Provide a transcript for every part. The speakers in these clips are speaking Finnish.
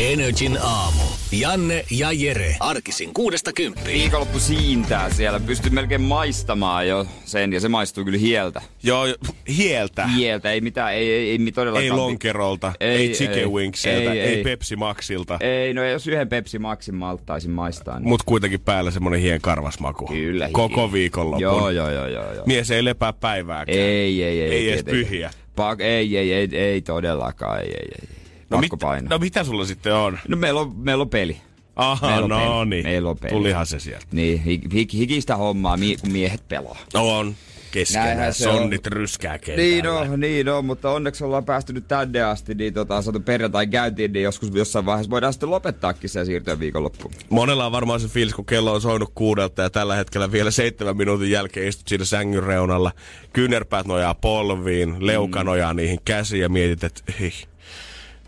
Energin aamu. Janne ja Jere. Arkisin kuudesta kymppiin. Viikonloppu siintää siellä. Pystyy melkein maistamaan jo sen ja se maistuu kyllä hieltä. Joo, hieltä. Hieltä, ei mitään, ei, ei, ei todellakaan. Ei lonkerolta, ei, ei chicken ei, wingsiltä, ei, ei, ei Pepsi Maxilta. Ei, no jos yhden Pepsi Maxin malttaisin maistaa. Niin... Mut kuitenkin päällä semmonen hien karvasmaku. Kyllä. Koko viikonloppu. Joo, joo, joo, joo, joo. Mies ei lepää päivääkään. Ei, ei, ei. Ei, ei edes pyhiä. Pa- ei, ei, ei, ei todellakaan, ei, ei, ei. No, mit, no mitä sulla sitten on? No meillä on, meillä on peli. Aha, meillä on no peli. niin. Meillä on peli. Tulihan se sieltä. Niin, hik, hikistä hommaa, kun miehet pelaa. No on. Keskenään sonnit on. ryskää kentällä. Niin on, niin on, mutta onneksi ollaan päästy nyt tänne asti, niin tota, saatu perjantai käyntiin, niin joskus jossain vaiheessa voidaan sitten lopettaakin se siirtyä viikonloppuun. Monella on varmaan se fiilis, kun kello on soinut kuudelta ja tällä hetkellä vielä seitsemän minuutin jälkeen istut siinä sängyn reunalla. Kyynärpäät nojaa polviin, leuka nojaa niihin käsiin ja mietit, että hei,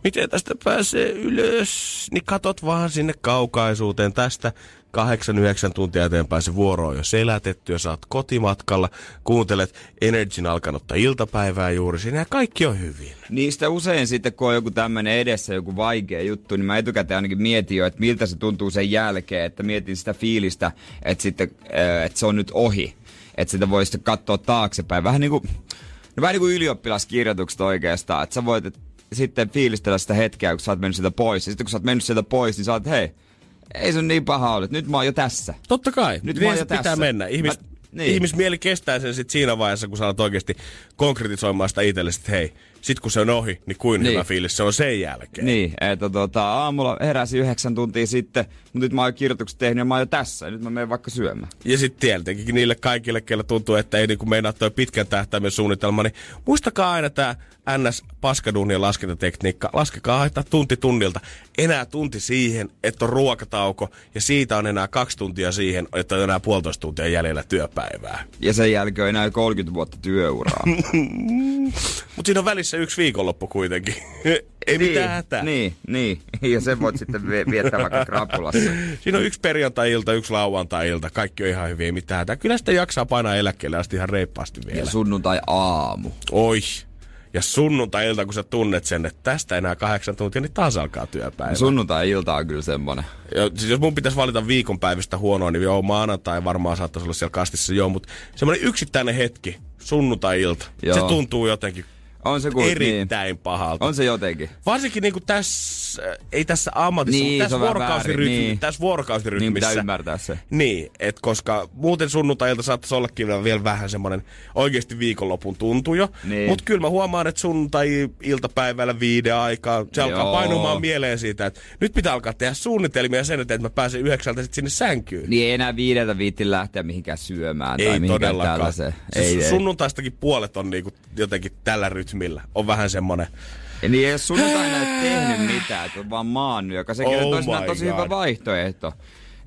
miten tästä pääsee ylös, niin katot vaan sinne kaukaisuuteen tästä 8-9 tuntia eteenpäin se vuoro on jo selätetty ja oot kotimatkalla, kuuntelet Energyn alkanutta iltapäivää juuri siinä ja kaikki on hyvin. Niistä usein sitten, kun on joku tämmöinen edessä, joku vaikea juttu, niin mä etukäteen ainakin mietin jo, että miltä se tuntuu sen jälkeen, että mietin sitä fiilistä, että, sitten, että se on nyt ohi. Että sitä voi sitten katsoa taaksepäin. Vähän niin kuin, no vähän niin kuin ylioppilaskirjoitukset oikeastaan, että sä voit, että sitten fiilistellä sitä hetkeä, kun sä oot mennyt sieltä pois. Ja sitten kun sä oot mennyt sieltä pois, niin sä oot, hei, ei se on niin paha ollut. Nyt mä oon jo tässä. Totta kai. Nyt niin mä oon jo pitää tässä. mennä. Ihmis, Mä, niin. Ihmismieli kestää sen sit siinä vaiheessa, kun sä alat oikeasti konkretisoimaan sitä itsellesi, että hei, sit kun se on ohi, niin kuin Niin. hyvä fiilis se on sen jälkeen. Niin, että tota, aamulla heräsin yhdeksän tuntia sitten, mutta nyt mä oon jo kirjoitukset tehnyt ja mä oon jo tässä. Ja nyt mä menen vaikka syömään. Ja sitten tietenkin niille kaikille, kelle tuntuu, että ei niinku meinaa toi pitkän tähtäimen suunnitelma, niin muistakaa aina tämä NS paskaduunien laskentatekniikka. Laskekaa aina tunti tunnilta. Enää tunti siihen, että on ruokatauko, ja siitä on enää kaksi tuntia siihen, että on enää puolitoista tuntia jäljellä työpäivää. Ja sen jälkeen on enää 30 vuotta työuraa. Mutta siinä on välissä yksi viikonloppu kuitenkin. ei niin, mitään hätää. Niin, niin. Ja sen voit sitten vie- viettää vaikka krapulassa. Siinä on yksi perjantai-ilta, yksi lauantai-ilta. Kaikki on ihan hyvin, ei mitään hätää. Kyllä sitä jaksaa painaa eläkkeelle asti ihan reippaasti vielä. Ja sunnuntai aamu. Oi. Ja sunnuntai-ilta, kun sä tunnet sen, että tästä enää kahdeksan tuntia, niin taas alkaa työpäivä. Sunnuntai-ilta on kyllä semmonen. Ja, siis jos mun pitäisi valita viikonpäivistä huonoa, niin joo, maanantai varmaan saattaisi olla siellä kastissa, joo, mutta semmoinen yksittäinen hetki, sunnuntai-ilta, Joo. se tuntuu jotenkin On se kuin, erittäin niin. pahalta. On se jotenkin. Varsinkin niin kuin tässä, ei tässä ammatissa, Niin, mutta se tässä, on vähän vuorokausirytmi, väärin, niin. tässä vuorokausirytmissä. Niin pitää ymmärtää se. Niin, et koska muuten sunnuntailta saattaisi ollakin vielä- vähän semmoinen oikeasti viikonlopun tuntu jo. Niin. Mutta kyllä mä huomaan, että sunnuntai-iltapäivällä viiden aikaa se alkaa Joo. painumaan mieleen siitä, että nyt pitää alkaa tehdä suunnitelmia sen eteen, että mä pääsen yhdeksältä sit sinne sänkyyn. Niin ei enää viideltä viitti lähteä mihinkään syömään tai ei mihinkään todellakaan. tällaiseen. Siis Ei, ei. sunnuntaistakin puolet on niinku jotenkin tällä rytmillä. On vähän semmonen, Ja niin ei ole sunnuntaina edes tehnyt mitään, että on vaan maannut, joka sekin Oh on toisinaan tosi God. hyvä vaihtoehto.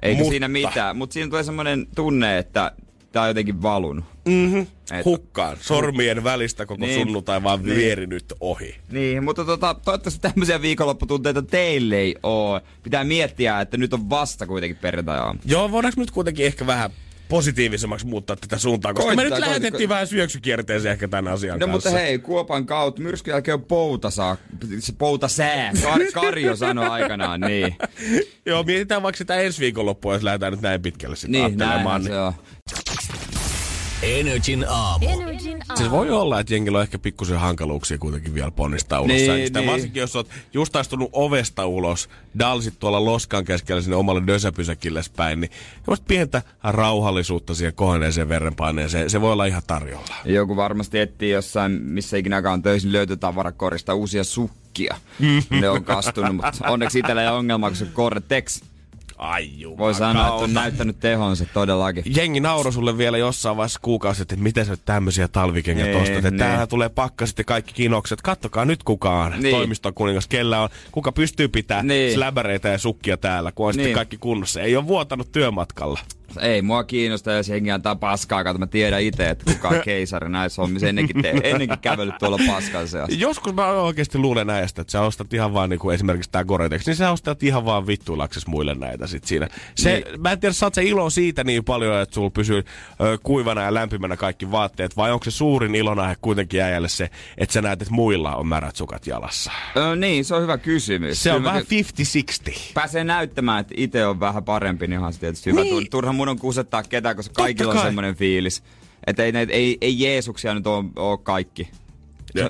Eikä Mutta- siinä mitään, mutta siinä tulee semmoinen tunne, että tää on jotenkin valunut. mm-hmm, Että- hukkaan. Sormien välistä koko Niin. sunnuntai vaan Niin. vieri nyt ohi. Niin, mutta tota, toivottavasti tämmöisiä viikonlopputunteita teille ei oo. Pitää miettiä, että nyt on vasta kuitenkin perjantai. Joo, voidaanko nyt kuitenkin ehkä vähän positiivisemmaksi muuttaa tätä suuntaa, koska Koittaa, me nyt koittaa, lähetettiin koittaa. vähän syöksykierteeseen ehkä tämän asian No kanssa. mutta hei, Kuopan kautta, myrskyn jälkeen on poutasaa, se poutasää, Kar, Karjo sanoi aikanaan, niin. Joo, mietitään vaikka sitä ensi viikonloppua, jos lähdetään nyt näin pitkälle sitten Niin, ajattelemaan. näinhän se on. Energin aamu. Siis voi olla, että jengillä on ehkä pikkusen hankaluuksia kuitenkin vielä ponnistaa ulos Niin, sängistä. niin. Varsinkin jos oot just astunut ovesta ulos, dalsit tuolla loskan keskellä sinne omalle dösäpysäkille päin, niin semmoista pientä rauhallisuutta siihen koheneeseen verenpaineeseen, se voi olla ihan tarjolla. Joku varmasti etsii jossain, missä ikinäkään on töissä, niin löytötavarakorista uusia sukkia. ne on kastunut, mutta onneksi itsellä ei ole ongelmaa, kun se. Ai jumala, Voi sanoa, että on kautta. näyttänyt tehonsa todellakin. Jengi nauroi sulle vielä jossain vaiheessa kuukausi, että miten sä nyt tämmöisiä talvikengät Niin, ostat. Että niin. täällähän tulee pakkaset ja kaikki kinokset. Kattokaa nyt kukaan Niin. toimiston kuningas, kellä on, kuka pystyy pitämään Niin. släbäreitä ja sukkia täällä, kun on. Niin. sitten kaikki kunnossa. Ei ole vuotanut työmatkalla. Ei mua kiinnosta, jos jengi antaa paskaa, kato mä tiedän itse, että kuka on keisari näissä hommissa. Ennenkin, te, ennenkin kävellyt tuolla paskan seassa. Joskus mä oikeasti luulen näistä, että sä ostat ihan vaan niinku esimerkiksi tää Goretex, niin sä ostat ihan vaan vittuilakses muille näitä sit siinä. Se, niin. Mä en tiedä, saat sä ilo siitä niin paljon, että sulla pysyy ö, kuivana ja lämpimänä kaikki vaatteet, vai onko se suurin ilonaihe kuitenkin äijälle se, että sä näet, että muilla on märät sukat jalassa? Öö, niin, se on hyvä kysymys. Se on Kyllä mä- vähän 50-60. Pääsee näyttämään, että itse on vähän parempi, niin onhan se tietysti hyvä. Niin. Niin. Turha mun on kusettaa ketään, koska kaikilla on semmoinen fiilis. Että ei, ei, ei Jeesuksia nyt ole, ole kaikki. Ja-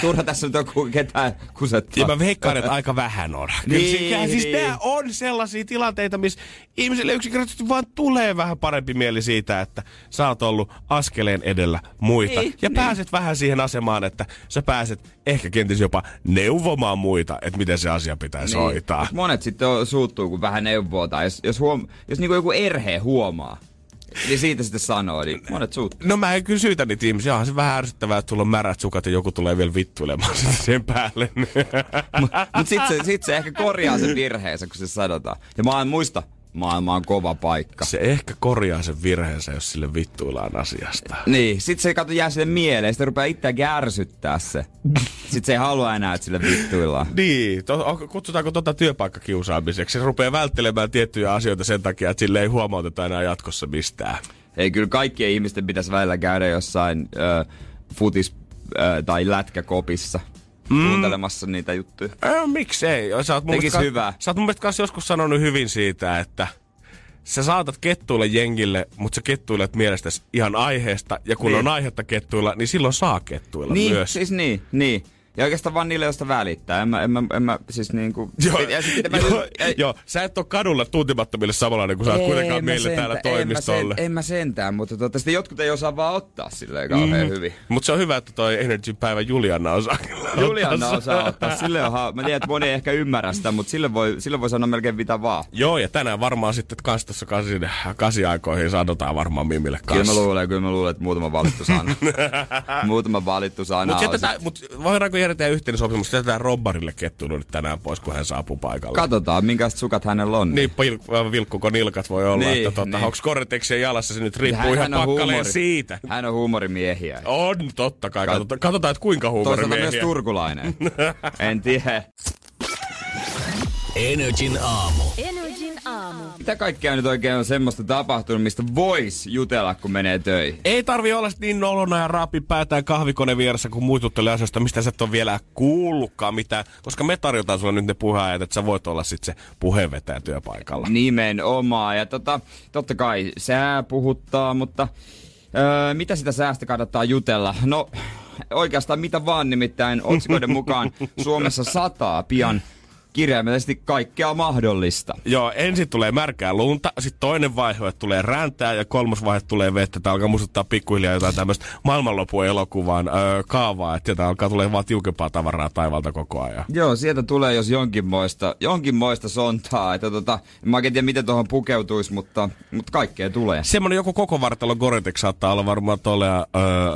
Turha, tässä nyt on ku- ketään kusettaa. Ja mä veikkaan, että aika vähän on. Kyllä Niin, niin, siis niin. nämä on sellaisia tilanteita, missä ihmisille yksinkertaisesti vaan tulee vähän parempi mieli siitä, että sä oot ollut askeleen edellä muita. Niin, ja niin. pääset vähän siihen asemaan, että sä pääset ehkä kenties jopa neuvomaan muita, että miten se asia pitäisi niin. hoitaa. Monet sitten on, suuttuu, kun vähän neuvoo tai jos, jos, huom, jos niinku joku erhe huomaa, niin siitä sitten sanoo, niin monet suuttuu. No mä en kyllä syytä niitä ihmisiä. Onhan se vähän ärsyttävää, että sulla on märät sukat ja joku tulee vielä vittuilemaan sen päälle. Mutta sitten se, sit se ehkä korjaa sen virheensä, kun se sanotaan. Ja mä oon muista, maailma on kova paikka. se ehkä korjaa sen virheensä, jos sille vittuillaan asiasta. Niin, sit se kato jää sille mieleen, sitten rupeaa itseäkin ärsyttää se. Sitten se ei halua enää, että sille vittuillaan. Niin, to, kutsutaanko tota työpaikkakiusaamiseksi? Se rupeaa välttelemään tiettyjä asioita sen takia, että sille ei huomauteta enää jatkossa mistään. Ei, kyllä kaikkien ihmisten pitäisi välillä käydä jossain ö, futis- ö, tai lätkäkopissa mm. kuuntelemassa niitä juttuja. Äh, miksei? Sä oot mun Tekis mielestä- hyvää. Sä oot mun mielestä joskus sanonut hyvin siitä, että sä saatat kettuilla jengille, mutta sä kettuilet mielestäsi ihan aiheesta. Ja kun Niin. on aihetta kettuilla, niin silloin saa kettuilla Niin, myös. siis niin, niin. Ja oikeastaan vaan niille, joista välittää. En mä, en mä, en mä siis niinku... Joo, ja sit, mä, joo, ei- joo, sä et ole kadulla tuntemattomille samanlainen kuin sä oot kuitenkaan meille sentä- täällä en mä toimistolle. Sen, en mä sentään, mutta tota, sitten jotkut ei osaa vaan ottaa silleen kauhean mm. hyvin. Mutta se on hyvä, että toi Energy päivä Juliana osaa kyllä Juliana osaa ottaa. Sille on, ha- mä tiedän, että moni ei ehkä ymmärrä sitä, mutta sille voi, sille voi sanoa melkein mitä vaan. Joo, ja tänään varmaan sitten kans tuossa kasin, kasiaikoihin sanotaan varmaan Mimille Kyllä kanssa. mä luulen, kyllä mä luulen, että muutama valittu sana. muutama valittu sana Mutta mut voidaanko järjestää yhteinen sopimus, jätetään Robbarille kettuilu nyt tänään pois, kun hän saapuu paikalle. Katsotaan, minkälaiset sukat hänellä on. Niin, pil- vilkkuko nilkat voi olla, Niin, että tota, niin. onko Cortexien jalassa se nyt riippuu ihan on pakkaleen huumori- siitä. Hän on huumorimiehiä. On, totta kai. Kat- Katsotaan, katsotaan että kuinka Toisaalta myös huumorimiehiä. turkulainen. en tiedä. Energin aamu. Aamu. Mitä kaikkea nyt oikein on semmoista tapahtunut, mistä voisi jutella, kun menee töihin? Ei tarvi olla niin nolona ja raapi päätään kahvikone vieressä, kun muistuttelee asioista, mistä sä et ole vielä kuullutkaan mitään. Koska me tarjotaan sulle nyt ne puheajat, että sä voit olla sit se puheenvetäjä työpaikalla. Nimenomaan. Ja tota, totta kai sää puhuttaa, mutta öö, mitä sitä säästä kannattaa jutella? No oikeastaan mitä vaan nimittäin otsikoiden mukaan Suomessa sataa pian kirjaimellisesti kaikkea mahdollista. Joo, ensin tulee märkää lunta, sitten toinen vaihe, että tulee räntää ja kolmas vaihe tulee vettä. Tämä alkaa muistuttaa pikkuhiljaa jotain tämmöistä maailmanlopun elokuvaan öö, kaavaa, että sieltä alkaa tulee vaan tiukempaa tavaraa taivalta koko ajan. Joo, sieltä tulee jos jonkinmoista, jonkinmoista sontaa. Että tota, en mä oikein tiedä, miten tuohon pukeutuisi, mutta, mutta kaikkea tulee. Semmoinen joku koko vartalo Gore-Tex saattaa olla varmaan tolle öö,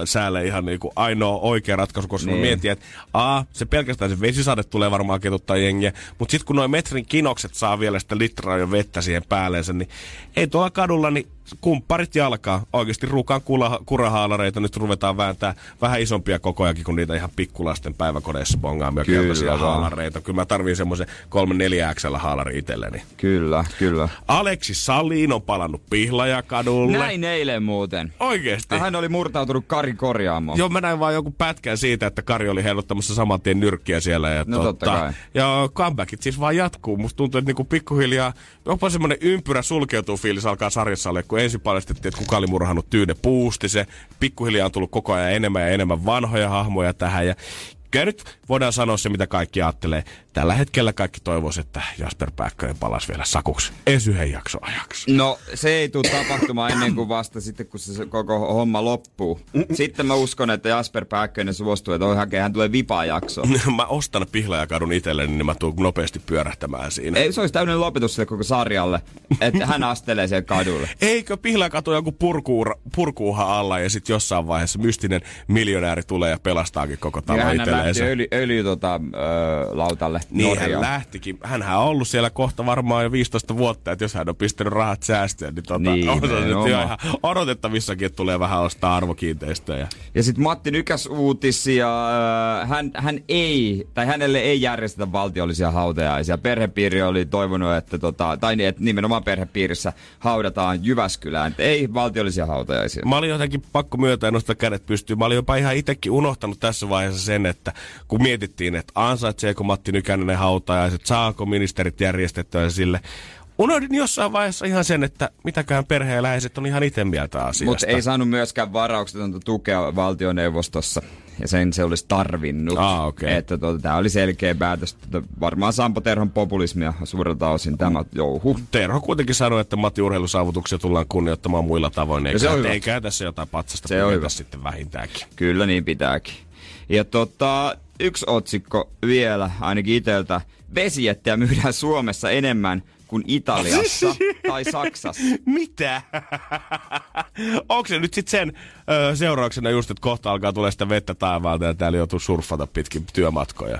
säälle ihan niinku ainoa oikea ratkaisu, koska. Niin. mä mietin, että a, se pelkästään se vesisade tulee varmaan ketuttaa jengiä, mutta sitten kun noin metrin kinokset saa vielä sitä litraa jo vettä siihen päälleensä, niin ei tuolla kadulla, niin kumpparit jalkaa. Oikeasti ruukaan kula, kurahaalareita nyt ruvetaan vääntää vähän isompia kokojakin kuin niitä ihan pikkulasten päiväkodeissa bongaamia Kyllä keltaisia haalareita. Kyllä mä tarviin semmoisen 3-4 XL haalari itselleni. Kyllä, kyllä. Aleksi Saliin on palannut Pihlajakadulle. Näin eilen muuten. Oikeesti? Hän oli murtautunut Kari korjaamoon. Joo, mä näin vaan joku pätkän siitä, että Kari oli heiluttamassa saman tien nyrkkiä siellä. Ja, No totta kai. Ja comebackit siis vaan jatkuu. Musta tuntuu, että niinku pikkuhiljaa jopa semmonen ympyrä sulkeutuu fiilis alkaa sarjassa alle, kun ensin paljastettiin, että kuka oli murhannut Tyyne Puusti. Se pikkuhiljaa on tullut koko ajan enemmän ja enemmän vanhoja hahmoja tähän. Ja Kyllä nyt voidaan sanoa se, mitä kaikki ajattelee. Tällä hetkellä kaikki toivoisivat, että Jasper Pääkkönen palasi vielä sakuksi. Edes yhden jakson ajaksi. No se ei tule tapahtumaan ennen kuin vasta sitten, kun se koko homma loppuu. Sitten mä uskon, että Jasper Pääkkönen suostuu, että hakee, hän tulee vipaa-jaksoon. mä ostan Pihlajakadun itselleni, niin mä tuun nopeasti pyörähtämään siinä. Ei, se olisi täydellinen lopetus sille koko sarjalle, että hän astelee siellä kadulle. Eikö Pihlajakatu joku purkuura, purkuuha alla ja sitten jossain vaiheessa mystinen miljonääri tulee ja pelastaakin koko talon Ja hän itselleen. lähti öljy, öljy tota, ö, lautalle Niin Norjaan. hän lähtikin. Hänhän on ollut siellä kohta varmaan jo 15 vuotta, että jos hän on pistänyt rahat säästöön, niin, tota, Niin, on se nyt jo ihan odotettavissakin, että tulee vähän ostaa arvokiinteistöjä. Ja sitten Matti Nykäs uutisia. Äh, hän, hän ei, tai hänelle ei järjestetä valtiollisia hautajaisia. Perhepiiri oli toivonut, että, tota, tai niin, että nimenomaan perhepiirissä haudataan Jyväskylään. Ei valtiollisia hautajaisia. Mä olin jotenkin pakko myöntää ja nostaa kädet pystyyn. Mä olin jopa ihan itsekin unohtanut tässä vaiheessa sen, että kun mietittiin, että ansaitseeko Matti Nykänen ne hautajaiset, saako ministerit järjestettyä sille. Unohdin jossain vaiheessa ihan sen, että mitäköhän perhe ja läheiset on ihan itse mieltä asiasta. Mutta ei saanut myöskään varauksetonta tukea valtioneuvostossa. Ja sen se olisi tarvinnut. Ah, okei. Että tota, tämä oli selkeä päätös. Tota, varmaan Sampo Terhon populismia suurelta osin tämä jouhu. Terho kuitenkin sanoi, että Matti urheilusaavutuksia tullaan kunnioittamaan muilla tavoin. Eikä, se on eikä tässä jotain patsasta Se on hyvä. sitten vähintäänkin. Kyllä niin pitääkin. Ja tota, yksi otsikko vielä, ainakin iteltä. Vesijättiä myydään Suomessa enemmän kuin Italiassa tai Saksassa. Mitä? Onko se nyt sitten sen ö, seurauksena just, että kohta alkaa tulee sitä vettä taivaalta ja täällä joutuu surffata pitkin työmatkoja?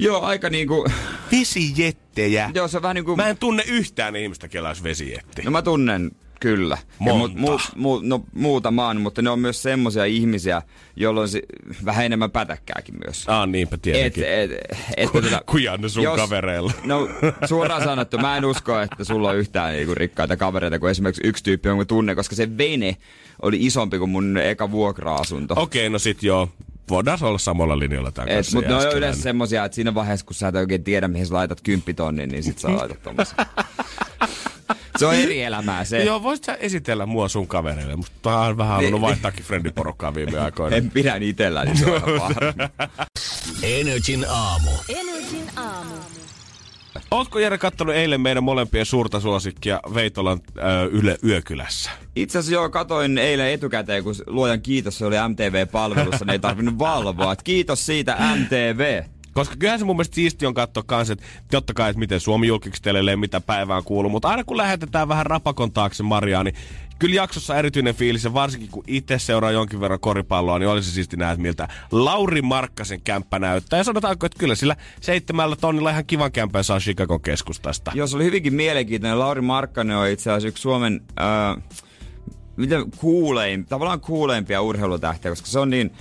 Joo, aika niinku... Vesijettejä. Joo, se on vähän niinku... Mä en tunne yhtään ihmistä, kellä olisi vesijetti. No mä tunnen kyllä. Ja Monta. mu, mu, no, muutamaan, mutta ne on myös semmosia ihmisiä, joilla on si- vähän enemmän pätäkkääkin myös. Ah, niinpä Et, tietenkin. et, et, tota, Kuin Janne sun kavereilla. No suoraan sanottu, mä en usko, että sulla on yhtään niinku rikkaita kavereita kuin esimerkiksi yksi tyyppi, jonka tunne, koska se vene oli isompi kuin mun eka vuokra-asunto. Okei, no sit joo. Voidaan olla samalla linjalla tämän Et, kanssa. mutta ne on yleensä semmosia, että siinä vaiheessa, kun sä et oikein tiedä, mihin sä laitat kymppitonnin, niin sit sä laitat tommosen. Se on eri elämää se. Joo, voisit sä esitellä mua sun kavereille? Musta on vähän halunnut Niin. vaihtaakin friendiporukkaa viime aikoina. En pidä itselläni, se on. Energin aamu. Energin aamu. Ootko Jere kattonut eilen meidän molempien suurta suosikkia Veitolan ö, Yle Yökylässä? Itse asiassa joo, katoin eilen etukäteen, kun luojan kiitos, se oli MTV-palvelussa, ne ei tarvinnut valvoa. Et kiitos siitä MTV. Koska kyllähän se mun mielestä siisti on katsoa kans, että totta kai, että miten Suomi julkikstelee, mitä päivään kuuluu. Mutta aina kun lähetetään vähän rapakon taakse Mariaa, niin kyllä jaksossa erityinen fiilis. Ja varsinkin kun itse seuraa jonkin verran koripalloa, niin olisi siisti nähdä, miltä Lauri Markkasen kämppä näyttää. Ja sanotaanko, että kyllä sillä seitsemällä tonnilla ihan kivan kämpän saa Chicagon keskustasta. Joo, se oli hyvinkin mielenkiintoinen. Lauri Markkanen on itse asiassa yksi Suomen äh, miten kuulein, tavallaan kuuleimpia urheilutähtiä, koska se on niin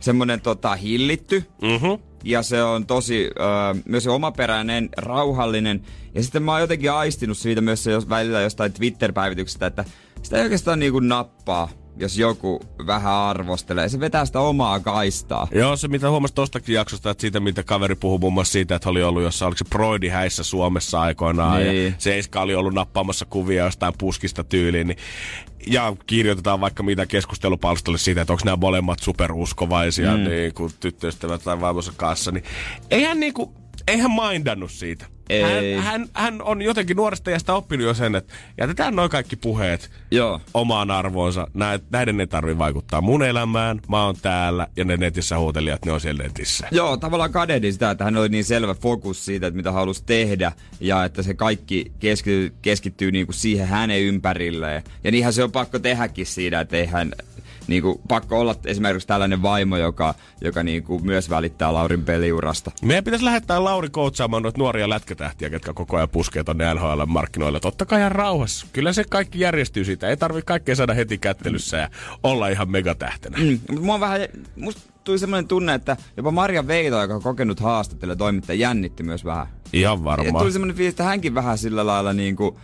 semmoinen tota, hillitty. Mhm. Ja se on tosi äh, myös omaperäinen, rauhallinen. Ja sitten mä oon jotenkin aistinut siitä myös jos, välillä jostain Twitter-päivityksestä, että sitä ei oikeastaan niinku nappaa, jos joku vähän arvostelee. Se vetää sitä omaa kaistaa. Joo, se mitä huomasi tostakin jaksosta, että siitä mitä kaveri puhui muun muassa siitä, että oli ollut jossain, oliko se Broidi häissä Suomessa aikoinaan. Niin. Ja Seiska oli ollut nappaamassa kuvia jostain puskista tyyliin. Niin, ja kirjoitetaan vaikka mitä keskustelupalstalle siitä, että onko nämä molemmat superuskovaisia mm. niin kuin tyttöystävät tai vaimonsa kanssa. Niin eihän niinku, eihän mindannut siitä. Ei. Hän, hän, hän, on jotenkin nuoresta iästä oppinut jo sen, että jätetään noin kaikki puheet Joo. omaan arvoonsa. Nä, näiden ei tarvi vaikuttaa mun elämään. Mä oon täällä ja ne netissä huutelijat, ne on siellä netissä. Joo, tavallaan kadehdin sitä, että hän oli niin selvä fokus siitä, että mitä halusi tehdä ja että se kaikki keskittyy, keskittyy niinku siihen hänen ympärilleen. Ja niinhän se on pakko tehdäkin siinä, että ei hän niinku, pakko olla esimerkiksi tällainen vaimo, joka, joka niinku myös välittää Laurin peliurasta. Meidän pitäisi lähettää Lauri koutsaamaan noita nuoria lätkätähtiä, ketkä koko ajan puskee tonne NHL-markkinoille. Totta kai ihan rauhassa. Kyllä se kaikki järjestyy siitä. Ei tarvi kaikkea saada heti kättelyssä ja olla ihan megatähtenä. Mm, mutta mua on vähän, musta tuli semmoinen tunne, että jopa Maria Veito, joka on kokenut haastattelija toimittaja, jännitti myös vähän. Ihan Ja varmaan. tuli semmoinen fiilis, että hänkin vähän sillä lailla niinku,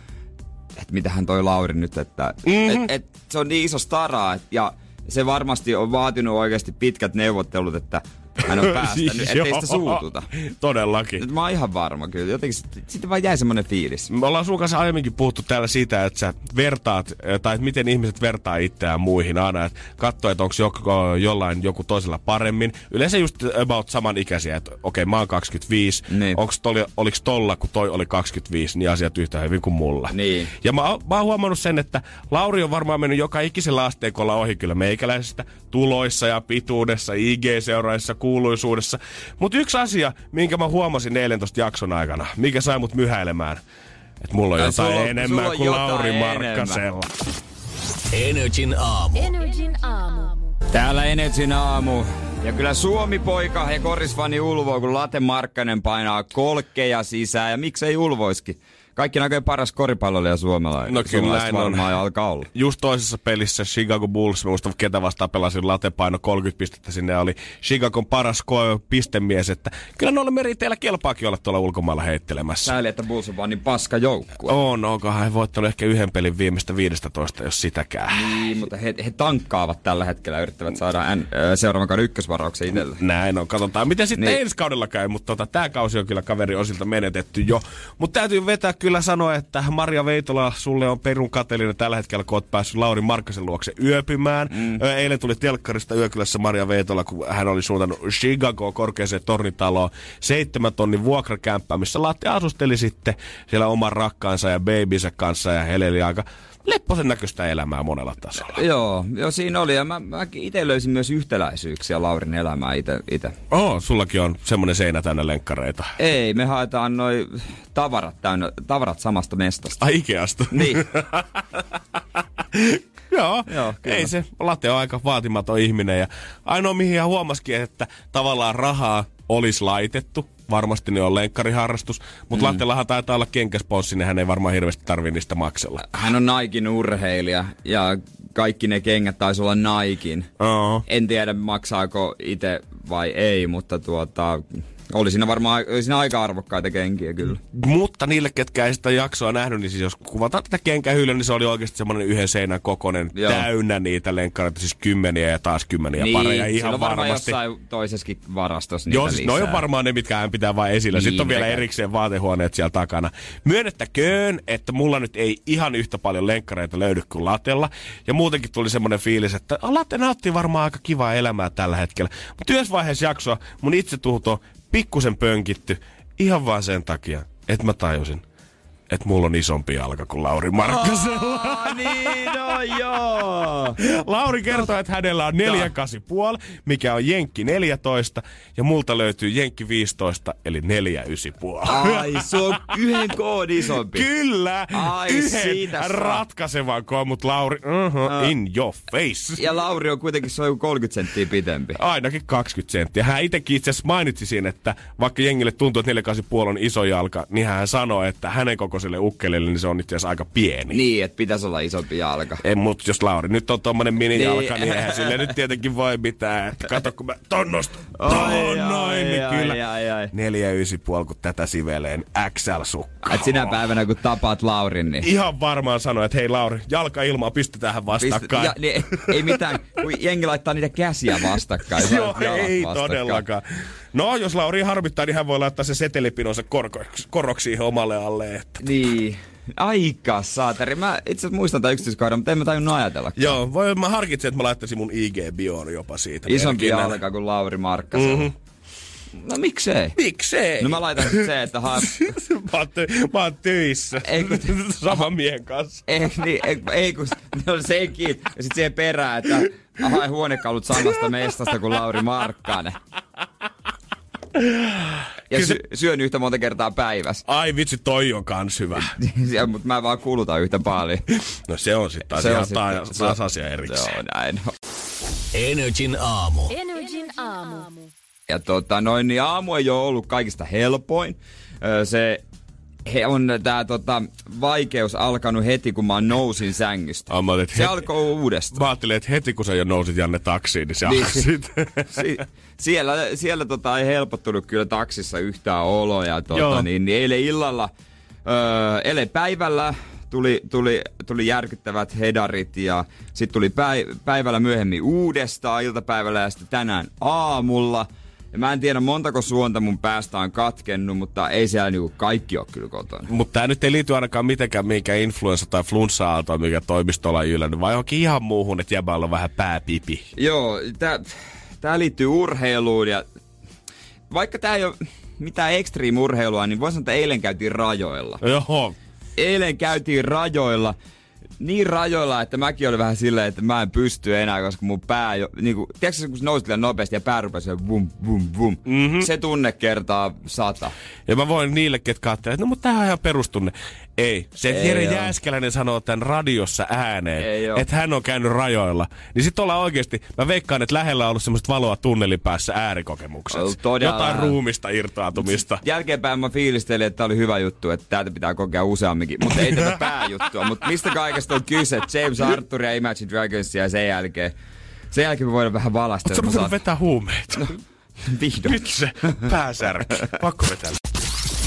että mitähän toi Lauri nyt, että Mhm. et, et, se on niin iso stara, et, ja se varmasti on vaatinut oikeasti pitkät neuvottelut, että hän on päästänyt, ettei Joo. sitä suututa. Todellakin. Nyt mä oon ihan varma kyllä. Jotenkin sit- sitten vaan jäi semmonen fiilis. Me ollaan sun kanssa aiemminkin puhuttu täällä siitä, että sä vertaat, eh, tai että miten ihmiset vertaa itseään muihin aina, että katsoo, että onko joko, jollain joku toisella paremmin. Yleensä just about samanikäisiä, että okei, okay, mä oon 25, Niin. onks toli, oliks tolla, kun toi oli 25, niin asiat yhtä hyvin kuin mulla. Niin. Ja mä, mä oon huomannut sen, että Lauri on varmaan mennyt joka ikisellä asteikolla ohi kyllä meikäläisestä tuloissa ja pituudessa, IG-seuraissa, kuuluisuudessa. Mutta yksi asia, minkä mä huomasin eilen tosta jakson aikana, mikä sai mut myhäilemään, että mulla on Ai, jotain sulla enemmän sulla kuin jotain Lauri enemmän. Markkasella. Energin aamu. Energin aamu. Täällä Energin aamu. Ja kyllä Suomi-poika ja korisfani ulvoo, kun Late Markkanen painaa kolkkeja sisään. Ja miksei ulvoiskin? Kaikki näköjään paras koripalloilija suomalainen. No kyllä näin on. varmaan jo alkaa olla. Just toisessa pelissä Chicago Bulls, mä muistan ketä vastaan pelasin latepaino 30 pistettä sinne oli Chicagon paras ko- pistemies, että kyllä noilla meriteillä kelpaakin olla tuolla ulkomailla heittelemässä. Sääli, että Bulls on vaan niin paska joukkue. On, onkohan he voittanut ehkä yhden pelin viimeistä 15, jos sitäkään. Niin, mutta he, he tankkaavat tällä hetkellä yrittävät saada N, seuraavan kauden ykkösvarauksen itselle. Näin on, katsotaan miten sitten niin. ensi kaudella käy, mutta tota, tämä kausi on kyllä kaveri osilta menetetty jo. Mutta täytyy vetää kyllä sanoa, että Maria Veitola, sulle on perun kateellinen tällä hetkellä, kun oot päässyt Lauri Markkasen luokse yöpymään. Mm. Eilen tuli telkkarista yökylässä Maria Veitola, kun hän oli suuntannut Chicago korkeaseen tornitaloon seitsemän tonnin vuokrakämppää, missä Latte asusteli sitten siellä oman rakkaansa ja babynsä kanssa ja eleli aika lepposen näköistä elämää monella tasolla. Joo, joo, siinä oli. Ja mä, mä itse löysin myös yhtäläisyyksiä Laurin elämää itse. itse. Oh, sullakin on semmonen seinä täynnä lenkkareita. Ei, me haetaan noi tavarat täynnä, tavarat samasta mestasta. Ai Ikeasta. Niin, Joo, Joo, kyllä. ei se, Late on aika vaatimaton ihminen ja ainoa mihin hän huomasikin, että tavallaan rahaa olisi laitettu. Varmasti ne on lenkkariharrastus, mutta mm. Lattellahan taitaa olla kenkäsponssi, niin hän ei varmaan hirveästi tarvii niistä maksella. hän on Naikin urheilija ja kaikki ne kengät taisi olla Naikin. Oo. En tiedä maksaako itse vai ei, mutta tuota, oli siinä varmaan oli siinä aika arvokkaita kenkiä kyllä. Mutta niille, ketkä ei sitä jaksoa nähnyt, niin siis jos kuvataan tätä kenkähyllyä, niin se oli oikeasti semmoinen yhden seinän kokoinen, Joo. täynnä niitä lenkkareita, siis kymmeniä ja taas kymmeniä niin, pareja ihan on varmaan varmasti. jossain toisessakin varastossa niitä Joo, siis lisää. noi on varmaan ne, mitkä hän pitää vain esillä. Niin, Sitten on vielä mitä käy. erikseen vaatehuoneet siellä takana. Myönnettäköön, että mulla nyt ei ihan yhtä paljon lenkkareita löydy kuin Latella. Ja muutenkin tuli semmoinen fiilis, että Latte nauttii varmaan aika kivaa elämää tällä hetkellä. Mutta yhdessä vaiheessa jaksoa mun itsetunto on pikkusen pönkitty ihan vaan sen takia, että mä tajusin, että mulla on isompi jalka kuin Lauri Markkasella. Ah, niin, no joo. Lauri kertoo, että hänellä on 4,5, mikä on Jenkki 14, ja multa löytyy Jenkki 15, eli 4,9,5. Ai, se on yhden koon isompi. Kyllä! Ai, yhden siitä ratkaisevan koon, mutta Lauri, uh-huh, in your face. Ja Lauri on kuitenkin se on joku 30 senttiä pitempi. Ainakin 20 senttiä. Hän itsekin itse asiassa mainitsi siinä, että vaikka jengille tuntuu, että 4,5 on iso jalka, niin hän sanoo, että hänen kokoiselle ukkelelle niin se on itse asiassa aika pieni. Niin, että pitäisi olla isompi jalka. En, mutta jos Lauri nyt on tommonen minijalka, Niin. niin, niin eihän sille nyt tietenkin voi mitään. Että kato, kun mä ton nostan, Ai, ai, noin, niin ai, kyllä. ai, ai, ai. Neljä ysi puoli, kun tätä siveleen XL-sukka. Et sinä päivänä, kun tapaat Laurin, niin... Ihan varmaan sanoa, että hei Lauri, jalka ilmaa, pistetään vastakkain. ja, niin, ei mitään, kun jengi laittaa niitä käsiä vastakkain. Joo, ei vastakkain. todellakaan. No, jos Lauri harmittaa, niin hän voi laittaa se setelipinonsa korko- koroksi omalle alle. Että. Niin. Aika saateri. Mä itse muistan tämän yksityiskohdan, mutta en mä tajunnut ajatella. Joo, voi, mä harkitsen, että mä laittaisin mun IG-bioon jopa siitä. Isompi jalka kuin Lauri Markkasella. Mm-hmm. No miksei? Miksei? No mä laitan se, että ha, mä, oon ty- mä oon töissä. Ei, kun- Saman miehen kanssa. ei, niin, ei, ei kun ne on sekin. Ja sit siihen perään, että hae huonekalut samasta mestasta kuin Lauri Markkanen. Ja Kyllä se- sy- syön yhtä monta kertaa päivässä. Ai vitsi, toi on kans hyvä. Mutta mä vaan kulutan yhtä paljon. No se on sitten taas Se ihan taas, se- taas asia Se erikseen. on näin. Energin aamu. Energin aamu. Ja tota, noin, niin aamu ei ole ollut kaikista helpoin. Se he on tää tota, vaikeus alkanut heti, kun mä nousin sängystä. Ah, mä Se heti- alkoi uudestaan. Mä ajattelin, että heti kun sä jo nousit Janne taksiin, niin se Niin. Si- siellä siellä tota, ei helpottunut kyllä taksissa yhtään oloja. Tota, Joo. niin, niin eilen illalla, öö, eilen päivällä tuli, tuli, tuli järkyttävät hedarit ja sitten tuli päi- päivällä myöhemmin uudestaan iltapäivällä ja sitten tänään aamulla. Ja mä en tiedä montako suonta mun päästä on katkennut, mutta ei siellä niinku kaikki ole kyllä kotona. Mutta tämä nyt ei liity ainakaan mitenkään minkä influenssa tai flunssa mikä toimistolla on ylännyt, vaan johonkin ihan muuhun, että jäbällä on vähän pääpipi. Joo, tää, tää liittyy urheiluun ja vaikka tää ei ole mitään extreme-urheilua, niin voin sanoa, että eilen käytiin rajoilla. Joo. Eilen käytiin rajoilla niin rajoilla, että mäkin olin vähän silleen, että mä en pysty enää, koska mun pää jo, niinku, tiedätkö kun se nousi liian nopeasti ja pää rupesi vum, vum, vum. Mm-hmm. Se tunne kertaa sata. Ja mä voin niille, ketkä ajattelevat, että no mutta tämähän on ihan perustunne. Ei. Se Ei Jere. Jääskeläinen sanoo tämän radiossa ääneen, että hän on käynyt rajoilla. Niin sit ollaan oikeesti, mä veikkaan, että lähellä on ollut semmoista valoa tunnelin päässä äärikokemukset. Todella Jotain ruumista irtaantumista. Jälkeenpäin mä fiilistelin, että tää oli hyvä juttu, että täältä pitää kokea useamminkin. Mutta ei tätä pääjuttua. Mutta mistä kaikesta on kyse? James Arthur ja Imagine Dragons ja sen jälkeen. Sen jälkeen me voidaan vähän valastella. Oletko saan- vetää huumeita? Vihdoin. Nyt se pääsärky. Pakko vetää.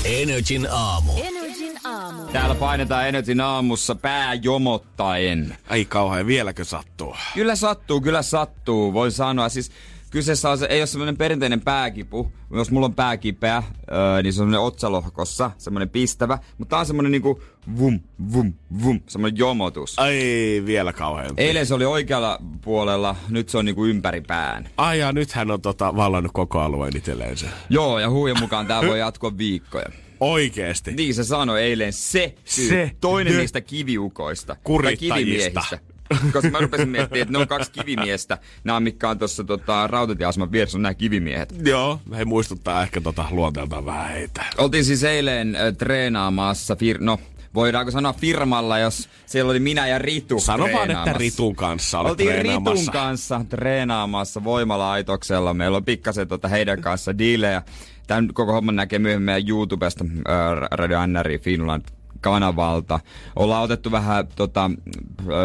Energin aamu. Energin aamu. Täällä painetaan Energyn aamussa pää jomottaen. Ai kauhean, vieläkö sattuu? Kyllä sattuu, kyllä sattuu, voi sanoa. Siis kyseessä on se, ei ole semmoinen perinteinen pääkipu. Jos mulla on pääkipeä, öö, niin se on semmoinen otsalohkossa, semmoinen pistävä. Mutta tää on semmoinen niinku vum, vum, vum, semmoinen jomotus. Ai, vielä kauhean. Eilen se oli oikealla puolella, nyt se on niinku ympäri pään. Ai ja nyt hän on tota, vallannut koko alueen itselleensä. Joo, ja huujen mukaan tää voi jatkua viikkoja. Oikeesti. Niin se sanoi eilen se, syy. Se. toinen Jö. niistä kiviukoista. Kurittajista. kivimiehistä. Koska mä rupesin miettimään, että ne on kaksi kivimiestä. Nämä, mitkä on tuossa tota, rautatieaseman vieressä, on nämä kivimiehet. Joo, he muistuttaa ehkä tota luonteeltaan vähän heitä. Oltiin siis eilen äh, treenaamassa, fir- no voidaanko sanoa firmalla, jos siellä oli minä ja Ritu Sano vaan, että. Ritun kanssa olet Oltiin Ritun kanssa treenaamassa voimalaitoksella. Meillä on pikkasen tota heidän kanssa diilejä. Tämän koko homman näkee myöhemmin meidän YouTubesta, Radio NRI Finland kanavalta. Ollaan otettu vähän tota,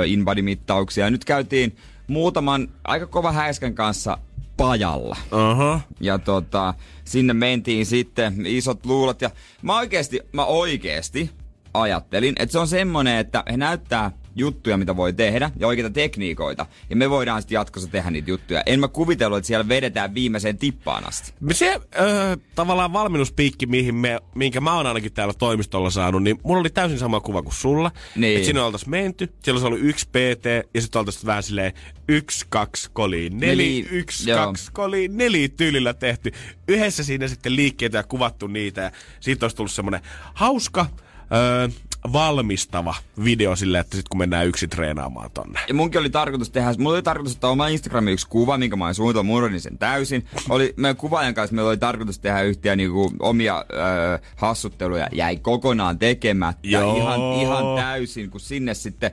InBody-mittauksia. Nyt käytiin muutaman aika kova häiskän kanssa pajalla. Aha. Ja tota, sinne mentiin sitten isot luulot. Ja mä oikeesti, mä oikeesti ajattelin, että se on semmonen, että he näyttää juttuja, mitä voi tehdä, ja oikeita tekniikoita. Ja me voidaan sitten jatkossa tehdä niitä juttuja. En mä kuvitellut, että siellä vedetään viimeiseen tippaan asti. Se öö, tavallaan valmennuspiikki, mihin me, minkä mä oon ainakin täällä toimistolla saanut, niin mulla oli täysin sama kuva kuin sulla. Niin. Et siinä oltais menty, siellä olisi ollut yksi PT, ja sitten oltais vähän silleen yksi, kaksi, koli, neli, Neli, yksi, joo. kaksi, koli, neli tyylillä tehty. Yhdessä siinä sitten liikkeitä ja kuvattu niitä, ja siitä olisi tullut semmonen hauska, öö, valmistava video sille, että sitten kun mennään yksi treenaamaan tonne. Ja munkin oli tarkoitus tehdä, mulla oli tarkoitus ottaa oma Instagramin yksi kuva, minkä mä olin suunnitellut, mä unohdin sen täysin. Oli, meidän kuvaajan kanssa meillä oli tarkoitus tehdä yhtiä niinku omia öö, hassutteluja, jäi kokonaan tekemättä. Joo. Ihan, ihan täysin, kun sinne sitten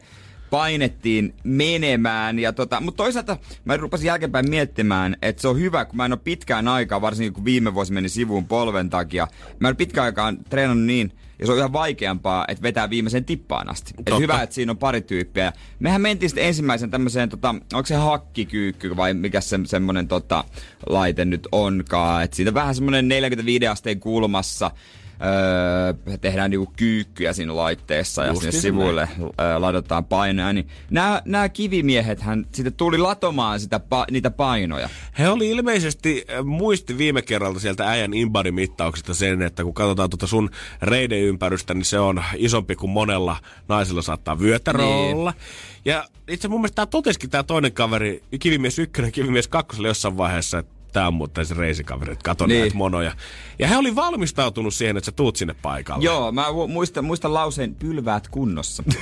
painettiin menemään. Ja tota, mutta toisaalta mä rupesin jälkeenpäin miettimään, että se on hyvä, kun mä en ole pitkään aikaa, varsinkin kun viime vuosi meni sivuun polven takia. Mä en ole pitkään aikaan treenannut niin, ja se on yhä vaikeampaa, että vetää viimeisen tippaan asti. Et hyvä, että siinä on pari tyyppiä. Mehän mentiin sitten ensimmäisen tämmöiseen, tota, onko se hakkikyykky vai mikä se, semmonen tota, laite nyt onkaan. Et siitä vähän semmonen 45 asteen kulmassa öö, tehdään niinku kyykkyjä siinä laitteessa ja sinne sivuille öö, ladataan painoja. Niin nämä, nämä kivimiehet hän sitten tuli latomaan sitä, pa, niitä painoja. He oli ilmeisesti, muisti viime kerralta sieltä äijän mittauksesta sen, että kun katsotaan tuota sun reideympärrystä, niin se on isompi kuin monella naisella saattaa vyötärö Niin. olla. Ja itse mun mielestä tää totesikin tää toinen kaveri, kivimies ykkönen, kivimies kakkosella jossain vaiheessa, että tää on muuten se reisikaveri, että kato Niin. näitä monoja. Ja he oli valmistautunut siihen, että sä tuut sinne paikalle. Joo, mä muistan, muistan lauseen pylväät kunnossa.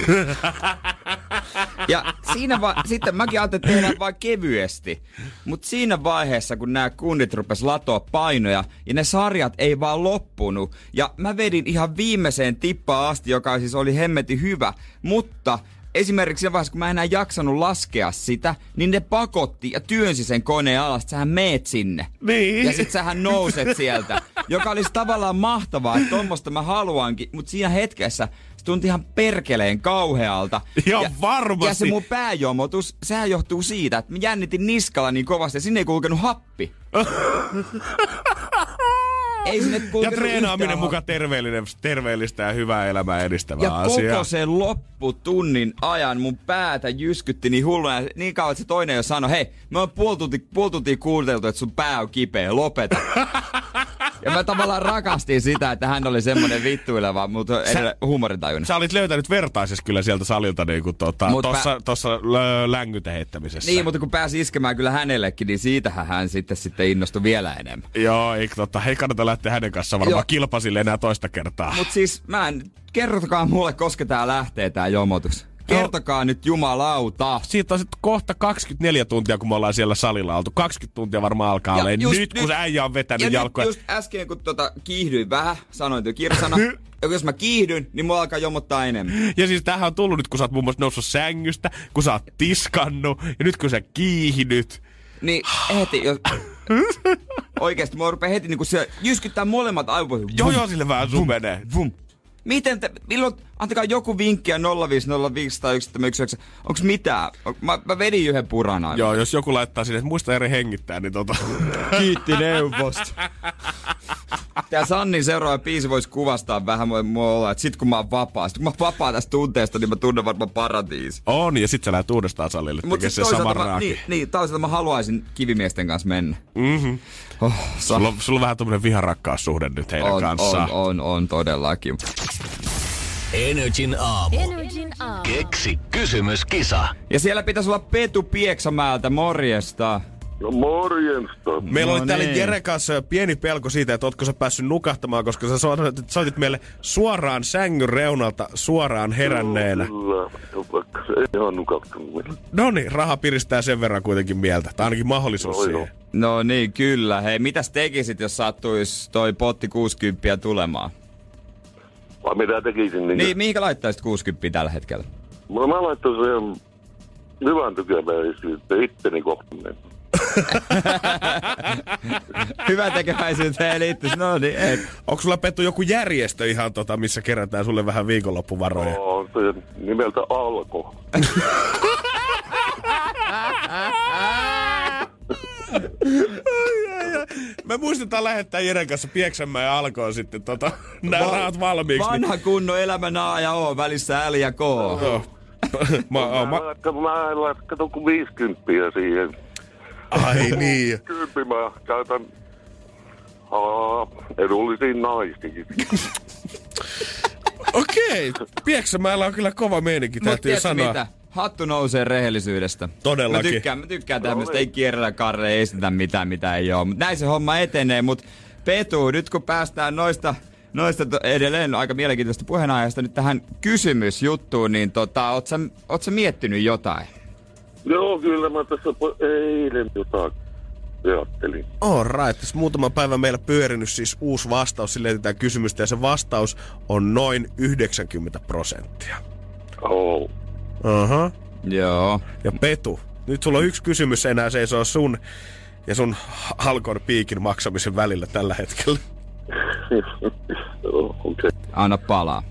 ja siinä va- sitten mäkin ajattelin, että tehdään vaan kevyesti. Mutta siinä vaiheessa, kun nämä kundit rupes latoa painoja, ja ne sarjat ei vaan loppunut, ja mä vedin ihan viimeiseen tippaan asti, joka siis oli hemmeti hyvä, mutta Esimerkiksi siinä vaiheessa, kun mä en enää jaksanut laskea sitä, niin ne pakotti ja työnsi sen koneen alas, että sähän meet sinne. Niin. Ja sit sähän nouset sieltä. Joka olisi tavallaan mahtavaa, että tommosta mä haluankin. Mutta siinä hetkessä se tunti ihan perkeleen kauhealta. Joo, ja, varmasti. Ja se mun pääjomotus, sehän johtuu siitä, että mä jännitin niskalla niin kovasti ja sinne ei kulkenut happi. ei sinne Ja treenaaminen mukaan terveellinen, terveellistä ja hyvää elämää edistävää Ja asiaa. koko sen lopputunnin ajan mun päätä jyskytti niin hulluna. Niin kauan, että se toinen jo sanoi, hei, me on puoli tuntia, puoli tuntia kuunneltu, että sun pää on kipeä, lopeta. ja mä tavallaan rakastin sitä, että hän oli semmonen vittuileva, mutta edelleen huumorintajuinen. Sä olit löytänyt vertaisessa kyllä sieltä salilta niinku tota, Mut tossa, pä- tossa lö, heittämisessä. Niin, mutta kun pääsi iskemään kyllä hänellekin, niin siitähän hän sitten, sitten innostui vielä enemmän. Joo, ei, tota, ei kannata lähteä hänen kanssaan varmaan kilpasille enää toista kertaa. Mut siis mä en, kertokaa mulle, koska tää lähtee tää jomotus. Kertokaa nyt jumalauta. Siitä on sitten kohta 24 tuntia, kun me ollaan siellä salilla oltu. 20 tuntia varmaan alkaa Ja olla. just Nyt, nyt- kun se äijä on vetänyt Ja jalkoja. nyt just äsken, kun tota kiihdyin vähän, sanoin tuo kirjasana. ja jos mä kiihdyn, niin mulla alkaa jomottaa enemmän. Ja siis tämähän on tullut nyt, kun sä oot muun muassa noussut sängystä, kun sä oot tiskannut, ja nyt kun sä kiihdyt. Niin heti, jos... Oikeesti, mua rupeaa heti niinku se jyskyttää molemmat aivot. Joo, joo, sille vähän sun menee. Vum. Miten te, milloin, antakaa joku vinkkiä 0505 tai 119. Onks mitään? Mä, mä vedin yhden purana. Joo, jos joku laittaa sinne, että muista eri hengittää, niin tota... Kiitti neuvosta. Tää Sannin seuraava biisi voisi kuvastaa vähän mua- mua olla, että sit kun mä oon vapaa, sit kun mä oon vapaa tästä tunteesta, niin mä tunnen varmaan paratiisi. On, ja sit sä lähdet uudestaan salille Mut se sama toisaalta, mä, raaki. niin, niin, toisaalta mä haluaisin kivimiesten kanssa mennä. Mm-hmm. Oh, sa- Sulla, on, sulla on vähän tämmönen viharakkaussuhde nyt heidän on, kanssaan. on, on, on, todellakin. Energin aamu. Energin aamu. Keksi kysymyskisa. Ja siellä pitäisi olla Petu Pieksämäältä, morjesta. No morjensta. Meillä No oli täällä niin. Jere kanssa pieni pelko siitä, että ootko sä päässyt nukahtamaan, koska sä soitit, soitit meille suoraan sängyn reunalta, suoraan heränneenä. Kyllä, vaikka se ei ihan. No niin, raha piristää sen verran kuitenkin mieltä. Tai ainakin mahdollisuus siihen. joo. No niin, kyllä. Hei, mitäs tekisit, jos sattuisi toi potti 60 tulemaan? Vai mitä tekisin? Niin, Niin, mihinkä laittaisit 60 tällä hetkellä? Mä, mä laittaisin sen hyvän tykäväisyyttä itteni kohtaan. Hyvä tekeväisyyteen liittyisi, no niin, ei. Onko sulla Pettu joku järjestö ihan tota, missä kerätään sulle vähän viikonloppuvaroja? On se nimeltä Alko. Me muistetaan lähettää Jeren kanssa Pieksämään ja alkoon sitten tota, nää Va- rahat valmiiksi. Niin, Vanha kunnon elämän A ja O, välissä L ja K. joo. mä, Mä, mä, mä, kato, mä en laita kato kuin 50 siihen. ai niin. Kymppi mä käytän aa, edullisiin naisiin. Okei. Pieksämäellä on kyllä kova meininki, täytyy sanoa. mitä? Hattu nousee rehellisyydestä. Todellakin. Mä tykkään, mä tykkään tämmöistä, ei kierrellä karre, ei esitetä mitään, mitä ei oo. Mut näin se homma etenee, mut Petu, nyt kun päästään noista, noista to, edelleen aika mielenkiintoista puheenaiheesta nyt tähän kysymysjuttuun, niin tota, oot sä, oot sä miettinyt jotain? Joo, kyllä mä tässä po- eilen jotain ajattelin. All right. Tässä muutama päivä meillä pyörinyt siis uusi vastaus. Sille etetään kysymystä ja se vastaus on noin 90 prosenttia. Oh. Aha. Joo. Ja Petu, nyt sulla on yksi kysymys enää seisoo sun ja sun halkon piikin maksamisen välillä tällä hetkellä. Okay. Anna palaa.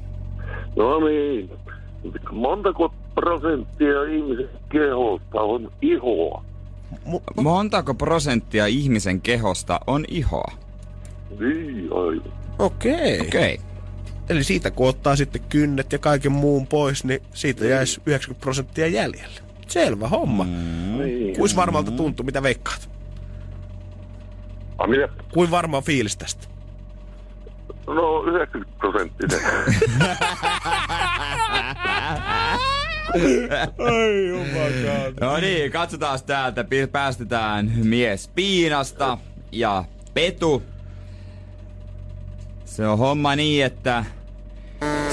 No niin. Montako prosenttia ihmisen kehosta on ihoa? Montako prosenttia ihmisen kehosta on ihoa? Niin, aivan. Okei. Okay. Okei. Okay. Eli siitä kun ottaa sitten kynnet ja kaiken muun pois, niin siitä jäisi 90 prosenttia jäljelle. Selvä homma. Mm. Niin. Kuis varmalta tuntuu, mitä veikkaat? A, minä, Kuin varma on fiilis tästä? no 90 prosenttinen. Ai jumakaan. No niin, katsotaan täältä. Päästetään mies Piinasta ja Petu. Se on homma niin, että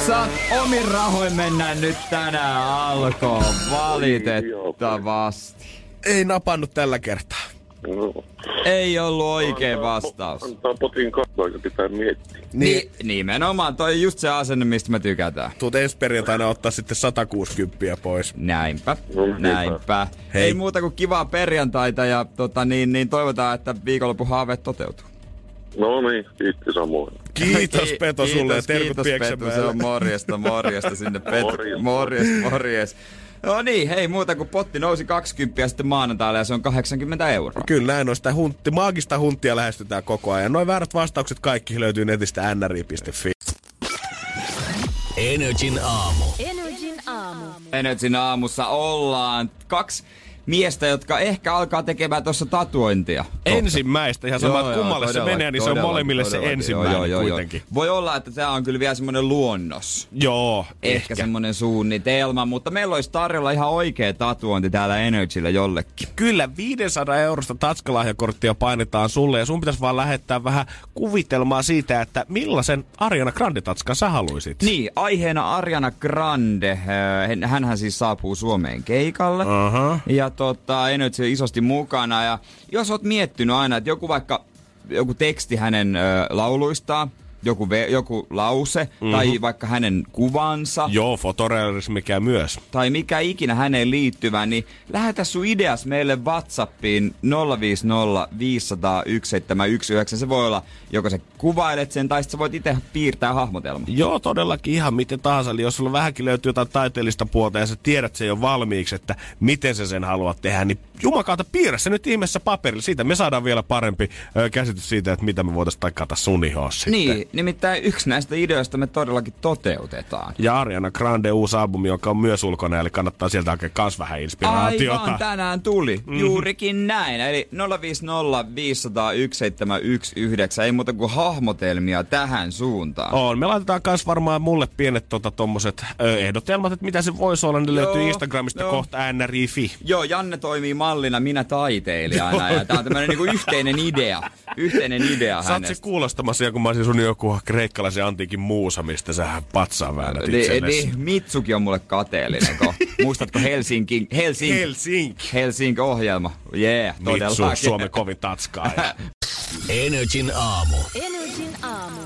saat omin rahoin mennä nyt tänään alkoon valitettavasti. Ei napannut tällä kertaa. No. Ei ollut oikein vastaus. Antaa potin katsoa ja pitää miettiä. Niin, nimenomaan, toi on just se asenne, mistä me tykätään. Tuut ensi perjantaina ottaa sitten 160 pois. Näinpä, No, näinpä. Hei. Ei muuta kuin kivaa perjantaita ja tota, niin, niin toivotaan, että viikonlopun haaveet toteutuu. No niin, kiitti samoin. Kiitos Ki- Peto sulle ja kiitos, terkut kiitos Petu, se on morjesta, morjesta sinne Petu. Morjesta. Morjes, morjes. No niin, hei muuta kuin potti nousi 20 ja sitten maanantaille ja se on 80 euroa. Kyllä näin on sitä huntti, maagista hunttia lähestytään koko ajan. Noin väärät vastaukset kaikki löytyy netistä nri.fi. Energin aamu. Energin aamu. Energin aamussa ollaan kaksi miestä, jotka ehkä alkaa tekemään tuossa tatuointia. Ensimmäistä, ihan sama, että kummalle se todella, menee, niin se on todella, molemmille se todella. ensimmäinen joo, joo, joo, kuitenkin. Joo. Voi olla, että tämä on kyllä vielä semmoinen luonnos. Joo, Ehkä, ehkä. semmoinen suunnitelma, mutta meillä olisi tarjolla ihan oikea tatuointi täällä Energyllä jollekin. Kyllä, 500 eurosta tatskalahjakorttia painetaan sulle ja sun pitäisi vaan lähettää vähän kuvitelmaa siitä, että millaisen Ariana Grande-tatskan sä haluisit. Niin, aiheena Ariana Grande. Äh, hän- Hänhän siis saapuu Suomeen keikalle. Aha. Ja tota, Energy isosti mukana. Ja jos oot miettinyt aina, että joku vaikka joku teksti hänen ö, lauluistaan, joku, ve, joku lause, mm-hmm. tai vaikka hänen kuvansa, Joo, fotorealismi mikä myös. tai mikä ikinä häneen liittyvä, niin lähetä sun ideas meille Whatsappiin 050 500 1719. Se voi olla, joko sä kuvailet sen, tai sä voit itse piirtää hahmotelma. Joo, todellakin ihan miten tahansa. Eli jos sulla vähänkin löytyy jotain taiteellista puolta ja sä tiedät sen jo valmiiksi, että miten sä sen haluat tehdä, niin jumakaata piirrä se nyt ihmeessä paperille. Siitä me saadaan vielä parempi ö, käsitys siitä, että mitä me voitaisiin taikata sun ihoon sitten. Niin, nimittäin yksi näistä ideoista me todellakin toteutetaan. Ja Ariana Grande uusi albumi, joka on myös ulkona, eli kannattaa sieltä hakea kans vähän inspiraatiota. Aivan, tänään tuli. Mm-hmm. Juurikin näin. Eli 050 500 1719. Ei muuta kuin hahmotelmia tähän suuntaan. On. Me laitetaan kans varmaan mulle pienet tota, tommoset ö, ehdotelmat, että mitä se voisi olla. Ne Joo, löytyy Instagramista joo. kohta nri.fi. Joo, Janne toimii mallina, minä taiteilijana. ja tää on tämmönen niinku yhteinen idea. Yhteinen idea Sä oot se hänestä. kuulostamassa, kun mä olisin sun joku kreikkalaisen antiikin muusa, mistä sä patsaan väännät Niin, itsellesi. niin, Mitsuki on mulle kateellinen. Ko. Muistatko Helsinki? Helsinki. Helsinki. Helsinki-ohjelma. Yeah, Mitsu. Suomen kovin tatskaa. Energin aamu. Energin aamu.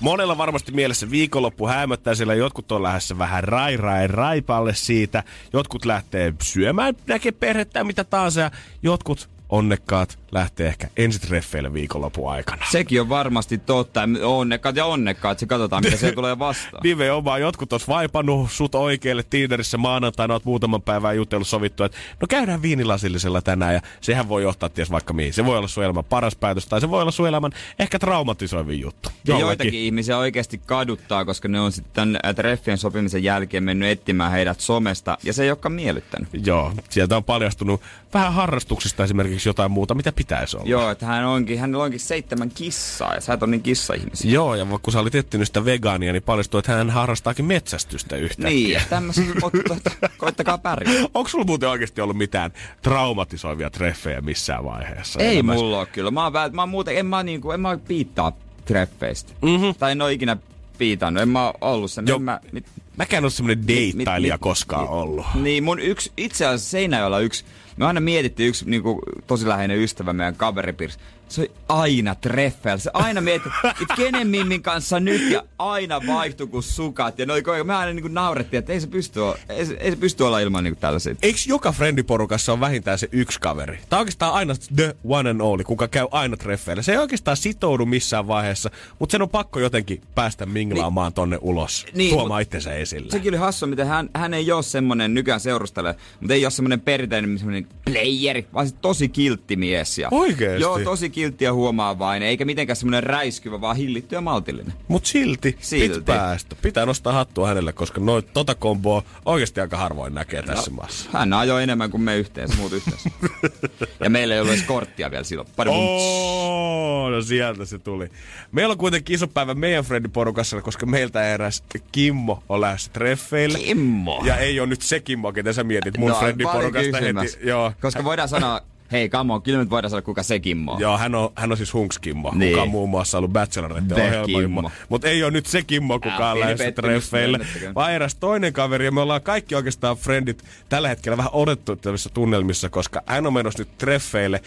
Monella varmasti mielessä viikonloppu hämöttää, sillä jotkut on lähdössä vähän rai rai raipalle siitä. Jotkut lähtee syömään, näkee perhettä mitä taas. Ja jotkut onnekkaat lähtee ehkä ensitreffeille viikonlopun aikana. Sekin on varmasti totta. Onnekkaat ja onnekkaat. Se katsotaan, mitä se tulee vastaan. Nimenomaan jotkut olisi vaipannut sut oikealle Tinderissä maanantaina, oot muutaman päivän jutellut sovittu, että no käydään viinilasillisella tänään ja sehän voi johtaa ties vaikka mihin. Se voi olla sun elämän paras päätös tai se voi olla sun elämän ehkä traumatisoivin juttu. Ja Jollekin. joitakin ihmisiä oikeasti kaduttaa, koska ne on sitten tämän treffien sopimisen jälkeen mennyt etsimään heidät somesta, ja se ei olekaan miellyttänyt. Joo, sieltä on paljastunut vähän harrastuksista esimerkiksi jotain muuta, mitä pitäisi olla. Joo, että hän onkin, hänellä onkin seitsemän kissaa, ja sä et ole niin kissa-ihmisiä. Joo, ja kun sä olit etsinyt sitä vegaania, niin paljastui, että hän harrastaakin metsästystä yhtäkkiä. Niin, ja tämmöisiä, mutta koittakaa pärjää. Onko sulla muuten oikeasti ollut mitään traumatisoivia treffejä missään vaiheessa? Ei elämässä? mulla ole kyllä. Mä oon, vält- mä oon muuten, en mä, niinku, en mä piittaa treffeistä. Mm-hmm. Tai en oo ikinä piitannut, en mä oo ollut sen. Joo. En mä, mit, Mäkään ole semmonen deittailija koskaan ollut. Niin, mun yksi, itse asiassa Seinäjoella yksi, me aina mietittiin yksi niinku, tosi läheinen ystävä meidän kaveripiirissä. Se oli aina treffeillä. Se aina mietti, että kenen mimmin kanssa nyt ja aina vaihtui kuin sukat. Ja noi, me aina niinku naurettiin, että ei se pysty, olla, ei, se, ei se pysty olla ilman niinku tällaisia. Eikö joka friendiporukassa on vähintään se yksi kaveri? Tämä on oikeastaan aina the one and only, kuka käy aina treffeillä. Se ei oikeastaan sitoudu missään vaiheessa, mutta sen on pakko jotenkin päästä minglaamaan niin, tonne ulos, Niin, niin, tuomaan itsensä esille. Sekin oli hassu, miten hän, hän ei ole semmonen nykyään seurustele, mutta ei ole semmonen perinteinen semmonen playeri, vaan se tosi kiltti mies. Ja, Oikeesti? Joo, tosi kiltti ja huomaa vain, eikä mitenkään semmonen räiskyvä, vaan hillitty ja maltillinen. Mut silti, Silti. Pit päästä. Pitää nostaa hattua hänelle, koska noit, tota komboa oikeasti aika harvoin näkee tässä maassa. Hän ajoi enemmän kuin me yhteensä, muut yhteensä. ja meillä ei ollut edes korttia vielä silloin. Oh, no sieltä se tuli. Meillä on kuitenkin iso päivä meidän friendiporukassa, koska meiltä eräs Kimmo on lähdössä treffeille. Kimmo? Ja ei ole nyt se Kimmo, ketä sä mietit mun No, friendiporukasta heti. Joo. Koska voidaan sanoa, hei come on, kyllä nyt voidaan sanoa, kuka se Kimmo on. Joo, hän on, hän on siis Hunks Kimmo, Niin. kuka on muun muassa ollut Bachelorette ohjelma. Mutta ei ole nyt se Kimmo, kuka on pettymys, treffeille, vaan eräs toinen kaveri. Ja me ollaan kaikki oikeastaan friendit tällä hetkellä vähän odotettavissa tunnelmissa, koska hän on menossa nyt treffeille.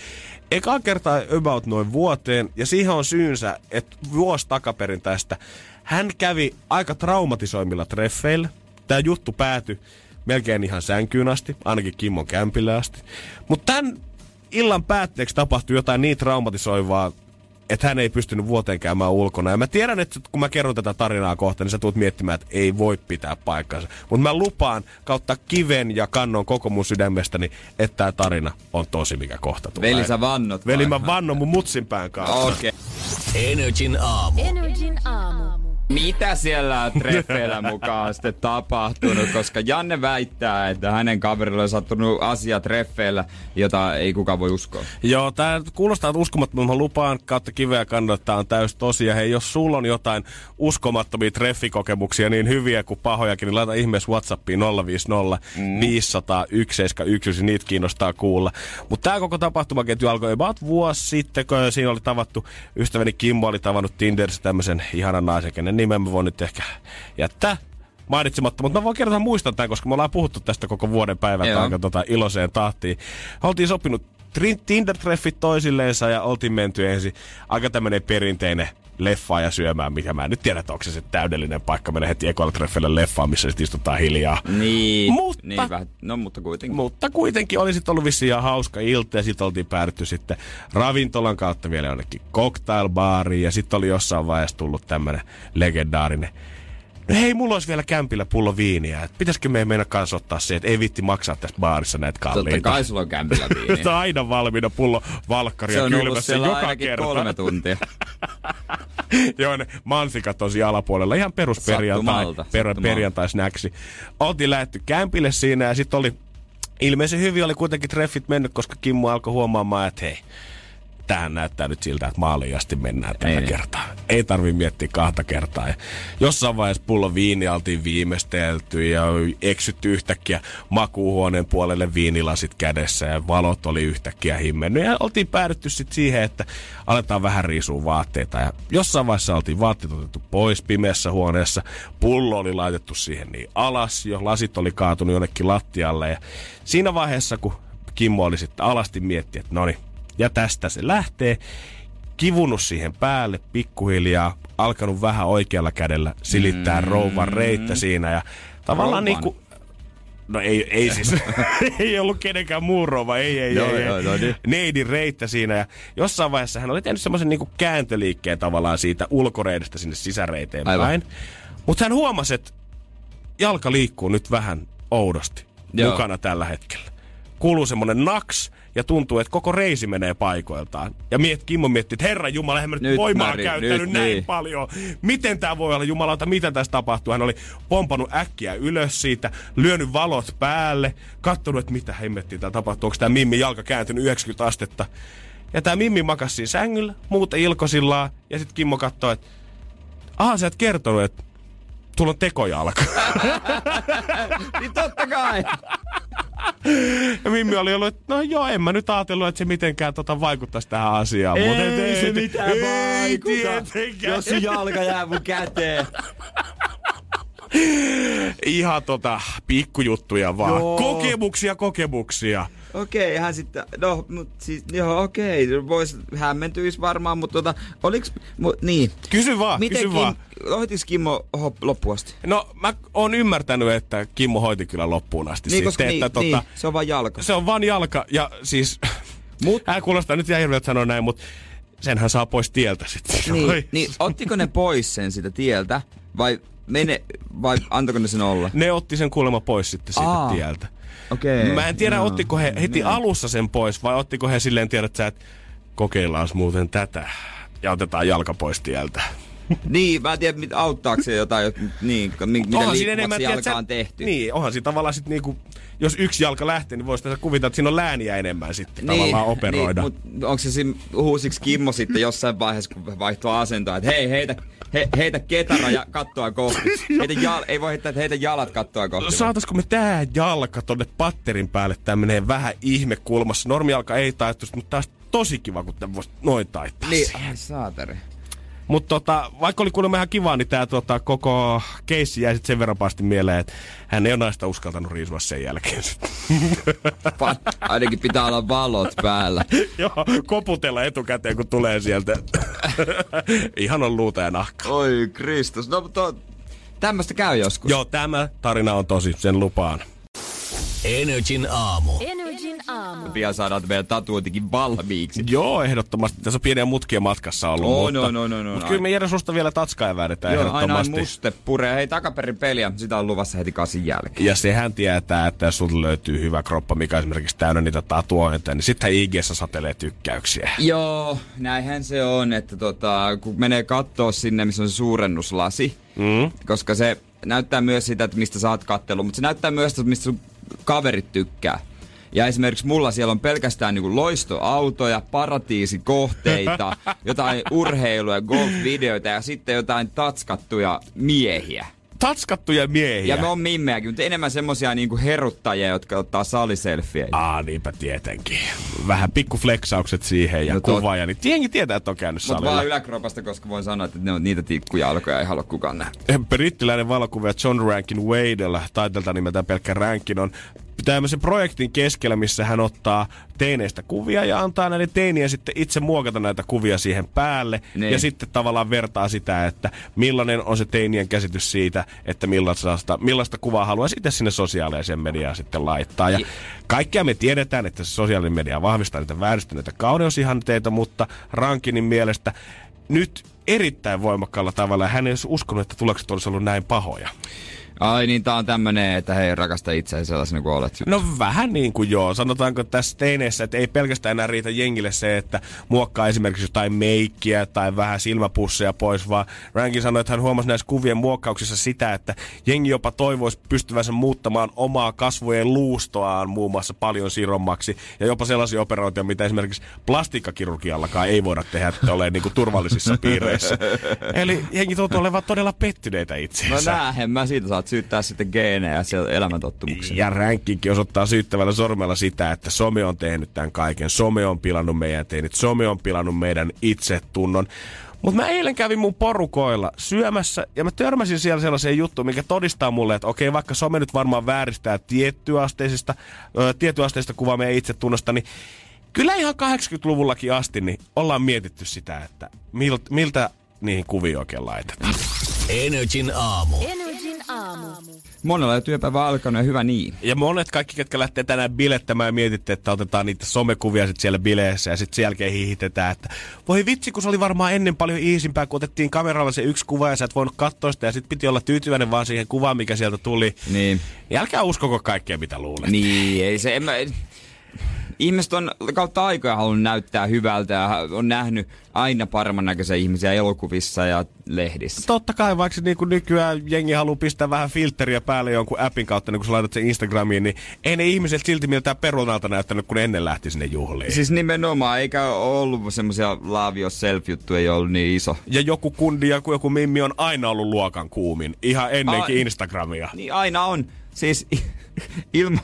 Ekaa kertaa about noin vuoteen, ja siihen on syynsä, että vuosi takaperin tästä hän kävi aika traumatisoimilla treffeillä. Tämä juttu päätyi melkein ihan sänkyyn asti, ainakin Kimmon kämpille asti. Mutta tämän illan päätteeksi tapahtui jotain niin traumatisoivaa, että hän ei pystynyt vuoteen käymään ulkona. Ja mä tiedän, että kun mä kerron tätä tarinaa kohta, niin sä tulet miettimään, että ei voi pitää paikkansa. Mutta mä lupaan kautta kiven ja kannon koko mun sydämestäni, että tämä tarina on tosi, mikä kohta tulee. Veli, sä vannot Veli, vai? mä vannon mun mutsinpään kanssa. Okei. Okay. Energin aamu. Energin aamu. Mitä siellä treffeillä mukaan sitten tapahtunut, koska Janne väittää, että hänen kaverilla on sattunut asia treffeillä, jota ei kukaan voi uskoa. Joo, tää kuulostaa uskomattomalta. Lupaan kautta kiveä kannattaa on täys tosia. Hei, jos sulla on jotain uskomattomia treffikokemuksia, niin hyviä kuin pahojakin, niin laita ihmeessä Whatsappiin 050 mm. 500 171, jos niitä kiinnostaa kuulla. Mutta tämä koko tapahtumaketju alkoi about vuosi sitten, kun siinä oli tavattu, ystäväni Kimmo oli tavannut Tinderissä tämmöisen ihanan naisen, nimen mä voin nyt ehkä jättää mainitsematta, mutta mä voin kertoa muistaa tämän, koska me ollaan puhuttu tästä koko vuoden päivän aika tota, iloiseen tahtiin. Oltiin sopinut Tinder-treffit toisilleensa ja oltiin menty ensin aika tämmönen perinteinen leffaa ja syömään, mikä mä en nyt tiedä, että onko se se täydellinen paikka mennä heti ekoilla treffeille leffaan, missä sitten istutaan hiljaa. Niin, Mutta- niin vähän, no mutta kuitenkin. Mutta kuitenkin oli sitten ollut vissiin ihan hauska ilta ja sitten oltiin päädytty sitten ravintolan kautta vielä jonnekin cocktailbaariin ja sitten oli jossain vaiheessa tullut tämmönen legendaarinen No hei, mulla olisi vielä kämpillä pullo viiniä. Et pitäisikö meidän mennä kanssa ottaa se, että ei vitti maksaa tässä baarissa näitä kalliita. Totta kai sulla on kämpillä viiniä. Tämä on aina valmiina pullo valkkaria kylmässä joka kerta. kolme tuntia. Joo, ne mansikat on siellä alapuolella. Ihan perusperjantai, per, sattumalta. perjantai-snacksi. Oltiin lähetty kämpille siinä ja sitten oli ilmeisen hyvin oli kuitenkin treffit mennyt, koska Kimmo alkoi huomaamaan, että hei, tähän näyttää nyt siltä, että maaliin asti mennään tällä Ei. kertaa. Ei tarvi miettiä kahta kertaa. Ja jossain vaiheessa pullo viiniä oltiin viimeistelty ja eksytty yhtäkkiä makuuhuoneen puolelle viinilasit kädessä ja valot oli yhtäkkiä himmennyt. Ja oltiin päädytty sitten siihen, että aletaan vähän riisua vaatteita. Ja jossain vaiheessa oltiin vaatteet otettu pois pimeässä huoneessa. Pullo oli laitettu siihen niin alas jo, lasit oli kaatunut jonnekin lattialle. Ja siinä vaiheessa, kun Kimmo oli sitten alasti miettiä, että no niin, ja tästä se lähtee. Kivunut siihen päälle pikkuhiljaa, alkanut vähän oikealla kädellä silittää mm. rouvan reittä siinä ja tavallaan niinku... No ei, ei siis, ei ollut kenenkään muun rouva, ei, ei, Joo, ei, joo, ei. no niin. Neidin reittä siinä ja jossain vaiheessa hän oli tehnyt semmoisen niinku kääntöliikkeen tavallaan siitä ulkoreidestä sinne sisäreiteen Aivan. päin. Mutta hän huomasi, että jalka liikkuu nyt vähän oudosti Joo. mukana tällä hetkellä. Kuuluu semmonen naks ja tuntuu, että koko reisi menee paikoiltaan. Ja miet, Kimmo miettii, että herra Jumala, eihän nyt, Nyt voimaa mä ri- käyttänyt nyt näin niin. paljon. Miten tämä voi olla, Jumalauta, mitä tässä tapahtuu? Hän oli pompannut äkkiä ylös siitä, lyönyt valot päälle, katsonut, että mitä hemmettiä täällä tapahtuu. Onko tämä Mimmi jalka kääntynyt 90 astetta? Ja tämä Mimmi makasi siinä sängyllä, muuta ilkosillaan. Ja sitten Kimmo katsoi, että aha, sä et kertonut, että tulla on tekojalka. niin totta kai. Ja Mimmi oli ollut, että no joo, en mä nyt ajatellut, että se mitenkään tota vaikuttaisi tähän asiaan. Ei Mut et se mitään ei vaikuta, tietenkään. jos sun jalka jää mun käteen. Ihan tota pikkujuttuja vaan. Joo. Kokemuksia, kokemuksia. Okei, hän sitten, no, mut siis, joo, okei, vois hämmentyis varmaan, mutta tota, oliks, mu, niin. Kysy vaan, Miten kysy Kim, vaan. hoitiks Kimmo hop, loppuun asti? No mä oon ymmärtänyt, että Kimmo hoiti kyllä loppuun asti Niin, koska sitten, niin, että niin, tota, se on vaan jalka. se on vaan jalka ja siis... Mut- Hän kuulostaa nyt ihan hirveältä sanoa näin, mutta senhän saa pois tieltä sitten. Niin, niin, ottiko ne pois sen sitä tieltä, vai mene, vai antako ne sen olla? Ne otti sen kuulemma pois sitten siitä Aa. tieltä. Okei. Mä en tiedä, joo. ottiko he heti Niin. alussa sen pois vai ottiko he silleen, tiedät että kokeillaan muuten tätä ja otetaan jalka pois tieltä. Niin, mä en tiedä, mit, auttaako se jotain, jot- niin, mi, mitä liikkuvaksi tiedät jalka sä- on tehty. Niin, onhan siinä tavallaan sitten niinku, jos yksi jalka lähtee, niin voisi tässä kuvitella, että siinä on lääniä enemmän sitten tavallaan operoida. Niin, mutta onko se siinä, huusiks Kimmo sitten jossain vaiheessa, kun vaihtoi asentoa, että hei, heitä, he, heitä ketara ja kattoa kohti. Heitä jal, ei voi heittää, että heitä jalat kattoa kohti. Saataisiko me tää jalka tonne patterin päälle tämmönen vähän ihme kulmassa? Normijalka ei taittuisi, mutta taas tosi kiva, kun tämän voisi noin taittaa Niin, saatari. Mutta tota, vaikka oli kuulemma ihan kiva, niin tämä tota, koko keissi jäi sen verran pahasti mieleen, että hän ei ole naista uskaltanut riisua sen jälkeen. sit. Pa- ainakin pitää olla valot päällä. Joo, koputella etukäteen, kun tulee sieltä. ihan on luuta ja nahka. Oi Kristus, no mutta tämmöistä käy joskus. Joo, tämä tarina on tosi, sen lupaan. Energin aamu. Energin aamu. Pian saadaan meidän tatuointikin valmiiksi. Joo, ehdottomasti. Tässä on pieniä mutkia matkassa ollut. Oo, mutta, no, no, no, no, mutta no. kyllä me Jere susta vielä tatskaa väännetään Joo, aina ehdottomasti. muste puree. Hei, takaperin peliä. Sitä on luvassa heti kasin jälkeen. Ja sehän tietää, että jos sulta löytyy hyvä kroppa, mikä on esimerkiksi täynnä niitä tatuointeja, niin sitten IGssä satelee tykkäyksiä. Joo, näinhän se on, että tota, kun menee kattoo sinne, missä on se suurennuslasi, Mm. koska se näyttää myös sitä, että mistä sä oot kattellut, mutta se näyttää myös, että mistä sun kaverit tykkää. Ja esimerkiksi mulla siellä on pelkästään niinku loistoautoja, paratiisikohteita, jotain urheiluja, golfvideoita ja sitten jotain tatskattuja miehiä. Tatskattuja miehiä. Ja me on mimmejäkin, mutta enemmän semmosia niinku heruttajia, jotka ottaa saliselfieitä. Aa, niinpä tietenkin. Vähän pikku flexaukset siihen ja No no tot- kuvaaja, niin jengi tietää, että on käynyt Mutta salilla. vaan yläkropasta, koska voin sanoa, että ne on niitä tikkujalkoja, ei halua kukaan nähdä. Brittiläinen valokuvaaja John Rankin Wadella, taitelta nimeltään pelkkä Rankin, on tämmöisen projektin keskellä, missä hän ottaa teineistä kuvia ja antaa näiden teinien sitten itse muokata näitä kuvia siihen päälle. Niin. Ja sitten tavallaan vertaa sitä, että millainen on se teinien käsitys siitä, että millaista, millaista kuvaa haluaisi itse sinne sosiaaliseen mediaan sitten laittaa. Ja kaikkea me tiedetään, että se sosiaalinen media vahvistaa niitä vääristyneitä kauneusihanteita, mutta Rankinin mielestä nyt erittäin voimakkaalla tavalla. Hän ei olisi uskonut, että tulokset olisi ollut näin pahoja. Ai niin, tää on tämmönen, että hei, rakasta itseäsi sellaisena kuin olet. No vähän niin kuin joo. Sanotaanko tässä teineissä, että ei pelkästään enää riitä jengille se, että muokkaa esimerkiksi jotain meikkiä tai vähän silmäpusseja pois, vaan Rankin sanoi, että hän huomasi näissä kuvien muokkauksissa sitä, että jengi jopa toivoisi pystyvänsä muuttamaan omaa kasvojen luustoaan muun muassa paljon sirommaksi ja jopa sellaisia operaatioita, mitä esimerkiksi plastiikkakirurgiallakaan ei voida tehdä, että ole niin kuin turvallisissa piireissä. Eli jengi tuntuu olevan todella pettyneitä No itseensä. näähän mä siitä saat syyttää sitten geenejä ja siellä elämäntottumuksia. Ja ränkkinkin osoittaa syyttävällä sormella sitä, että some on tehnyt tämän kaiken. Some on pilannut meidän teinit. Some on pilannut meidän itsetunnon. Mutta mä eilen kävin mun porukoilla syömässä ja mä törmäsin siellä sellaiseen juttuun, mikä todistaa mulle, että okei, vaikka some nyt varmaan vääristää tiettyasteisista, ö, tiettyasteista kuvaa meidän itsetunnosta, niin kyllä ihan 80-luvullakin asti niin ollaan mietitty sitä, että miltä, miltä niihin kuviin oikein laitetaan. Energin aamu. Energin aamu. Monella ei työpäivä alkanut ja hyvä niin. Ja monet kaikki, ketkä lähtee tänään bilettämään ja mietitte, että otetaan niitä somekuvia sit siellä bileissä ja sitten sen jälkeen hiihitetään, että voi vitsi, kun se oli varmaan ennen paljon iisimpää, kun otettiin kameralla se yksi kuva ja sä et voinut katsoa sitä ja sitten piti olla tyytyväinen vaan siihen kuvaan, mikä sieltä tuli. Niin. Ja älkää uskoko kaikkea, mitä luulet. Niin, ei se, en mä, ihmiset on kautta aikoja halunnut näyttää hyvältä ja on nähnyt aina paremman näköisiä ihmisiä elokuvissa ja lehdissä. Totta kai, vaikka niin kuin nykyään jengi haluaa pistää vähän filteriä päälle jonkun appin kautta, niin kun sä laitat sen Instagramiin, niin ei ne ihmiset silti miltään perunalta näyttänyt, kun ne ennen lähti sinne juhliin. Siis nimenomaan, eikä ollut semmosia love yourself juttuja, ei ollut niin iso. Ja joku kundi ja joku mimmi on aina ollut luokan kuumin, ihan ennenkin Ai. Instagramia. Niin aina on. Siis ilma...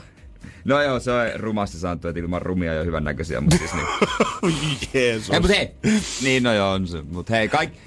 No joo, se on rumasti sanottu, että ilman rumia ja hyvän näköisiä, mutta siis niin. Jeesus. Ei, mut hei. Niin, no joo, on se. Mut hei, kaikki...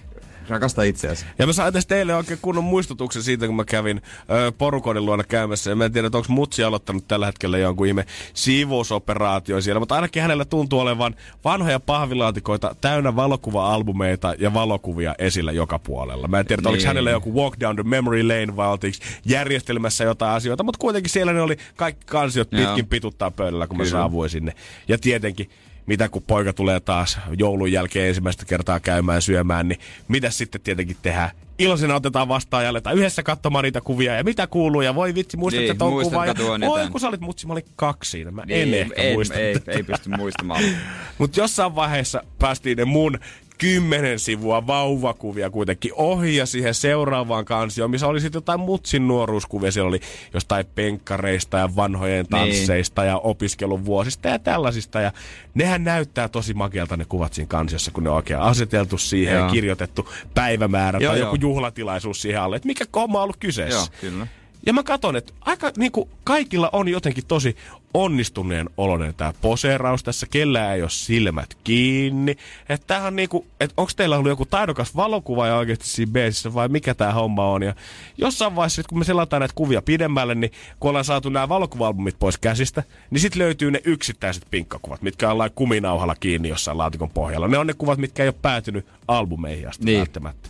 Rakasta itseäsi. Ja mä sain tästä teille oikein kunnon muistutuksen siitä, kun mä kävin ö, porukoiden luona käymässä. Ja mä en tiedä, että onko Mutsi aloittanut tällä hetkellä jonkun ihme siivousoperaatio siellä. Mutta ainakin hänellä tuntuu olevan vanhoja pahvilaatikoita täynnä valokuva-albumeita ja valokuvia esillä joka puolella. Mä en tiedä, että oliko Niin. hänellä joku Walk Down the Memory Lane vai oltiinko järjestelmässä jotain asioita. Mutta kuitenkin siellä ne oli kaikki kansiot pitkin pituttaa pöydällä, kun mä Kyllä. saavuin sinne. Ja tietenkin mitä kun poika tulee taas joulun jälkeen ensimmäistä kertaa käymään syömään, niin mitä sitten tietenkin tehdään? Iloisena otetaan vastaan ja aletaan yhdessä katsomaan niitä kuvia ja mitä kuuluu ja voi vitsi, muistatko Niin, ton muistan, kuvan? Ja, voi kun sä olit mutsi, mä olin kaksi siinä, mä en Niin, ehkä ei, muista. ei, ei, pysty muistamaan. Mutta jossain vaiheessa päästiin ne mun kymmenen sivua vauvakuvia kuitenkin ohi ja siihen seuraavaan kansioon, missä oli sitten jotain mutsin nuoruuskuvia. Siellä oli jostain penkkareista ja vanhojen Niin. tansseista ja opiskelun vuosista ja tällaisista. Ja nehän näyttää tosi makealta ne kuvat siinä kansiossa, kun ne on oikein aseteltu siihen Joo. ja kirjoitettu päivämäärä Joo, tai joo. joku juhlatilaisuus siihen alle. Että mikä homma on ollut kyseessä. joo, kyllä. Ja mä katson, että aika niinku kaikilla on jotenkin tosi onnistuneen oloinen tämä poseeraus tässä, kellään ei ole silmät kiinni. Että tämähän on niinku, että onko teillä ollut joku taidokas valokuva ja oikeasti siinä beesissä vai mikä tämä homma on. Ja jossain vaiheessa, kun me selataan näitä kuvia pidemmälle, niin kun ollaan saatu nämä valokuva-albumit pois käsistä, niin sitten löytyy ne yksittäiset pinkkakuvat, mitkä on kuminauhalla kiinni jossain laatikon pohjalla. Ne on ne kuvat, mitkä ei ole päätynyt albumeihin asti Niin. välttämättä.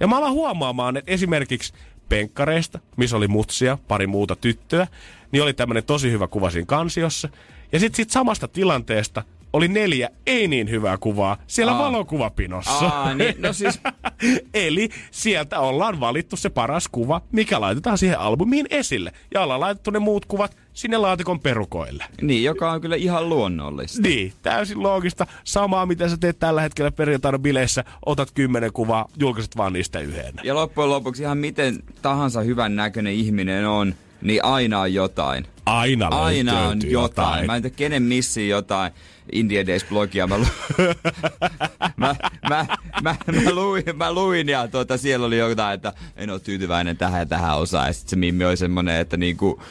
Ja mä alan huomaamaan, että esimerkiksi penkkareista, missä oli mutsia, pari muuta tyttöä, niin oli tämmönen tosi hyvä kuva siinä kansiossa. Ja sitten sit samasta tilanteesta oli neljä ei niin hyvää kuvaa siellä Aa. valokuvapinossa. Aa, niin, no siis- Eli sieltä ollaan valittu se paras kuva, mikä laitetaan siihen albumiin esille. Ja ollaan laitettu ne muut kuvat sinne laatikon perukoille. Niin, joka on kyllä ihan luonnollista. Niin, täysin loogista. Samaa, mitä sä teet tällä hetkellä perjantaina bileissä. Otat kymmenen kuvaa, julkaiset vaan niistä yhden. Ja loppujen lopuksi ihan miten tahansa hyvän näköinen ihminen on, niin aina on jotain. Aina, Aina on löytyy jotain. Mä en tiedä, kenen missiin jotain India Days-blogia mä, lu- mä, mä, mä, mä, luin, mä luin ja tuota, siellä oli jotain, että en ole tyytyväinen tähän ja tähän osaan. Ja sit se mimmi oli semmonen, että niinku,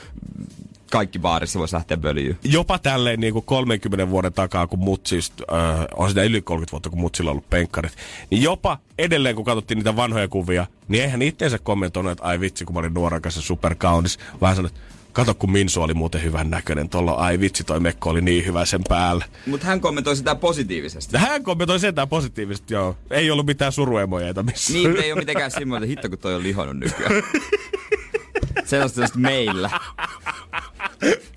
kaikki baarissa voisi lähteä pölyyn. jopa tälleen niin kuin 30 vuoden takaa, kun mut siis, äh, on sitä yli 30 vuotta, kun mutsilla on ollut penkkarit, niin jopa edelleen, kun katsottiin niitä vanhoja kuvia, niin eihän itteensä kommentoinut, että ai vitsi, kun mä olin nuorakas ja superkaunis, vaan sanoi, kato kun Minsu oli muuten hyvän näköinen, tuolla ai vitsi, toi mekko oli niin hyvä sen päällä. Mutta hän kommentoi sitä positiivisesti. Hän kommentoi sentään positiivisesti, joo. Ei ollut mitään suruemojeita missään. Niin, ei ole mitenkään semmoinen, että hitto kun toi on lihonnut nykyään. Sellaista sellaista meillä.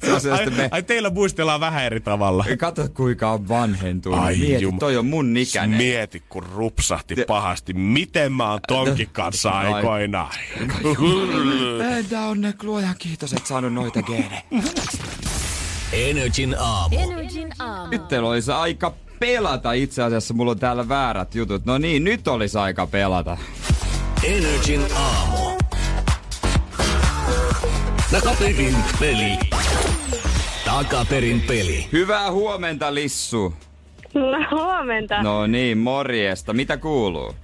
Se on ai, me... ai, teillä muistellaan vähän eri tavalla. Kato kuinka on vanhentunut. Ai Mieti, jum- toi on mun ikäinen. Mieti, kun rupsahti Te- pahasti. Miten mä oon tonkin kanssa Ai. aikoinaan. Entä on ne luojan kiitos, et saanut noita geenejä. Energin aamu. Energin aamu. Nyt teillä olisi aika pelata itse asiassa. Mulla on täällä väärät jutut. No niin, nyt olisi aika pelata. Energin aamu. Takaperin peli. Takaperin peli. Hyvää huomenta, Lissu. No huomenta. No. Niin, morjesta. Mitä kuuluu?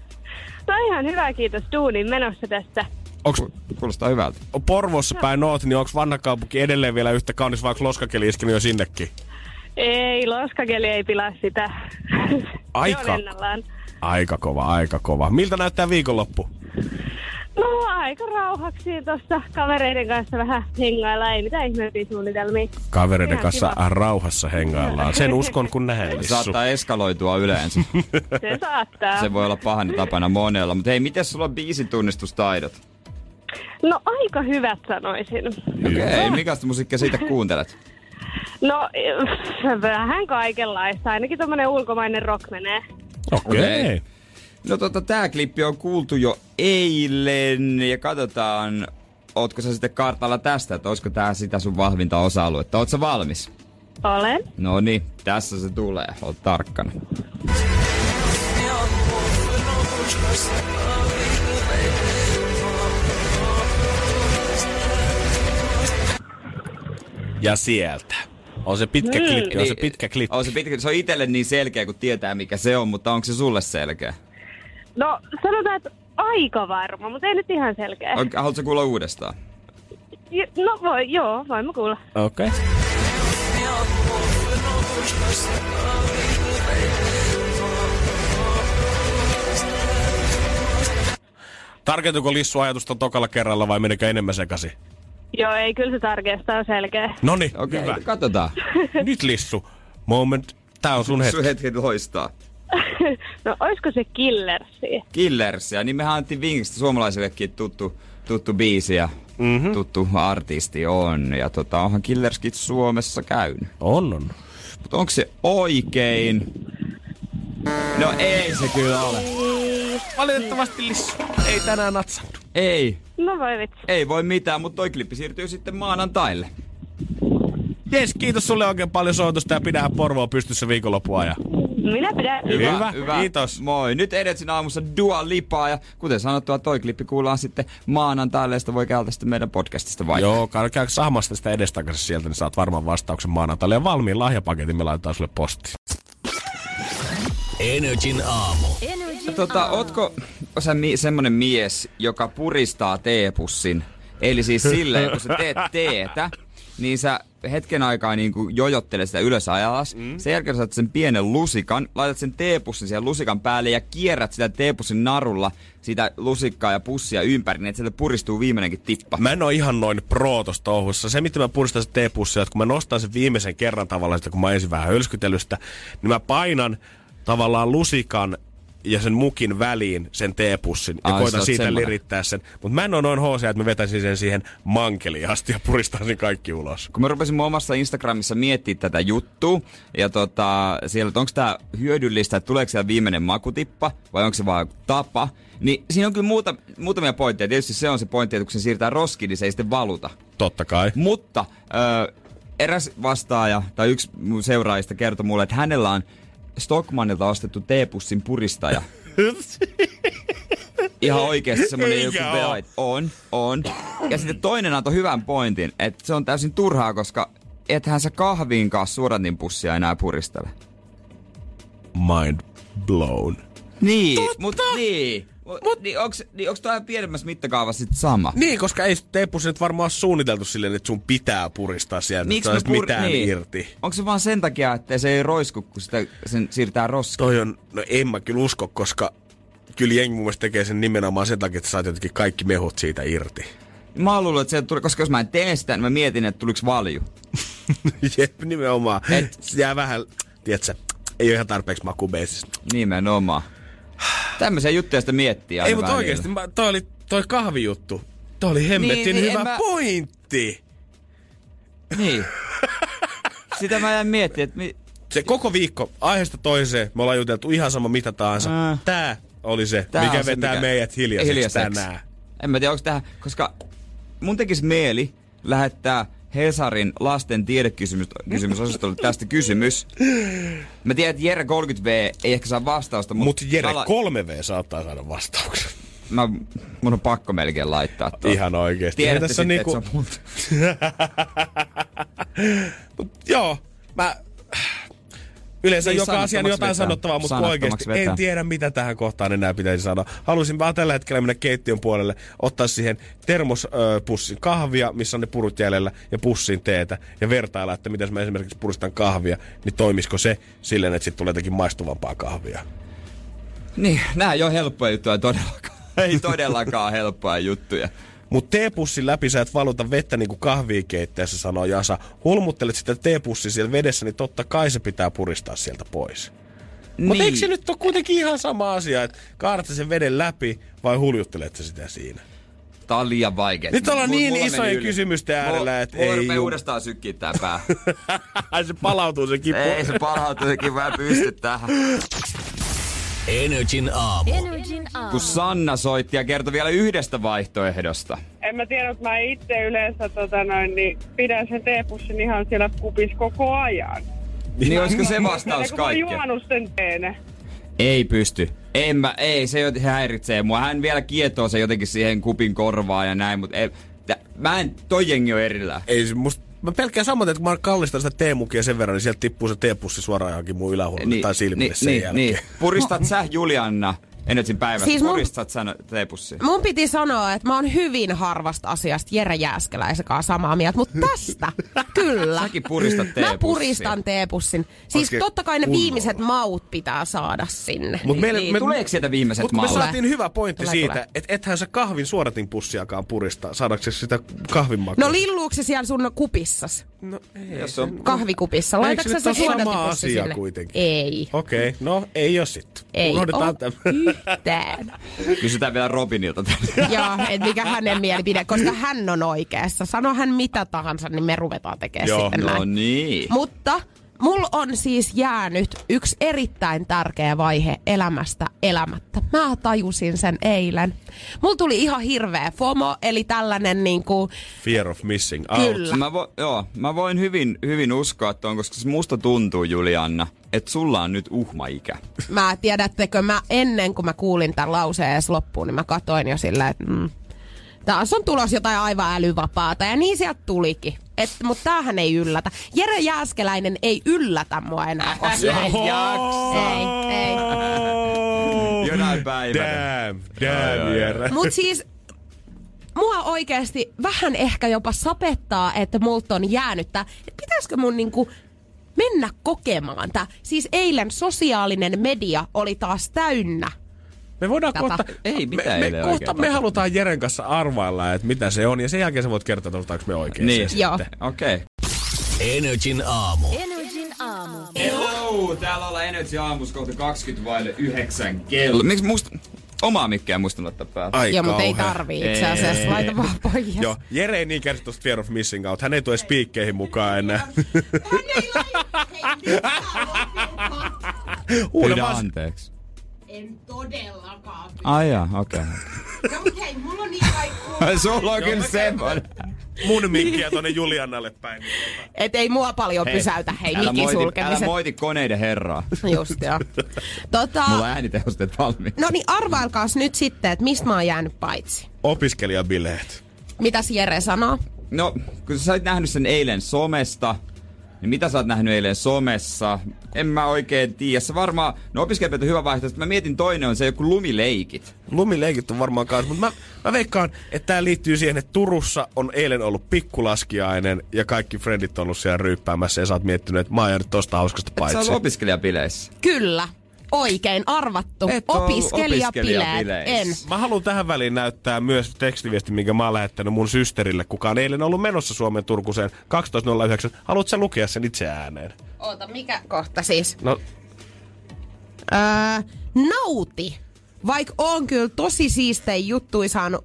no ihan hyvä, kiitos. Duunin menossa tässä. Onks Kuulostaa hyvältä. Porvossa päin oot, niin onks vanha kaupunki edelleen vielä yhtä kaunis, vai onks loskakeli iskenyt jo sinnekin? Ei, loskakeli ei pilaa sitä. Aika. Aika kova, aika kova. Miltä näyttää viikonloppu? No aika rauhaksi tuossa kavereiden kanssa vähän hengailla. Ei mitään ihmeempiä suunnitelmia. Kavereiden Ihan kanssa kiva. rauhassa hengaillaan. Sen uskon kun näen, Lissu. Saattaa eskaloitua yleensä. Se saattaa. Se voi olla pahana tapana monella. Mutta hei, miten sulla on biisitunnistustaidot? No aika hyvät sanoisin. Okei, okay, mikästä musiikkia siitä kuuntelet? No vähän kaikenlaista. Ainakin tommonen ulkomainen rock menee. Okei. Okei. No tota, tää klippi on kuultu jo eilen ja katsotaan, ootko sä sitten kartalla tästä, että olisiko tää sitä sun vahvinta osa-aluetta. Oot sä valmis? Olen. No niin, tässä se tulee. Oot tarkkana. Ja sieltä. On se pitkä Mm. klippi, on se pitkä klippi. On se, pitkä, se on itselle niin selkeä, kun tietää mikä se on, mutta onko se sulle selkeä? No sanotaan, että aika varma, mutta ei nyt ihan selkeä. On, haluatko kuulla uudestaan? J- No voi, joo, voimme kuulla. Okei. Okay. Tarkentuko Lissu ajatusta tokalla kerralla vai menikö enemmän sekasi? Joo, ei, kyllä se tarkeasta on selkeä. Okei, hyvä. okay, katsotaan. Nyt Lissu, moment. Tää on sun hetki. Sun hetki loistaa. No, olisiko se killersi? Killersia, niin mehän antiin vinkistä suomalaisillekin tuttu, tuttu biisi ja mm-hmm. tuttu artisti on. Ja tota, onhan Killerskit Suomessa käynyt. On, on. Mutta onko se oikein? No ei se kyllä ole. Valitettavasti Lissu ei tänään natsannut. Ei, No voi vitsi. ei voi mitään, mutta toi klippi siirtyy sitten maanantaille. Jes, kiitos sulle oikein paljon soitosta ja pidähän Porvoa pystyssä viikonloppua ajan. Minä pidän. Hyvä, kiitos. Moi. Nyt Edetsin aamussa Dua Lipaa ja kuten sanottua, toi klippi kuullaan sitten maanantaille ja sitä voi käydä sitten meidän podcastista vaikka. Joo, käy saamasta sitä edestakaisin sieltä, niin saat varmaan vastauksen maanantaille. Ja valmiin lahjapaketin me laitetaan sulle postiin. Energin aamu. Energin Tota, aamu. ootko sä mi- semmonen mies, joka puristaa teepussin? Eli siis silleen, kun sä teet teetä, niin sä hetken aikaa niin kuin jojottelet sitä ylös ja alas. Mm. Sen jälkeen saat sen pienen lusikan, laitat sen teepussin siihen lusikan päälle ja kierrät sitä teepussin narulla sitä lusikkaa ja pussia ympäri, niin että sieltä puristuu viimeinenkin tippa. Mä en oo ihan noin pro tossa touhussa. Se, miten mä puristan se teepussia, että kun mä nostan sen viimeisen kerran tavallaan sitä, kun mä ensin vähän hölskytelystä, niin mä painan tavallaan lusikan ja sen mukin väliin sen teepussin ja Ai, sä koitan oot siitä semmonen. lirittää sen. Mutta mä en ole noin HC, että mä vetäisin sen siihen mankeliin asti ja puristaisin kaikki ulos. kun mä rupesin mun omassa Instagramissa miettimään tätä juttua, ja tota, siellä, että onko tämä hyödyllistä, että tuleeko siellä viimeinen makutippa, vai onko se vaan tapa, niin siinä on kyllä muuta, muutamia pointteja. Tietysti se on se pointti, että kun se siirtää roskiin, niin se ei sitten valuta. Totta kai. Mutta ö, eräs vastaaja tai yksi seuraajista kertoi mulle, että hänellä on Stockmannilta ostettu teepussin puristaja. Ihan oikeasti semmonen joku oo. veait. On, on. Ja sitten toinen antoi hyvän pointin, että se on täysin turhaa, koska ethän sä kahviin kanssa suodatinpussia enää puristele. Mind blown. Niin, mutta niin. Mut, niin onks, niin onks toi pienemmässä mittakaavassa sit sama? Niin, koska ei teepussi nyt varmaan suunniteltu silleen, että sun pitää puristaa sieltä, Miksi että me pur- mitään niin. irti. Onko se vaan sen takia, että se ei roisku, kun sitä, sen siirtää roskiin? Toi on, no en mä kyllä usko, koska kyllä jengi mun mielestä tekee sen nimenomaan sen takia, että saat jotenkin kaikki mehut siitä irti. Mä oon luullut, että se tuli, koska jos mä en tee sitä, niin mä mietin, että tuliko valju. Jep, nimenomaan. Et- Se jää vähän, tiedätkö, ei ole ihan tarpeeksi makubeisista. Nimenomaan. Tämmöisiä juttuja sitä miettii Ei, mutta oikeesti, mä, toi oli toi kahvijuttu. Toi oli hemmetin Niin, niin, hyvä mä- pointti. Niin. Sitä mä jäin miettimään, että mi- Se koko viikko, aiheesta toiseen, me ollaan juteltu ihan sama mitä tahansa. Äh. Tää oli se, tää mikä se, vetää mikä- meidät hiljaiseksi, tänään. En mä tiedä, onko tähän, koska mun tekisi mieli lähettää Hesarin lasten tiedekysymysosastolle tästä kysymys. Mä tiedän, että Jere 30V ei ehkä saa vastausta, mutta Mutta Jere mä, 3V saattaa saada vastauksen. mä, mun on pakko melkein laittaa tuo. Ihan oikeesti. Tiedätte tässä sitten, niinku- että se on. Mut joo, mä... Yleensä Niin, joka asian jotain vetää. sanottavaa, mutta oikeasti vetää. en tiedä, mitä tähän kohtaan enää pitäisi sanoa. Haluaisin vaan tällä hetkellä mennä keittiön puolelle, ottaa siihen termospussin kahvia, missä on ne purut jäljellä, ja pussin teetä, ja vertailla, että miten mä esimerkiksi puristan kahvia, niin toimisiko se silleen, että sitten tulee jotenkin maistuvampaa kahvia. Niin, nää ei ole helppoja juttuja todellakaan. Ei todellakaan helppoja juttuja. Mutta teepussin läpi sä et valuta vettä niin kuin kahvia keittäessä, sanoo Jasa. Hulmuttelet sitä teepussia siellä vedessä, niin totta kai se pitää puristaa sieltä pois. Niin. Mutta eikö se nyt ole kuitenkin ihan sama asia, että kaadat sen veden läpi vai huljuttelet sitä siinä? Tää on liian vaikea. Nyt ollaan Mulla- niin mulla isojen yli. kysymysten äärellä, Mulla- että mulla ei jum- uudestaan sykkiä tää pää. Ai se palautuu se kipu. ei se palautuu sekin vähän pysty tähän. Energin aamu. Energin aamu. Kun Sanna soitti ja kertoi vielä yhdestä vaihtoehdosta. En mä tiedä, että mä itse yleensä tota noin, niin pidän sen teepussin ihan siellä kupissa koko ajan. Niin olisiko se vastaus kun mä kaikkeen? juonut sen teen. Ei pysty. En mä, ei, se häiritsee mua. Hän vielä kietoo se jotenkin siihen kupin korvaan ja näin, mutta ei, mä en, toi jengi on erillään. Ei se musta... Mä pelkään samoin, että kun mä kallistan sitä teemukia sen verran, niin sieltä tippuu se teepussi suoraan johonkin mun ylähuolelle tai silmille sen niin, jälkeen. niin. Puristat sä, Julianna, Energin päivästä, Siis siis mun- puristat sä teepussia? Mun piti sanoa, että mä oon hyvin harvasta asiasta Jere Jääskeläisen kanssa samaa mieltä, mutta tästä kyllä. Säkin puristat Mä teepussia. puristan teepussin. Siis Oikein totta kai ne kunnolla. viimeiset maut pitää saada sinne. Mut meille, Niin, tuleeko sieltä viimeiset Mutta me maut? saatiin hyvä pointti Tulee, siitä, että ethän sä kahvin suodatinpussiakaan puristaa, saadaksesi sitä kahvin makua. No lilluuko se siellä sun kupissas? no ei. Jos on Kahvikupissa. Laitatko se sä se sama asia sinne? kuitenkin? Ei. Okei, okay, no ei oo sitten. Ei Unohdetaan oo tämä. Yhtään. Kysytään vielä Robinilta. Joo, että mikä hänen mielipide, koska hän on oikeassa. Sano hän mitä tahansa, niin me ruvetaan tekemään Joo. sitten no näin. niin. Mutta mulla on siis jäänyt yksi erittäin tärkeä vaihe elämästä elämättä. Mä tajusin sen eilen. Mulla tuli ihan hirveä FOMO, eli tällainen niinku, Fear of missing out. Kyllä. Mä, vo, joo, mä voin hyvin, hyvin uskoa tuon, koska se musta tuntuu, Julianna, että sulla on nyt uhmaikä. mä tiedättekö, mä ennen kuin mä kuulin tämän lauseen edes loppuun, niin mä katoin jo sillä, että mm, taas on tulos jotain aivan älyvapaata. Ja niin sieltä tulikin. Et, mutta tämähän ei yllätä. Jere Jääskeläinen ei yllätä mua enää koskaan. Ei jaksa. ei, ei. Jonain päivänä. Damn, damn, Jere. Mut siis mua oikeasti vähän ehkä jopa sapettaa, että multa on jäänyt tää. Et pitäisikö mun niinku mennä kokemaan tää? Siis eilen sosiaalinen media oli taas täynnä. Me voidaan Tätä. kohta... Ei mitään me, me, kohta oikein me halutaan Jeren kanssa arvailla, että mitä se on. Ja sen jälkeen sä voit kertoa, että me oikein Niin. Joo. Okei. Okay. Energin aamu. Energin aamu. Hello, täällä ollaan Energy aamus kohta 20 vaille 9 kello. Miksi musta... Omaa mikkiä muistan laittaa päälle. Ai Joo, mutta ei tarvii itse asiassa. Laita vaan pois. Joo, Jere ei niin tosta Fear of Missing Out. Hän ei tule spiikkeihin mukaan enää. Uudenmaan anteeksi. En todellakaan. Ai jaa, okei. No mut hei, mulla on niin kaikkua. Sulla on kyllä semmoinen. mun mikkiä tonne Juliannalle päin. Et ei mua paljon pysäytä, hei, Älä moiti, älä sulkemiset. moiti koneiden herraa. Just joo. Tota, Mulla on äänitehosteet valmiit. no niin, arvailkaas nyt sitten, että mistä mä oon jäänyt paitsi. Opiskelijabileet. Mitäs Jere sanoo? No, kun sä olit nähnyt sen eilen somesta, niin mitä sä oot nähnyt eilen somessa? En mä oikein tiedä. Se varmaan, no opiskelijat on hyvä vaihtoehto. Mä mietin toinen on se joku lumileikit. Lumileikit on varmaan kanssa, mutta mä, mä veikkaan, että tää liittyy siihen, että Turussa on eilen ollut pikkulaskiainen ja kaikki friendit on ollut siellä ryyppäämässä ja sä oot miettinyt, että mä oon jäänyt tosta hauskasta Et sä paitsi. ollut opiskelijabileissä. Kyllä. Oikein arvattu. Et Opiskelijabileet. En. Mä haluan tähän väliin näyttää myös tekstiviesti, minkä mä oon lähettänyt mun systerille, kuka on eilen ollut menossa Suomen Turkuseen 12.09. Haluatko sä lukea sen itse ääneen? Oota, mikä kohta siis? No, Öö, nauti. Vaikka on kyllä tosi siistei juttui saanut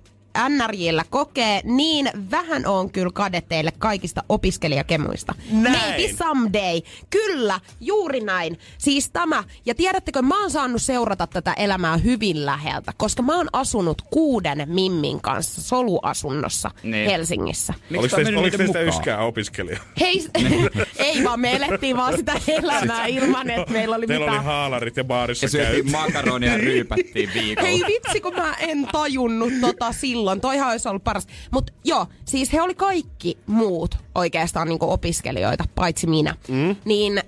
NRJllä kokee, niin vähän on kyllä kade teille kaikista opiskelijakemuista. Näin. Maybe someday. Kyllä, juuri näin. Siis tämä. Ja tiedättekö, mä oon saanut seurata tätä elämää hyvin läheltä, koska mä oon asunut kuuden mimmin kanssa soluasunnossa Niin. Helsingissä. Miksi oliko teistä, oliko teistä yskää opiskelija? Hei, ei vaan me elettiin vaan sitä elämää ilman, että meillä oli Teillä mitään oli haalarit ja baarissa Ja syötiin makaronia ja ryypättiin viikolla. Hei vitsi, kun mä en tajunnut tota silloin. Toihan olisi ollut paras. Mutta joo, siis he oli kaikki muut oikeastaan niinku opiskelijoita, paitsi minä. Mm. Niin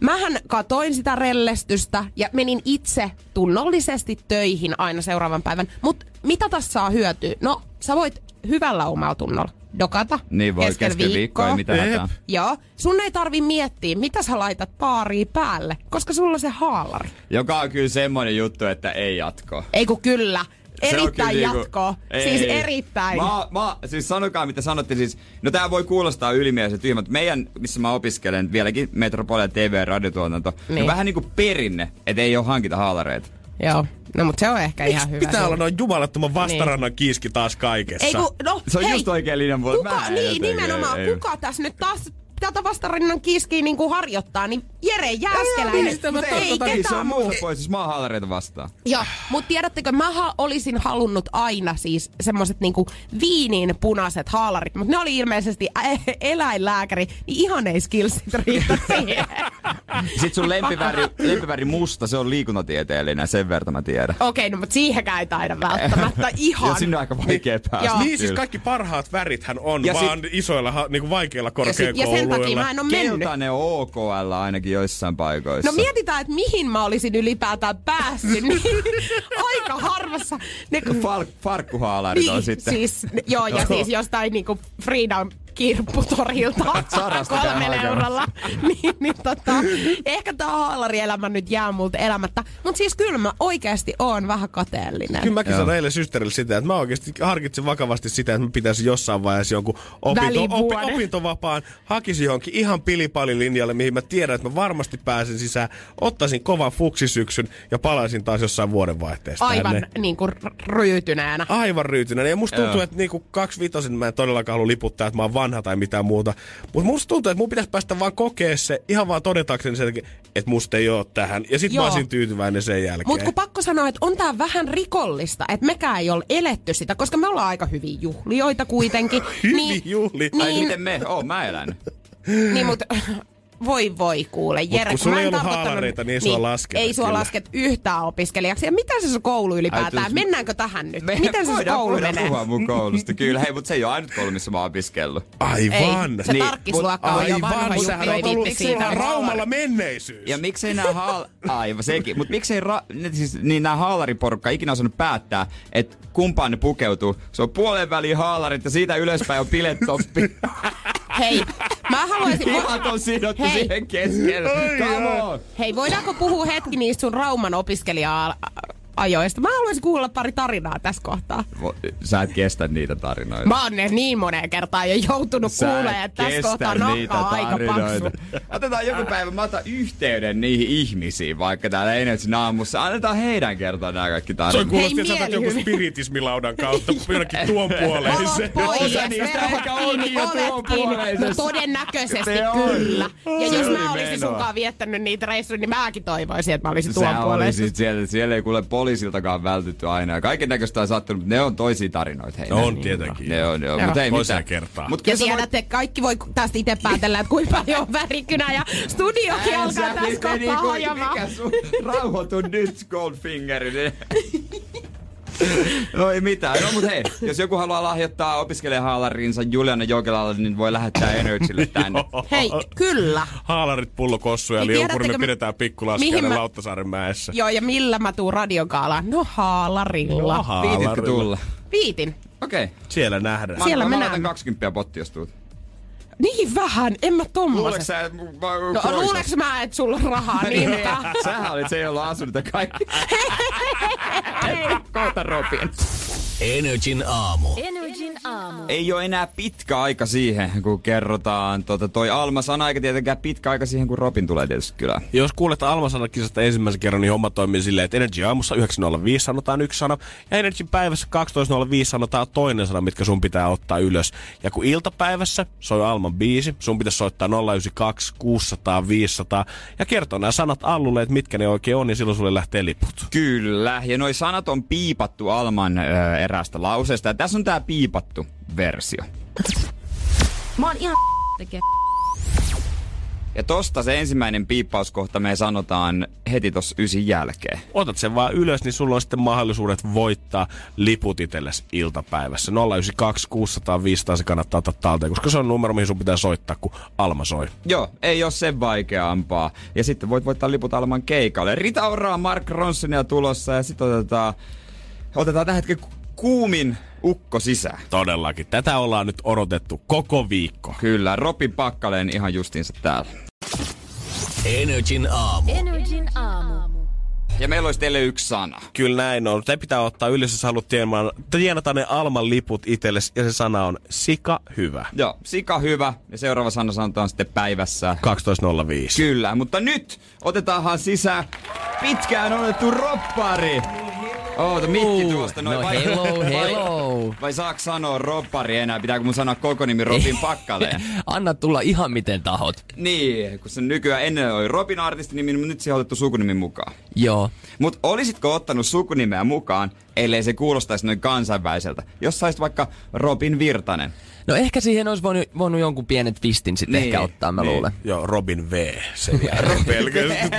mähän katoin sitä rellestystä ja menin itse tunnollisesti töihin aina seuraavan päivän. Mutta mitä tässä saa hyötyä? No, sä voit hyvällä omalla tunnolla dokata Niin voi keskellä kesken viikkoa, ei mitään Jep. hätää. Joo, sun ei tarvi miettiä, mitä sä laitat baariin päälle, koska sulla on se haalari. Joka on kyllä semmonen juttu, että ei jatko. Ei kun kyllä. Se Erittäin niinku- jatkoa. Ei. Siis erittäin. Mä, mä, siis sanokaa mitä sanotte siis. No tää voi kuulostaa ylimielisen tyhmä, mutta meidän, missä mä opiskelen, vieläkin Metropolia TV ja radiotuotanto, niin. Niin. on vähän niinku perinne, että ei oo hankita haalareita. Joo. No mut se on ehkä Miksi ihan hyvä. pitää olla noin jumalattoman vastarannan kiiski taas kaikessa? Ei kun, no, Se on hei, just oikein linjan puolella. Kuka, niin, jotenkin- nimenomaan, ei- kuka tässä nyt taas tätä vastarinnan kiskiä niinku harjoittaa, niin Jere Jääskeläinen. Niin, sitä mä ei niin se ketään on muuta. pois, jos mä oon haalareita vastaan. Joo, mutta tiedättekö, mä olisin halunnut aina siis semmoset niinku viinin punaiset haalarit, mutta ne oli ilmeisesti ä- eläinlääkäri, niin ihan ei skillsit riitä siihen. Sitten sun lempiväri, lempiväri musta, se on liikuntatieteellinen, sen verran mä tiedän. Okei, no mutta siihenkään ei taida välttämättä ihan. Ja sinne on aika vaikea päästä. Joo. Niin siis kaikki parhaat värithän on Ja ja sit- vaan isoilla, niinku vaikeilla ja, sit, ja sen korkeakouluilla. Takia mä en ole mennyt. Keltainen on OKL ainakin joissain paikoissa. No mietitään, että mihin mä olisin ylipäätään päässyt, niin aika harvassa. Ne, Fal- farkkuhaalarit on sitten. Siis, joo, ja siis jostain niinku Freedom kirpputorilta kolmella eurolla. niin, niin tota, ehkä tää haalarielämä nyt jää multa elämättä. Mutta siis kyllä mä oikeasti oon vähän kateellinen. Kyllä mäkin sanoin eilen systerille sitä, että mä oikeasti harkitsin vakavasti sitä, että mä pitäisin jossain vaiheessa jonkun opinto, opi, opintovapaan, hakisin johonkin ihan pilipalilinjalle, mihin mä tiedän, että mä varmasti pääsen sisään, ottaisin kovan fuksisyksyn ja palaisin taas jossain vuodenvaihteessa Aivan tänne. niinku r- ryйтyneenä. Aivan ryytynä. Ja musta tuntuu, Joo. että niinku kaksi vitosen mä en todellakaan halua liputtaa, että mä oon vanha tai mitään muuta. Mutta musta tuntuu, että mun pitäisi päästä vaan kokea se, ihan vaan todetakseni sen, että musta ei oo tähän. Ja sit mä Joo. olisin tyytyväinen sen jälkeen. Mutta kun pakko sanoa, että on tää vähän rikollista, että mekään ei ole eletty sitä, koska me ollaan aika hyviä juhlioita kuitenkin. Hyvin juhli. Ai Niin, miten me? Oo, mä elän. niin mut, voi voi kuule, Jere. kun sulla mä ei en ollut haalareita, niin ei sua lasketa, Ei sua kyllä. lasket yhtään opiskelijaksi. Ja mitä se sun koulu ylipäätään? Ai, Mennäänkö tähän nyt? Me Miten se sun voidaan, koulu voidaan menee? puhua mun koulusta, kyllä. Hei, mutta se ei ole ainut koulu, missä mä oon opiskellut. Aivan. Ei, se Niin, tarkkisluokka on jo vanha Aivan, juttu, ei on ollut viitti siitä. Raumalla menneisyys. Ja miksei nää haal... Aivan sekin. Mutta miksei ra... siis, niin nää haalariporukka ikinä osannut päättää, että kumpaan ne pukeutuu. Se on puolen väliin haalarit ja siitä ylöspäin on bilettoppi. Hei, mä haluaisin... Ihan on sidottu Hei. siihen keskelle. Come on. Hei, voidaanko puhua hetki niistä sun Rauman opiskelija ajoista. Mä haluaisin kuulla pari tarinaa tässä kohtaa. Sä et kestä niitä tarinoita. Mä oon ne niin moneen kertaan jo joutunut Sä kuulemaan, et että tässä kohtaa niitä nokka on aika tarinoita. paksu. Otetaan joku päivä, mä otan yhteyden niihin ihmisiin, vaikka täällä Energyn aamussa. Annetaan heidän kertoa nämä kaikki Se on tarinat. kuulosti, että sä joku spiritismilaudan kautta jonnekin tuon pois, osa niistä ehkä onkin jo tuon. No puoleisessa. todennäköisesti kyllä. Ja jos mä olisin sunkaan viettänyt niitä reissuja, niin mäkin toivoisin, että mä olisin tuon Sä puoleisessa. olisit siellä, siellä ei kuule poliisiltakaan vältytty aina. Ja kaiken näköistä on sattunut, mutta ne on toisia tarinoita. Hei, On ne- tietenkin. Ne on, joo. Joo. Mutta ei mitään. kertaan. Mut Ja sä voit- tiedätte, kaikki voi tästä itse päätellä, että kuinka paljon on värikynä ja studiokin alkaa sä tässä kohtaa hajamaan. Mikä sun rauhoitu nyt, Goldfinger. No ei mitään. No mut hei, jos joku haluaa lahjoittaa opiskelijahaalarinsa Juliana Jokelalle, niin voi lähettää Energylle tänne. Hei, kyllä. Haalarit, pullokossu ja Niin liukuri me pidetään mihin pikkulaskiainen mä- Lauttasaaren mäessä. Joo, ja millä mä tuun radiokaalaan? No haalarilla. No, Viititkö haalarilla. tulla? Viitin. Okei. Okay. Siellä nähdään. Siellä mä, mä laitan näemme. 20 potti, jos tuut. Niin vähän, en mä Luuleeko tommosen. sä, mä No luuleks mä, että sulla on rahaa niin vähän? Sähän olit se, jolla asunut ja kaikki. Kohta Robin. Energin aamu. Energin aamu. Ei ole enää pitkä aika siihen, kun kerrotaan tota, toi Alma-sana, eikä tietenkään pitkä aika siihen, kun Robin tulee tietysti kylään. Jos kuulet Alma-sanakisasta ensimmäisen kerran, niin homma toimii silleen, että Energy aamussa 9.05 sanotaan yksi sana, ja Energy päivässä 12.05 sanotaan toinen sana, mitkä sun pitää ottaa ylös. Ja kun iltapäivässä soi Alman biisi, sun pitäisi soittaa 092 600 500 ja kertoa nämä sanat Allulle, että mitkä ne oikein on, ja silloin sulle lähtee liput. Kyllä, ja noi sanat on piipattu Alman ö, eräästä lauseesta, ja tässä on tää piipattu versio. Mä oon ihan tekee. Ja tosta se ensimmäinen piippauskohta me sanotaan heti tossa ysin jälkeen. Otat sen vaan ylös, niin sulla on sitten mahdollisuudet voittaa liput itsellesi iltapäivässä. 092 600 500 se kannattaa ottaa talteen, koska se on numero, mihin sun pitää soittaa, kun Alma soi. Joo, ei ole sen vaikeampaa. Ja sitten voit voittaa liput Alman keikalle. Rita Oraa, Mark Ronsonia tulossa ja sitten otetaan, otetaan tähän hetken kuumin ukko sisään. Todellakin. Tätä ollaan nyt odotettu koko viikko. Kyllä, Robin Pakkaleen ihan justiinsa täällä. Energin aamu. Energin aamu. Ja meillä olisi teille yksi sana. Kyllä näin on. Te pitää ottaa yleensä, jos haluat tienata, tienata ne Alman liput itsellesi, ja se sana on sika hyvä. Joo, sika hyvä. Ja seuraava sana sanotaan sitten päivässä. 12.05. Kyllä, mutta nyt otetaanhan sisään pitkään odotettu roppari. Oota, mikki tuosta noin. no vai, hello, vai, hello. vai saaks sanoa roppari enää? Pitääkö mun sanoa koko nimi Robin Pakkaleen? Anna tulla ihan miten tahot. Niin, kun se nykyään ennen oli Robin artistinimi, mutta nyt siihen on otettu sukunimi mukaan. Joo. Mutta olisitko ottanut sukunimeä mukaan, ellei se kuulostaisi noin kansainväliseltä? Jos saisit vaikka Robin Virtanen. No ehkä siihen olisi voinut, voinut jonkun pienen twistin sitten Niin, ehkä ottaa, mä niin. luulen. Joo, Robin V. Sen jälkeen pelkästään.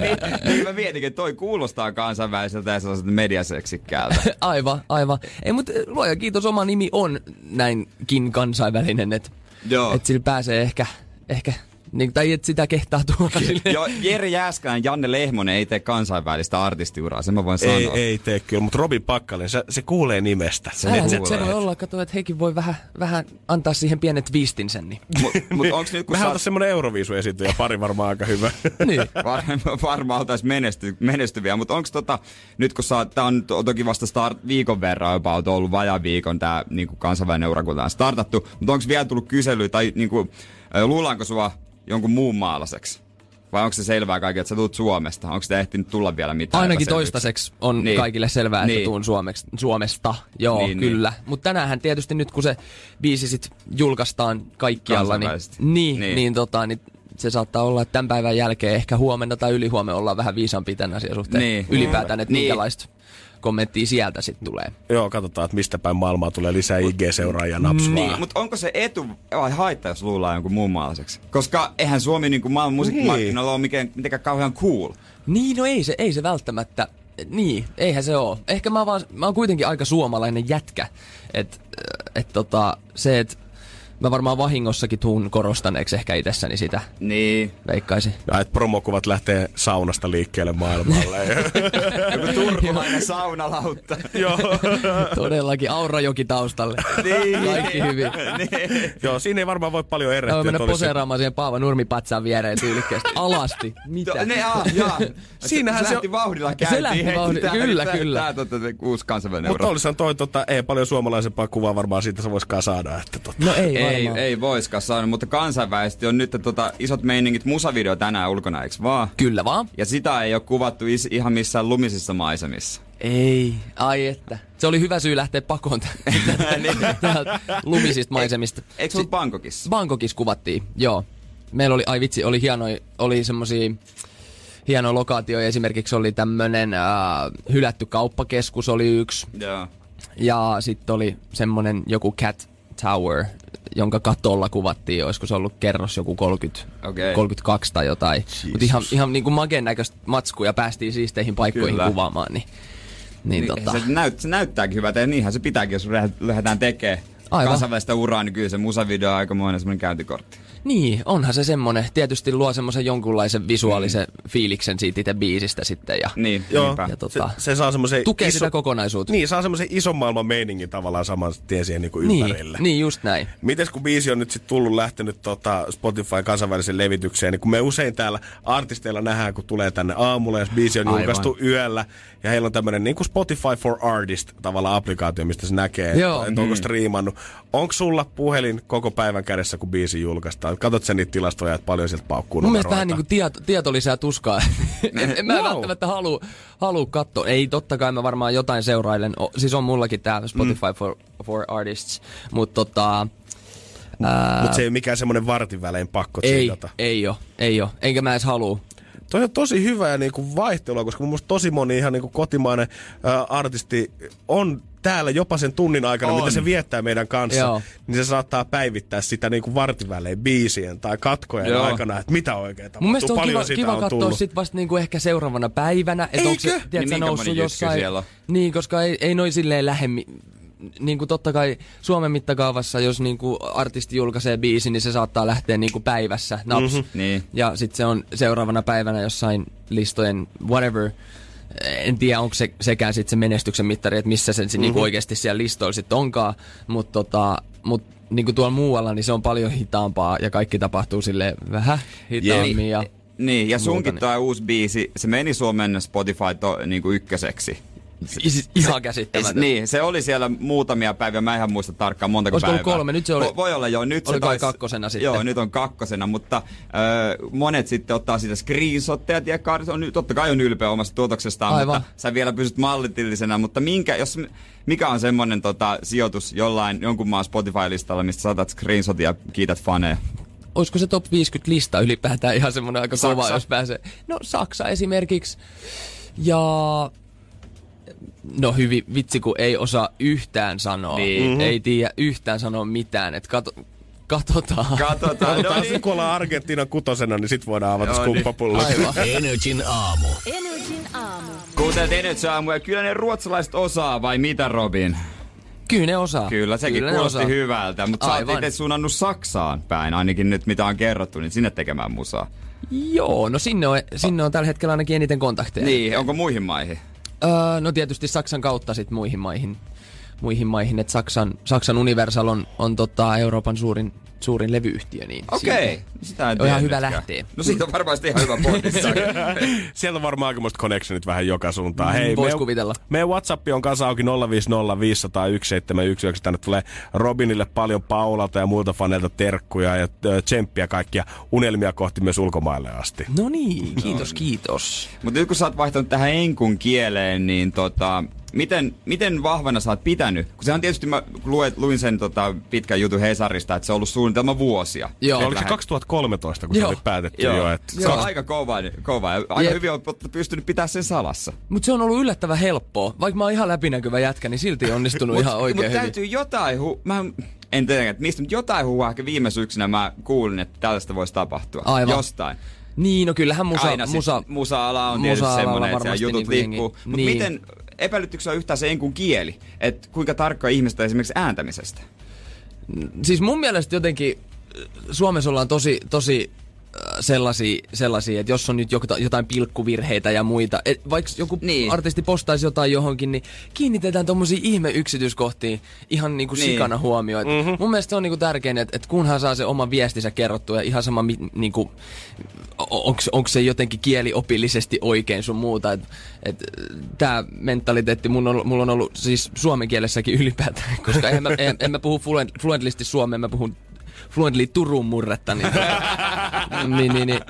niin, niin mä mietinkin, että toi kuulostaa kansainväliseltä ja sellaiselta mediaseksikkäältä. Aivan, aivan. Ei, mutta luoja kiitos, oma nimi on näinkin kansainvälinen, että Joo. et sillä pääsee ehkä, ehkä niin, tai et sitä kehtaa tuoda silleen. Joo, Jere Jääskään, Janne Lehmonen ei tee kansainvälistä artistiuraa, sen mä voin sanoa. ei, ei tee kyllä, mutta Robin Pakkalen, se, se kuulee nimestä. Se Ää, kuulee. se voi olla, kato, että hekin voi vähän, vähän antaa siihen pienet twistin sen. Niin. Mut, mut onks nyt kun Mehän semmonen Euroviisu-esiintyjä, pari varmaan aika hyvä. niin. Var, varmaan oltais menesty, menestyviä, mutta onko tota, nyt kun sä, tää on toki vasta start, viikon verran jopa oot ollut vajaan viikon tää niinku kansainvälinen ura, kun tää on startattu, mutta onko vielä tullut kysely tai niinku, ö, luullaanko sua jonkun muun maalaiseksi? Vai onko se selvää kaikille, että sä tulet Suomesta? Onko sitä ehtinyt tulla vielä mitään Ainakin toistaiseksi on Niin. kaikille selvää, että Niin. tuun Suomeksi, Suomesta. Joo, Niin, niin, kyllä. Niin. Mutta tänäänhän tietysti nyt, kun se biisi sit julkaistaan kaikkialla, niin, Niin. niin. niin, tota, niin se saattaa olla, että tämän päivän jälkeen ehkä huomenna tai ylihuomenna ollaan vähän viisaampia tämän asian suhteen. Niin. Ylipäätään, että Niin. minkälaista kommenttia sieltä sitten tulee. Joo, katsotaan, että mistä päin maailmaa tulee lisää IG-seuraajia naps Niin, mutta onko se etu vai haitta, jos luullaan jonkun muun maalaiseksi? Koska eihän Suomi niin kuin maailman musiikkimarkkinoilla ole mikään, mitenkään kauhean cool. Niin, no ei se, ei se välttämättä. Niin, eihän se oo. Ehkä mä, vaan, mä oon kuitenkin aika suomalainen jätkä. Et, et tota, se, että Mä varmaan vahingossakin tuun korostaneeksi ehkä itsessäni sitä, Niin. veikkaisin. Ja että promokuvat lähtee saunasta liikkeelle maailmalle. Joku turkulainen saunalautta. Joo. Todellakin Aurajoki taustalle. Niin. Kaikki hyvin. niin. Joo, siinä ei varmaan voi paljon Mä erehtyä. voin mennä se- poseeraamaan siihen Paava Nurmipatsaan viereen tyylikkeesti. Alasti. Mitä? Ne, ah, jaa. Siinähän se, se lähti on- vauhdilla Se käyntiin. lähti heti. vauhdilla, kyllä, tää- kyllä. Tää totta, uusi kansainvälinen Mutta olisihan toi, tota, ei paljon suomalaisempaa kuvaa varmaan siitä se voisikaan saada. Että tota. No ei, Ei, varmaan. ei voiskaan saada, mutta kansainvälisesti on nyt tota, isot meiningit musavideo tänään ulkona, eiks vaan? Kyllä vaan. Ja sitä ei ole kuvattu is- ihan missään lumisissa maisemissa. Ei, ai että. Se oli hyvä syy lähteä pakoon täältä lumisista maisemista. Eikö se ollut Bangkokissa? Bangkokissa kuvattiin, joo. Meillä oli, ai vitsi, oli hienoja, oli semmosia hienoja lokaatioja. Esimerkiksi oli tämmönen äh, hylätty kauppakeskus oli yksi. Joo. Ja sitten oli semmonen joku cat tower, jonka katolla kuvattiin, olisiko se ollut kerros joku 30, Okei. 32 tai jotain. Mutta ihan, ihan niinku maken näköistä matskua ja päästiin siisteihin paikkoihin Kyllä. kuvaamaan. Niin, niin, Niin, tota, se, näyt, se näyttääkin hyvältä ja niinhän se pitääkin, jos lähdet- lähdetään tekemään Aivan. kansainvälistä uraa, niin kyllä se musavideo on aikamoinen semmoinen käyntikortti. Niin, onhan se semmonen. Tietysti luo semmoisen jonkunlaisen visuaalisen mm. fiiliksen siitä itse biisistä sitten. Ja, Niin, Joo, ja tota, se, se saa semmoisen tukee sitä kokonaisuutta. Niin, saa semmoisen ison maailman meiningin tavallaan saman tien siihen niin kuin niin, ympärille. niin, just näin. Mites kun biisi on nyt sitten tullut lähtenyt tota Spotify kansainväliseen levitykseen, niin kun me usein täällä artisteilla nähdään, kun tulee tänne aamulla, ja biisi on Aivan. julkaistu yöllä, ja heillä on tämmöinen niin kuin Spotify for Artist tavalla applikaatio, mistä se näkee, Joo. että, että onko striimannut. Onko sulla puhelin koko päivän kädessä, kun biisi julkaistaan? Katsot sä niitä tilastoja, että paljon sieltä paukkuu Mun mielestä vähän niin kuin tieto, tieto lisää tuskaa. en, en mä Wow. välttämättä halua halu katsoa. Ei, totta kai mä varmaan jotain seurailen. O, siis on mullakin tää Spotify mm. for, for Artists. Mutta tota... Mutta se ei ole mikään semmoinen vartin välein pakko ei, tsiikata. ei oo, ei oo. Enkä mä edes halua. Toi on tosi hyvä ja niinku vaihtelua, koska mun mielestä tosi moni ihan niinku kotimainen ää, artisti on täällä jopa sen tunnin aikana, On. mitä se viettää meidän kanssa, Joo. niin se saattaa päivittää sitä niinku vartivälein biisien tai katkojen Joo. aikana, että mitä oikein tapahtuu. Mun mielestä on Paljon kiva, kiva on katsoa tullut. sit vasta niinku ehkä seuraavana päivänä. Että onko se, Eikö? tiedätkö, Niin noussut jossain... siellä? Niin, koska ei, ei noin silleen lähde... mi- Niin kuin totta kai Suomen mittakaavassa, jos niin kuin artisti julkaisee biisi, niin se saattaa lähteä niin kuin päivässä, naps. Mm-hmm. Niin. Ja sitten se on seuraavana päivänä jossain listojen whatever. En tiedä, onko se sekään sit se menestyksen mittari, että missä se mm-hmm. niinku oikeasti siellä listoilla sitten onkaan. Mutta tota, mut, niinku tuolla muualla, niin se on paljon hitaampaa ja kaikki tapahtuu sille vähän hitaammin. Ja, Niin, ja sunkin Muuta, tuo uusi biisi, se meni Suomen Spotify to, niinku ykköseksi. Siis ihan Es, käsittämätön. niin, se oli siellä muutamia päiviä, mä en ihan muista tarkkaan montako Olisiko päivää. kolme? Nyt se oli- Vo- Voi olla joo, nyt Oliko se taisi, kakkosena sitten? Joo, nyt on kakkosena, mutta äh, monet sitten ottaa siitä screenshotteja, tiedätkö, on, totta kai on ylpeä omasta tuotoksestaan, Aivan. mutta sä vielä pysyt mallitillisena, mutta minkä, jos, mikä on semmonen tota, sijoitus jollain jonkun maan Spotify-listalla, mistä saatat screenshotia ja kiität faneja? Olisiko se top 50 lista ylipäätään ihan semmoinen aika Saksa. kova, jos pääsee? No Saksa esimerkiksi. Ja No hyvin, vitsi kun ei osaa yhtään sanoa. Niin. Mm-hmm. Ei tiedä yhtään sanoa mitään. Et kato, katsotaan. Katsotaan. Katsotaan, no niin. kun ollaan Argentiinan kutosena, niin sit voidaan avata Joo, niin. skumppapullo. Aivan. Energin aamu. Energin aamu. Kuuntelet Energy Aamua ja kyllä ne ruotsalaiset osaa, vai mitä Robin? Kyllä ne osaa. Kyllä, sekin Kyllä kuulosti osaa. hyvältä, mutta sä oot itse suunnannut Saksaan päin, ainakin nyt mitä on kerrottu, niin sinne tekemään musaa. Joo, no sinne on, sinne on tällä hetkellä ainakin eniten kontakteja. Niin, onko muihin maihin? Öö, no tietysti Saksan kautta sit muihin maihin. Muihin maihin, että Saksan, Saksan Universal on, on tota Euroopan suurin, suurin levyyhtiö. Niin Okei, siitä- sitä On ihan hyvä lähteä. No siitä on varmasti ihan hyvä pointti. Sieltä on varmaan aikamoiset connectionit vähän joka suuntaan. Mm, Hei, vois meidän- kuvitella. Meidän WhatsApp on kanssa auki 050 500 1719. Tänne tulee Robinille paljon Paulalta ja muilta faneilta terkkuja ja tsemppiä kaikkia unelmia kohti myös ulkomaille asti. No niin, kiitos, kiitos. Mutta nyt kun sä oot vaihtanut tähän enkun kieleen, niin tota, miten, miten vahvana sä oot pitänyt? Kun sehän tietysti, mä luin, luin sen tota, pitkän jutun Hesarista, että se on ollut suunnitelma vuosia. Joo. Ja oliko se Lähde- 2013, kun Joo. se oli päätetty Joo, jo? Että se on aika kova, kova. aika Jep. hyvin on pystynyt pitää sen salassa. Mutta se on ollut yllättävän helppoa. Vaikka mä oon ihan läpinäkyvä jätkä, niin silti onnistunut ihan oikein Mutta hyvin. täytyy jotain, hu- mä en tiedä, että mistä, mutta jotain huua ehkä viime syksynä mä kuulin, että tällaista voisi tapahtua. Aivan. Jostain. Niin, no kyllähän musa, Aina sit musa, musa-ala on tietysti musa-alalla semmoinen, että siellä varmasti jutut niinku jengi- liikkuu. Mutta niin. miten, epäilyttikö sä yhtään se enkun kieli? Että kuinka tarkka ihmistä esimerkiksi ääntämisestä? Siis mun mielestä jotenkin Suomessa ollaan tosi, tosi sellaisia, sellaisia, että jos on nyt jota- jotain pilkkuvirheitä ja muita, et vaikka joku Niin. artisti postaisi jotain johonkin, niin kiinnitetään tommosia ihme yksityiskohtiin ihan niinku Niin. sikana huomioon. Mm-hmm. Mun mielestä se on niinku tärkein, että et kunhan saa se oma viestinsä kerrottua ja ihan sama, mi, niinku, onko se jotenkin kieliopillisesti oikein sun muuta. Et, et, tää mentaliteetti mun on, mulla on ollut siis suomen kielessäkin ylipäätään, koska en mä, en, en mä puhu fluent, fluentlisti suomea, mä puhun fluently Turun murretta, niin, niin, niin, niin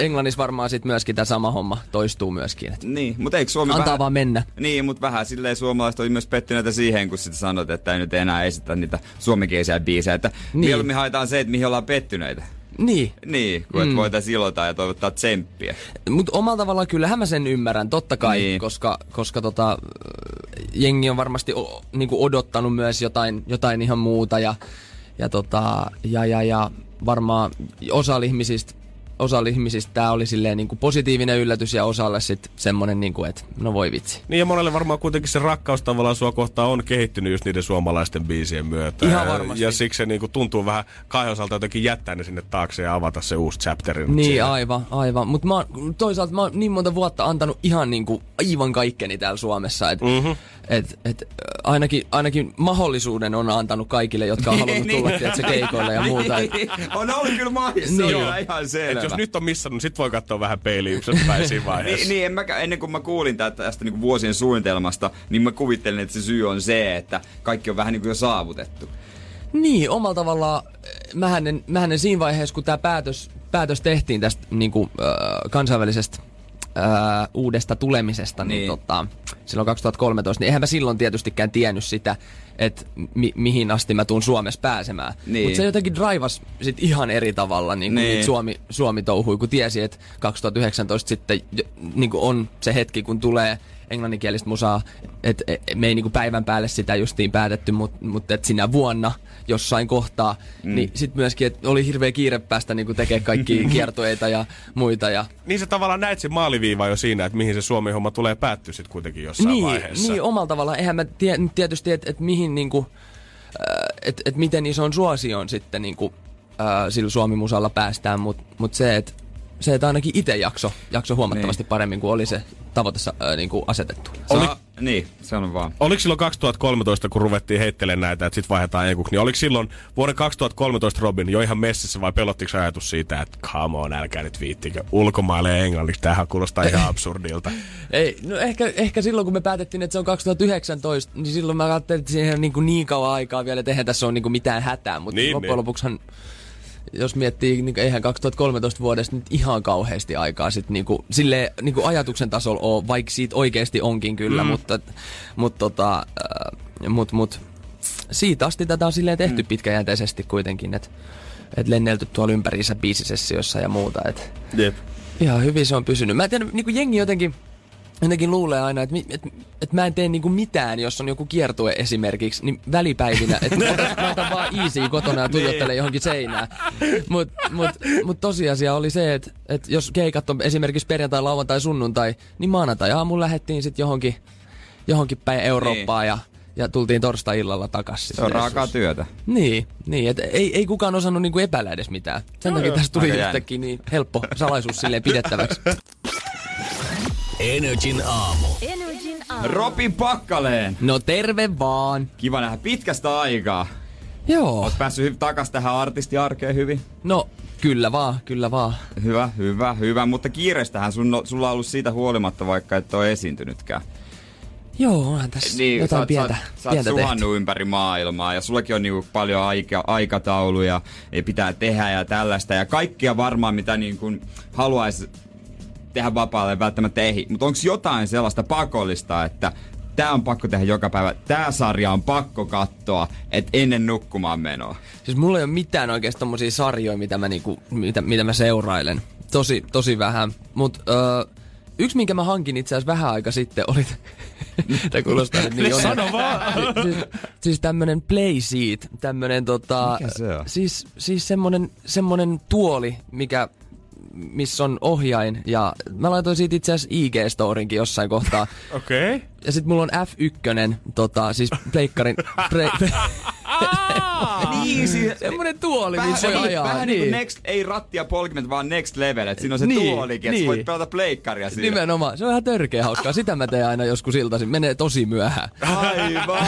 Englannissa varmaan sit myöskin tämä sama homma toistuu myöskin. Et Niin, mutta eikö Suomi antaa vähän... vaan mennä. Niin, mutta vähän silleen suomalaiset oli myös pettyneitä siihen, kun sitten sanot, että ei nyt enää esitä niitä suomenkielisiä biisejä. Että niin. Mieluummin haetaan se, että mihin ollaan pettyneitä. Niin, Niin, kun mm. Voitaisiin iloita ja toivottaa tsemppiä. Mutta omalla tavallaan kyllähän mä sen ymmärrän, totta kai, niin. koska, koska tota, jengi on varmasti o, niinku odottanut myös jotain, jotain ihan muuta ja, ja, tota, ja, ja, ja varmaan osa ihmisistä osalla ihmisistä tämä oli silleen niinku positiivinen yllätys ja osalle sitten semmonen, niinku, että no voi vitsi. Niin ja monelle varmaan kuitenkin se rakkaus tavallaan sua kohtaan on kehittynyt just niiden suomalaisten biisien myötä. Ihan Ja- varmasti. Ja siksi se niinku tuntuu vähän kaihosalta jotenkin jättää ne sinne taakse ja avata se uusi chapteri. nyt Niin, siinä. aivan, aivan. Mutta toisaalta mä oon niin monta vuotta antanut ihan niinku aivan kaikkeni täällä Suomessa, että Mhm. et, et, äh, ainakin, ainakin mahdollisuuden on antanut kaikille, jotka on halunnut tulla tiedätkö, keikoille ja muuta. Et, Niin, on ollut kyllä mahis, se Niin. ihan selvä. Jos nyt on missannut, sit voi katsoa vähän peiliin yksinpäin siinä vaiheessa. Niin, niin en mäkään, ennen kuin mä kuulin tästä, tästä niin vuosien suunnitelmasta, niin mä kuvittelin, että se syy on se, että kaikki on vähän niin kuin jo saavutettu. niin, omalla tavallaan, äh, mähän en, mähän en siinä vaiheessa, kun tämä päätös, päätös tehtiin tästä niinku, äh, kansainvälisestä äh, uudesta tulemisesta, niin, Niin. niin tota, silloin 2013, niin eihän mä silloin tietystikään tiennyt sitä, että mi- mihin asti mä tuun Suomessa pääsemään. Niin. Mutta se jotenkin draivas sit ihan eri tavalla niin kuin Niin. Suomi, Suomi touhui, kun tiesi, että 2019 sitten niin kuin on se hetki, kun tulee englanninkielistä musaa, että me ei niinku päivän päälle sitä justiin päätetty, mutta mut et sinä vuonna jossain kohtaa, mm. niin sitten myöskin, että oli hirveä kiire päästä niinku tekemään kaikki kiertoeita ja muita. Ja, Niin sä tavallaan näet se maaliviiva jo siinä, että mihin se Suomen homma tulee päättyä sit kuitenkin jossain niin, vaiheessa. niin, omalla tavallaan. Eihän mä tie, tietysti, että et mihin niinku, että et miten ison suosioon sitten niinku, äh, sillä Suomi-musalla päästään, mutta mut se, että se, että ainakin itse jakso, jakso huomattavasti niin. paremmin kuin oli se tavoite äh, niinku asetettu. Oli- Oli... Niin, sano vaan. Oliko silloin 2013, kun ruvettiin heittelemään näitä, että sit vaihdetaan enkuksi, niin oliko silloin vuoden 2013 Robin jo ihan messissä vai pelottiko se ajatus siitä, että come on, älkää nyt viittikö ulkomaille ja englanniksi, tämähän kuulostaa ihan absurdilta. Ei, no ehkä, ehkä silloin kun me päätettiin, että se on 2019, niin silloin mä ajattelin, että siihen on niin, kuin niin kauan aikaa vielä, että eihän tässä ole niin kuin mitään hätää. Mutta Niin, niin, loppujen niin. lopuksihan, jos miettii, niin eihän 2013 vuodesta nyt ihan kauheasti aikaa sit niin kuin, silleen, niin kuin ajatuksen tasolla ole, vaikka siitä oikeasti onkin kyllä, mm. mutta, mutta tota, äh, mut, mut, siitä asti tätä on silleen tehty mm. pitkäjänteisesti kuitenkin, että et lennelty tuolla ympäriinsä biisisessioissa ja muuta, että Jep. Ihan hyvin se on pysynyt. Mä en tiedä, niin kuin jengi jotenkin, jotenkin luulee aina, että, mi- et, et mä en tee niinku mitään, jos on joku kiertue esimerkiksi, niin välipäivinä, että mä otan- mä otan vaan easy kotona ja tuijottelen johonkin seinään. Mutta mut, mut tosiasia oli se, että et jos keikat on esimerkiksi perjantai, lauantai, sunnuntai, niin maanantai aamulla lähdettiin sitten johonkin, johonkin päin Eurooppaan ja, ja tultiin torstai-illalla takaisin. Se on raakaa työtä. Niin, niin että ei, ei kukaan osannut niinku epäillä edes mitään. Sen takia tästä tuli yhtäkkiä niin helppo salaisuus silleen pidettäväksi. Energin aamu. Energin aamu. Robin Pakkaleen. No terve vaan. Kiva nähdä pitkästä aikaa. Joo. Oot päässyt hy- takas tähän artistiarkeen hyvin. No kyllä vaan, kyllä vaan. Hyvä, hyvä, hyvä. Mutta kiireestähän sun, sulla on ollut siitä huolimatta, vaikka et ole esiintynytkään. Joo, onhan tässä niin, jotain sä, oot- pientä, sä, oot- sä oot pientä tehty. ympäri maailmaa ja sullakin on niinku paljon aika, aikatauluja ja pitää tehdä ja tällaista. Ja kaikkia varmaan, mitä niinku haluaisi tehdä vapaalle, välttämättä ei. Mutta onko jotain sellaista pakollista, että tämä on pakko tehdä joka päivä, tämä sarja on pakko katsoa, että ennen nukkumaan menoa. Siis mulla ei ole mitään oikeasti tommosia sarjoja, mitä mä, niinku, mitä, mitä mä seurailen. Tosi, tosi vähän. Mut öö, yksi, minkä mä hankin itse asiassa vähän aika sitten, oli... Tää kuulostaa nyt niin Sano vaan! siis, siis tämmönen playseat, tämmönen tota... Mikä se on? Siis, siis semmonen, semmonen tuoli, mikä missä on ohjain ja mä laitoin siitä itse asiassa IG-storinkin jossain kohtaa. Okei. Okay. Ja sit mulla on F1, tota, siis pleikkarin... Pre, pre, Niin, siis, Semmoinen tuoli, Vähän, missä voi niin, ajaa. vähän niin. kuin next, ei rattia polkimet, vaan next level. Et siinä on se Niin, tuolikin, että niin. sä voit pelata pleikkaria siinä. Nimenomaan. Se on ihan törkeä hauskaa. Sitä mä teen aina joskus iltaisin. Menee tosi myöhään. Aivan.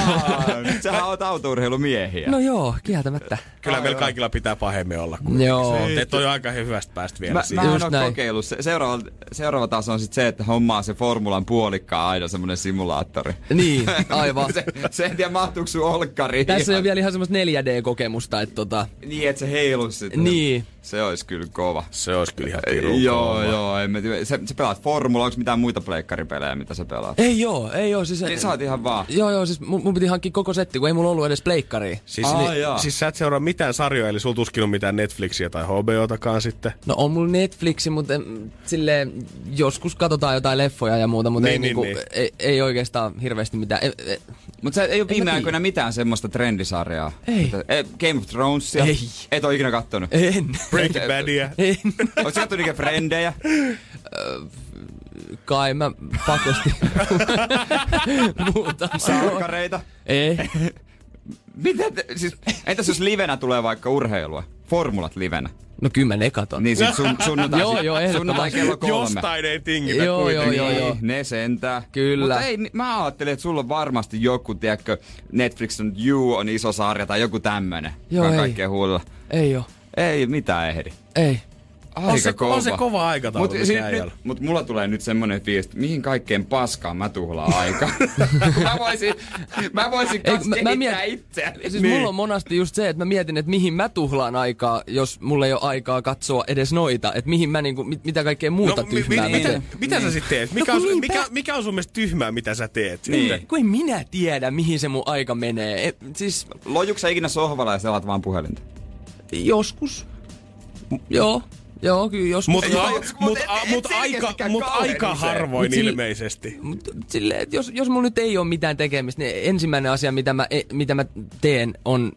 Sähän oot autourheilumiehiä. No joo, kieltämättä. Kyllä meillä kaikilla pitää pahemmin olla. kuitenkin. Joo. Se- Te on jo aika hyvästä päästä vielä Mä, siihen. mä en ole näin. kokeillut. Se, seuraava, seuraava taso on sitten se, että hommaa se formulan puolikkaa aina semmonen simulaattori. Niin, aivan. se, se en tiedä mahtuuko sun olkkariin. Tässä ei ole vielä ihan semmoista 4D-kokemusta, että tota... Niin, että se heiluisi sitten. Niin. Se olisi kyllä kova. Se olisi kyllä ihan pirun Joo, kova. joo. En mä tiedä. Se, se pelaat formula, onko mitään muita pleikkaripelejä, mitä sä pelaat? Ei joo, ei joo, siis... Niin sä oot ihan vaan. Joo, joo, siis mun, mun piti hankkia koko setti, kun ei mulla ollut edes pleikkaria. Siis, Aa, niin, jaa. siis sä et seuraa mitään sarjoja, eli sulla tuskin on mitään Netflixiä tai HBOtakaan sitten. No on mulla Netflixi, mutta em, silleen joskus katsotaan jotain leffoja ja muuta, mutta Niin, ei, niin, niinku, niin. Ei, ei oikeastaan hirveästi mitään. Ei, ei, Mutta se ei ole viime aikoina mitään semmoista trendisarjaa. Ei. Että- eh, Game of Thronesia. Ei. Et ole ikinä kattonut. en. Breaking Badia. Oot sä ikinä Frendejä? Kai mä pakosti muuta. Sarkareita? Ei. Mitä te, siis, entäs jos livenä tulee vaikka urheilua? Formulat livenä. No kyllä mä ne katon. Niin sit sun, sunnuntai, Joo, joo, sunnuntai kello kolme. Jostain ei tingitä Joo, kuitenkin. joo, joo, joo. Niin, Ne sentää. Kyllä. Mutta ei, mä ajattelin, että sulla on varmasti joku, tiedätkö, Netflix on You on iso sarja tai joku tämmönen. Joo, ei. kaikkea huolella. Ei oo. Ei mitään ehdi. Ei. Aika On se, on se kova aikataulu, Mut, si- nyt, mut mulla tulee nyt semmonen fiilis, että mihin kaikkeen paskaan mä tuhlaan aikaa. mä voisin, mä voisin Ei, mä- mä mietin- itseäni. Siis niin. mulla on monasti just se, että mä mietin, että mihin mä tuhlaan aikaa, jos mulla ei ole aikaa katsoa edes noita. Että mihin mä niinku, mit, mitä kaikkea muuta No, mi- tyhmää mi- mä mitä, mitä sä sitten teet? Mikä, No on, kun mikä, mikä on sun mielestä tyhmää, mitä sä teet? Niin. sitten? Kun en minä tiedä, mihin se mun aika menee. E, siis Lojuks sä ikinä sohvalla ja selaat vaan puhelinta? Joskus. Joo. Joo, kyllä joskus. Mutta mut, mut mut, aika, mut aika harvoin Mut sillä- ilmeisesti. Mut silleen, että jos, jos mulla nyt ei ole mitään tekemistä, niin ensimmäinen asia, mitä mä, e- mitä mä teen, on,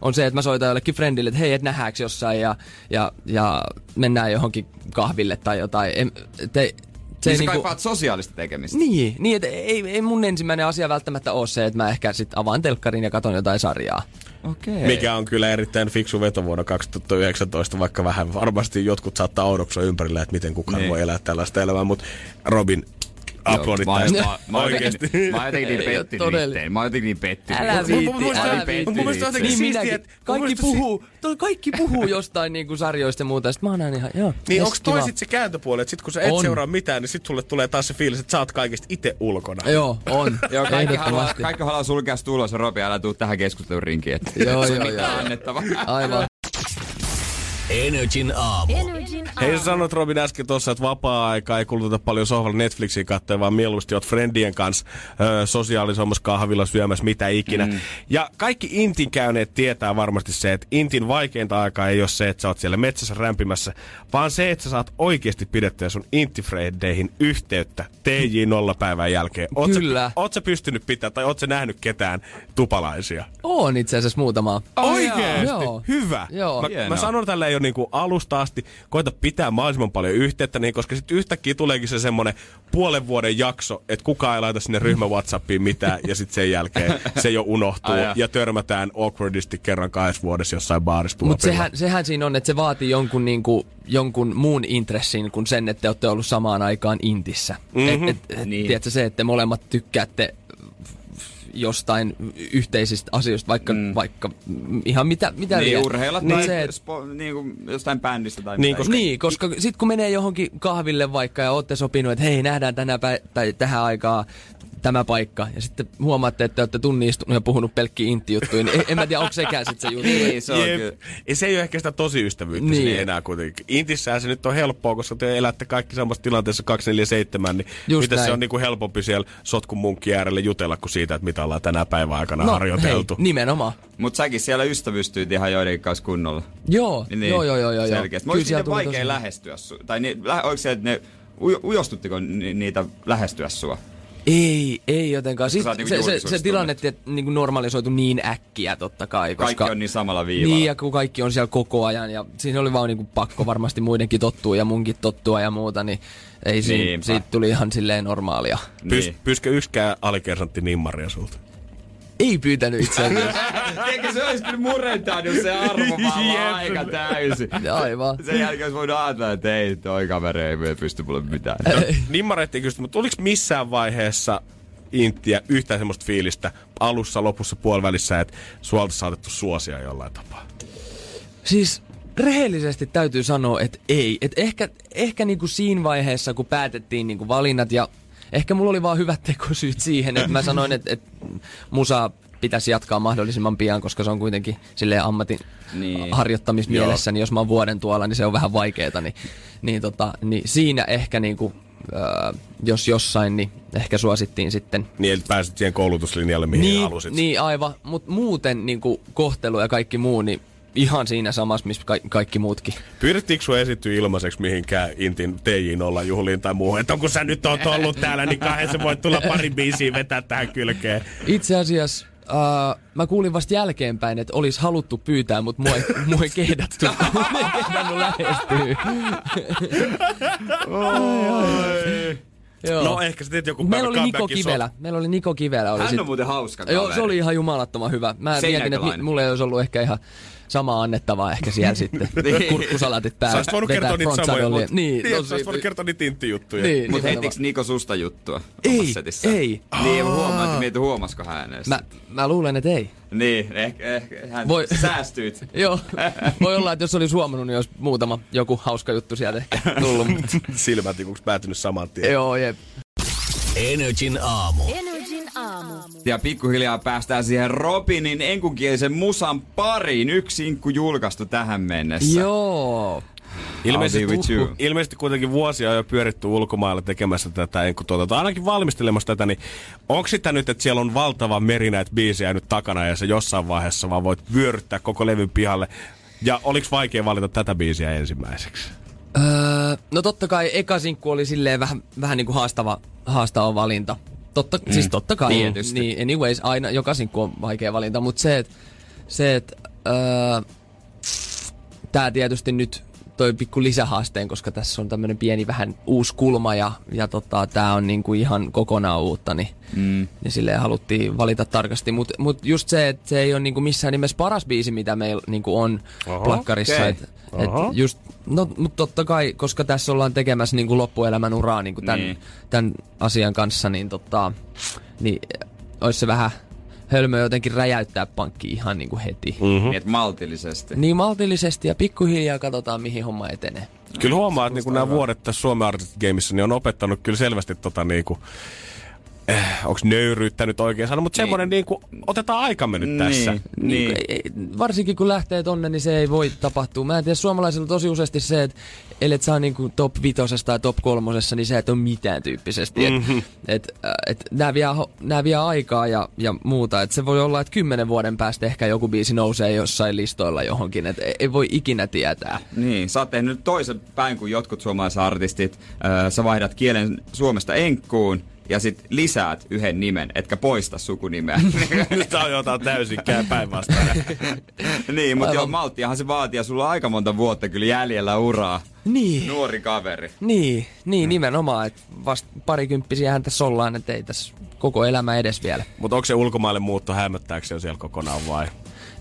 on se, että mä soitan jollekin friendille, että hei, et nähdäänkö jossain ja, ja, ja mennään johonkin kahville tai jotain. En, te, se Niin sä niinku, kaipaat sosiaalista tekemistä. niin, niin että ei, ei mun ensimmäinen asia välttämättä ole se, että mä ehkä sit avaan telkkarin ja katon jotain sarjaa. Okei. Mikä on kyllä erittäin fiksu veto vuonna 2019, vaikka vähän varmasti jotkut saattaa oudoksua ympärillä, että miten kukaan Niin. voi elää tällaista elämää, mutta Robin, aplodit Mä, tästä. mä, mä, oon Oikeesti. jotenkin, mä oon jotenkin niin pettynyt itteen. Mä oon jotenkin niin pettynyt. Älä viitti, älä viitti. mun mielestä jotenkin Niin siistiä, minäkin. että- Kaikki puhuu, to, kaikki puhuu jostain niinku sarjoista ja muuta, ja sit mä oon aina ihan, joo. Niin onks toi sit se kääntöpuoli, että sit kun sä et On. seuraa mitään, niin sit sulle tulee taas se fiilis, että sä oot kaikista itse ulkona. Joo, on. Joo, kaikki haluaa, kaikki haluaa sulkea tulos ja Robi, älä tuu tähän keskustelun rinkiin. Että Joo, joo, joo. annettavaa. Aivan. Energin aamu. Energin Hei sä aamu. sanoit Robin äsken tuossa, että vapaa-aikaa ei kuluteta paljon sohvalla Netflixiä katsoa, vaan mieluusti oot friendien kanssa ö, sosiaalisemmassa kahvilla syömässä mitä ikinä. Mm. Ja kaikki Intin käyneet tietää varmasti se, että Intin vaikeinta aikaa ei ole se, että sä oot siellä metsässä rämpimässä, vaan se, että sä saat oikeasti pidettyä sun Intifreideihin yhteyttä TJ0 päivän jälkeen. Oot Kyllä. Sä, oot sä pystynyt pitää tai oot sä nähnyt ketään tupalaisia? On itse asiassa muutama. Oikeesti? Joo. Hyvä. Joo. Mä, Hienoa. mä sanon tällä jo niinku alusta asti, koita pitää mahdollisimman paljon yhteyttä, niin, koska sitten yhtäkkiä tuleekin se semmonen puolen vuoden jakso, että kukaan ei laita sinne ryhmä Whatsappiin mitään, ja sitten sen jälkeen se jo unohtuu, Ai jaa. ja törmätään awkwardisti kerran kahdessa vuodessa jossain baarissa Mutta sehän, sehän siinä on, että se vaatii jonkun, niinku, jonkun muun intressin kuin sen, että te olette ollut samaan aikaan intissä. Mm-hmm. Et, et, et, Niin. Tiedätkö se, että te molemmat tykkäätte jostain yhteisistä asioista, vaikka, mm. vaikka ihan mitä, mitä Niin, liian. urheilat Mut tai se, et- spo, niin kuin jostain bändistä tai Niin, koska-. Niin, koska sit kun menee johonkin kahville vaikka ja olette sopinut, että hei, nähdään tänä pä- tai tähän aikaan tämä paikka, ja sitten huomaatte, että olette tunnin istunut ja puhunut pelkkiä intti-juttuja, niin en, en mä tiedä, onko sekään sit se juttu. Niin, se on Jep. kyllä. Ja se ei ole ehkä sitä tosi ystävyyttä Niin. niin. enää kuitenkin. Intissään se nyt on helppoa, koska te elätte kaikki samassa tilanteessa 247, niin Just se näin. on niinku helpompi siellä sotkun munkki äärelle jutella kuin siitä, että mitä ollaan tänä päivän aikana No, harjoiteltu. hei, nimenomaan. Mut säkin siellä ystävystyit ihan joidenkin kanssa kunnolla. Joo, Niin, joo, joo, joo, joo. Selkeästi. Mä Kyllä siellä vaikea tosi- lähestyä sua. Tai ni, lä, oliko se, että ne ujo, ujostuttiko ni, niitä lähestyä sua? Ei, ei jotenkaan. Oot niinku se, se, se tilanne että niinku normalisoitu niin äkkiä totta kai. Koska, Kaikki on niin samalla viivalla. Niin, ja kun kaikki on siellä koko ajan, ja siinä oli vaan niinku pakko varmasti muidenkin tottua ja munkin tottua ja muuta, niin ei siinä, siitä tuli ihan silleen normaalia. Pys, niin. Pyskö yksikään alikersantti nimmaria sulta? Ei pyytänyt itse asiassa. Eikö se olisi kyllä murentanut se arvo vaan aika täysin. Aivan. Sen jälkeen olisi voinut ajatella, että ei, toi kaveri ei pysty mulle mitään. Nimmaretti kysyä, mutta oliko missään vaiheessa Intiä yhtään semmoista fiilistä alussa, lopussa, puolivälissä, että suolta saatettu suosia jollain tapaa? Siis rehellisesti täytyy sanoa, että ei. Et ehkä ehkä niinku siinä vaiheessa, kun päätettiin niinku valinnat ja ehkä mulla oli vaan hyvät tekosyyt siihen, että mä sanoin, että, että musa pitäisi jatkaa mahdollisimman pian, koska se on kuitenkin silleen ammatin Niin. harjoittamismielessä, niin jos mä oon vuoden tuolla, niin se on vähän vaikeeta, niin, niin, tota, niin siinä ehkä niinku, äh, jos jossain, niin ehkä suosittiin sitten Niin, että pääsit siihen koulutuslinjalle, mihin niin, halusit. Niin, aivan. Mutta muuten niin kuin, kohtelu ja kaikki muu, niin ihan siinä samassa, missä ka- kaikki muutkin. Pyydettiinkö sun esittyä ilmaiseksi mihinkään Intin TJ0 juhliin tai muuhun? Että kun sä nyt oot ollut täällä, niin kahden sä voit tulla pari biisiä vetää tähän kylkeen. Itse asiassa uh, mä kuulin vasta jälkeenpäin, että olisi haluttu pyytää, mutta mua ei, mua ei kehdattu. Ei kehdannut lähestyä. Joo. No ehkä sä teet joku Meillä oli Niko Kivelä. Meillä oli Niko Kivelä. Oli Hän sit- on muuten hauska Joo, kaveri. se oli ihan jumalattoman hyvä. Mä mietin, että mulla ei olisi ollut ehkä ihan samaa annettavaa ehkä siellä sitten. Niin. Kurkkusalatit päällä. Sä olisit voinut vetää kertoa niitä samoja, mutta Niin, niin, tosi- sä voinut kertoa niitä intti-juttuja. Niin, Mutta heitikö Niko susta juttua? Ei, ei. Niin, mä huomaan, että mietin huomasiko hän edes. Mä, mä luulen, että ei. Niin, ehkä, ehkä hän Voi- säästyit. Joo, voi olla, että jos olisi huomannut, niin olisi muutama joku hauska juttu sieltä ehkä tullut. mutta- Silmätikuksi päätynyt saman tien. Joo, jep. Energin aamu. Energin aamu. Ja pikkuhiljaa päästään siihen Robinin enkukielisen musan pariin. Yksi inkku julkaistu tähän mennessä. Joo. Ilmeisesti, with you. ilmeisesti kuitenkin vuosia on jo pyöritty ulkomailla tekemässä tätä, en kun tuota, ainakin valmistelemassa tätä, niin onko sitä nyt, että siellä on valtava meri näitä biisejä nyt takana ja se jossain vaiheessa vaan voit vyöryttää koko levyn pihalle? Ja oliko vaikea valita tätä biisiä ensimmäiseksi? Öö, no totta kai eka sinkku oli silleen vähän, vähän niin kuin haastava, haastava valinta. Totta, mm. Siis totta kai. Tietysti. Niin, anyways, aina joka sinkku on vaikea valinta, mutta se, että se, et, öö, tää tietysti nyt toi pikku lisähaasteen, koska tässä on tämmönen pieni vähän uusi kulma ja, ja tota, tää on niinku ihan kokonaan uutta, niin, mm. niin silleen haluttiin valita tarkasti. Mutta mut just se, että se ei ole niinku missään nimessä paras biisi, mitä meillä niinku on Oho, plakkarissa. okei. Et, et Oho. just, no, mutta totta kai, koska tässä ollaan tekemässä niinku loppuelämän uraa niinku tämän, Niin. niin. tämän asian kanssa, niin, tota, niin olisi se vähän hölmö jotenkin räjäyttää pankki ihan niinku heti. Mm. Niin, että maltillisesti. Niin maltillisesti ja pikkuhiljaa katsotaan, mihin homma etenee. Kyllä huomaa, että niinku nämä vuodet tässä Suomen Artistic Gameissa niin on opettanut kyllä selvästi tota niinku, eh, onko nöyryyttä nyt oikein sana, mutta Niin. semmoinen niinku, otetaan aikamme nyt tässä. Niin, Niin. niin. Ei, varsinkin kun lähtee tonne, niin se ei voi tapahtua. Mä en tiedä, suomalaisilla on tosi useasti se, että ellet saa niinku top vitosessa tai top kolmosessa, niin se et ole mitään tyyppisesti. Mm-hmm. Et, et, äh, et, nää, vie, nää vie aikaa ja, ja muuta. Et se voi olla, että kymmenen vuoden päästä ehkä joku biisi nousee jossain listoilla johonkin. Et ei, ei voi ikinä tietää. Niin, sä oot tehnyt nyt toisen päin kuin jotkut suomalaiset artistit. Öö, sä vaihdat kielen Suomesta enkkuun ja sit lisäät yhden nimen, etkä poista sukunimeä. Tämä on jotain täysin käy päinvastoin. niin, mutta Aivan. joo, malttiahan se vaatii ja sulla on aika monta vuotta kyllä jäljellä uraa. Niin. Nuori kaveri. Niin, niin nimenomaan. Että vasta parikymppisiähän tässä ollaan, että ei tässä koko elämä edes vielä. mutta onko se ulkomaille muutto hämöttääkö se jo siellä kokonaan vai?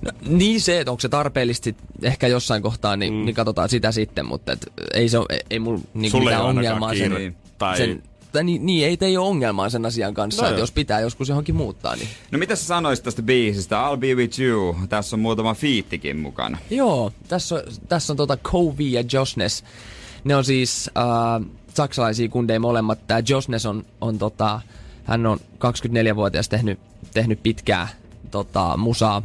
No, niin se, että onko se tarpeellista sit ehkä jossain kohtaa, niin, mm. niin katsotaan sitä sitten, mutta et, ei se ei, ei mulla niin mitään ongelmaa kiire, sen, tai- sen tai niin, niin, ei tei ole ongelmaa sen asian kanssa, No että jos pitää joskus johonkin muuttaa, niin... No mitä sä sanoisit tästä biisistä? I'll be with you. Tässä on muutama fiittikin mukana. Joo, tässä on, tässä on tota Covey ja Josnes. Ne on siis äh, saksalaisia kundeja molemmat. Tää Josnes on, on tota, hän on 24-vuotias tehnyt, tehnyt pitkää tota, musaa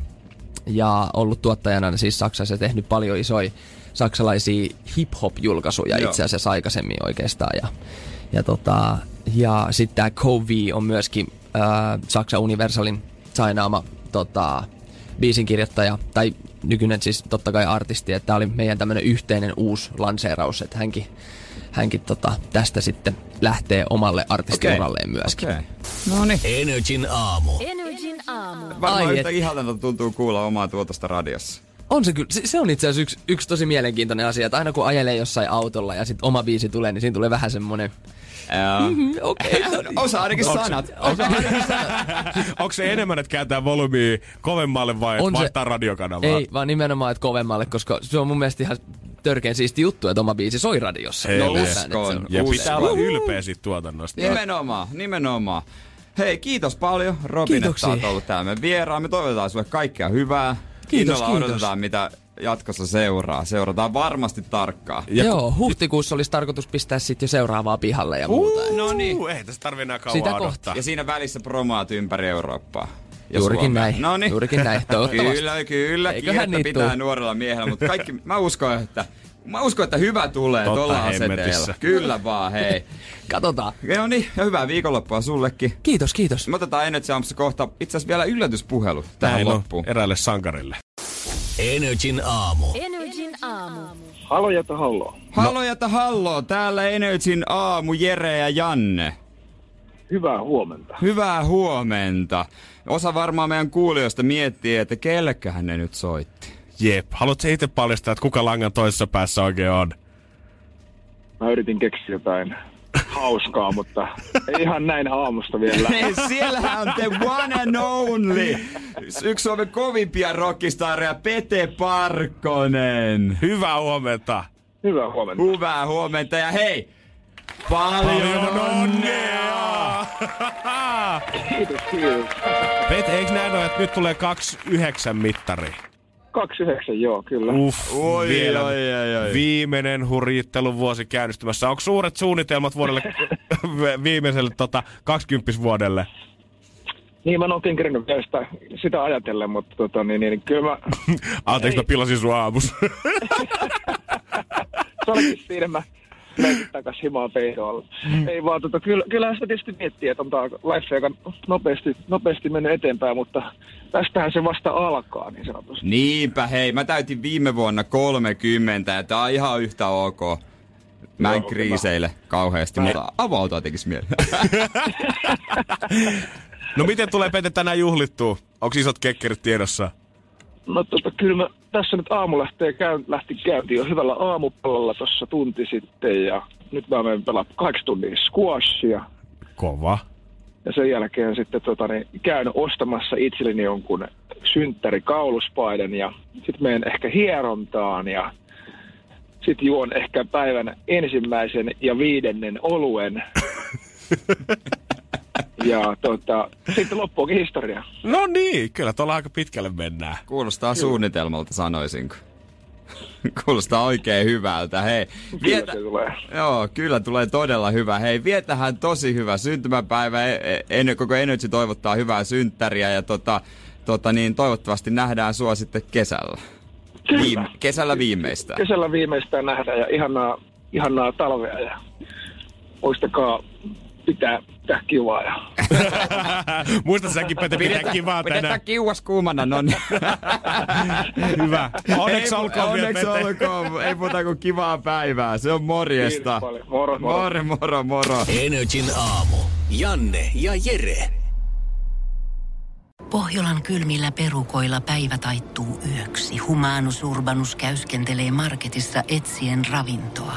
ja ollut tuottajana siis Saksassa ja tehnyt paljon isoja saksalaisia hip-hop-julkaisuja Joo. itse asiassa aikaisemmin oikeastaan. Ja, ja, tota, ja sitten tämä Covey on myöskin äh, Saksa Universalin sainaama tota, biisinkirjoittaja, tai nykyinen siis totta kai artisti, että tämä oli meidän tämmöinen yhteinen uusi lanseeraus, että hänkin, hänkin tota, tästä sitten lähtee omalle artistiuralleen myöskin. Okei. No niin. Energin aamu. Energin aamu. Varmaan Ai yhtä et. ihalta tuntuu kuulla omaa tuotosta radiossa. On se kyllä. Se, se on itse asiassa yksi, yksi tosi mielenkiintoinen asia, että aina kun ajelee jossain autolla ja sitten oma biisi tulee, niin siinä tulee vähän semmoinen... Mm, Okei, Osa ainakin sanat. Osa Onko se enemmän, että kääntää volyymia kovemmalle vai On on se- vaihtaa radiokanavaa? Ei, vaan nimenomaan, että kovemmalle, koska se on mun mielestä ihan törkeän siisti juttu, että oma biisi soi radiossa. Ei, No, uskon, että se on- Ja Uskon. pitää olla ylpeä siitä tuotannosta. Nimenomaan, nimenomaan. Hei, kiitos paljon Robin, Kiitoksia. että oot ollut täällä meidän vieraan. Me toivotetaan sulle kaikkea hyvää. Kiitos, Innolla kiitos. odotetaan, mitä jatkossa seuraa. Seurataan varmasti tarkkaan. Ja Joo, huhtikuussa olisi tarkoitus pistää sitten jo seuraavaa pihalle ja muuta. No niin. Uh, ei tässä tarvi enää kauan Sitä odottaa. kohtaa. Ja siinä välissä promaat ympäri Eurooppaa. Ja Juurikin Suomea. näin. No niin. Juurikin näin, toivottavasti. Kyllä, kyllä. Eiköhän Kiirettä niitä pitää tuu. nuorella miehellä, mutta kaikki, mä uskon, että Mä uskon, että hyvä tulee Totta tuolla aseteella. hemmetissä. Kyllä vaan, hei. Katsotaan. No niin, ja hyvää viikonloppua sullekin. Kiitos, kiitos. Me otetaan Energy Aamassa kohta itse asiassa vielä yllätyspuhelu tähän Näin on loppuun. eräälle sankarille. Energin aamu. Energin aamu. Halo Jota, hallo. Hallo ja hallo, täällä Energyn aamu Jere ja Janne. Hyvää huomenta. Hyvää huomenta. Osa varmaan meidän kuulijoista miettii, että kellekähän ne nyt soitti. Jep, haluatko itse paljastaa, että kuka langan toisessa päässä oikein on? Mä yritin keksiä jotain hauskaa, mutta ei ihan näin aamusta vielä. Ei, siellähän on the one and only. Yksi Suomen kovimpia rockistareja, Pete Parkkonen. Hyvää huomenta. Hyvää huomenta. Hyvää huomenta ja hei, paljon onnea! Kiitos, kiitos. Pet, eikö näin ole, että nyt tulee 29 mittari? 29, joo, kyllä. Uff, Oi, vielä oi, oi, oi. viimeinen hurjittelun vuosi käynnistymässä. Onko suuret suunnitelmat vuodelle viimeiselle tota, 20 vuodelle? Niin, mä en oikein kerinyt vielä sitä, sitä ajatellen, mutta tota, niin, niin, kyllä mä... Anteeksi, mä pilasin sun aamus. Se olikin siinä, mä takas himaan peidolla. Mm. Ei vaan, tota, kyllä, kyllähän sitä tietysti miettii, että on tää life aika nopeasti, nopeasti mennyt eteenpäin, mutta tästähän se vasta alkaa, niin sanotusti. Niinpä hei, mä täytin viime vuonna 30 ja tää on ihan yhtä ok. Mä en Joo, kriiseile kauheasti, mutta avautua tekis mieli. no miten tulee Pete tänään juhlittua? Onko isot kekkerit tiedossa? No tota, kyllä mä, tässä nyt aamu lähtee käyn, lähti käyntiin jo hyvällä aamupalalla tuossa tunti sitten ja nyt mä menen pelaa kahdeksan tuntia squashia. Kova. Ja sen jälkeen sitten tota, niin, käyn ostamassa itselleni jonkun synttärikauluspaiden ja sitten menen ehkä hierontaan ja sitten juon ehkä päivän ensimmäisen ja viidennen oluen. ja tota, sitten loppuukin historia. No niin, kyllä tuolla aika pitkälle mennään. Kuulostaa suunnitelmalta, sanoisinko. Kuulostaa oikein hyvältä. Hei, Kyllä vietä... se tulee. Joo, kyllä tulee todella hyvä. Hei, vietähän tosi hyvä syntymäpäivä. E- e- En, koko Energy toivottaa hyvää synttäriä ja tota, tota niin, toivottavasti nähdään sua sitten kesällä. Kyllä. Viime, kesällä viimeistään. Kesällä viimeistään nähdään ja ihanaa, ihanaa talvea ja muistakaa pitää, pitää kivaa ja Muista säkin Pete pitää kivaa Pidetään tänään. kiuas kuumana, no niin. Hyvä. Onneksi olkoon vielä Onneksi olkoon. Ei muuta kuin kivaa päivää. Se on morjesta. Moro, moro. Moro, moro, moro. Energin aamu. Janne ja Jere. Pohjolan kylmillä perukoilla päivä taittuu yöksi. Humanus Urbanus käyskentelee marketissa etsien ravintoa.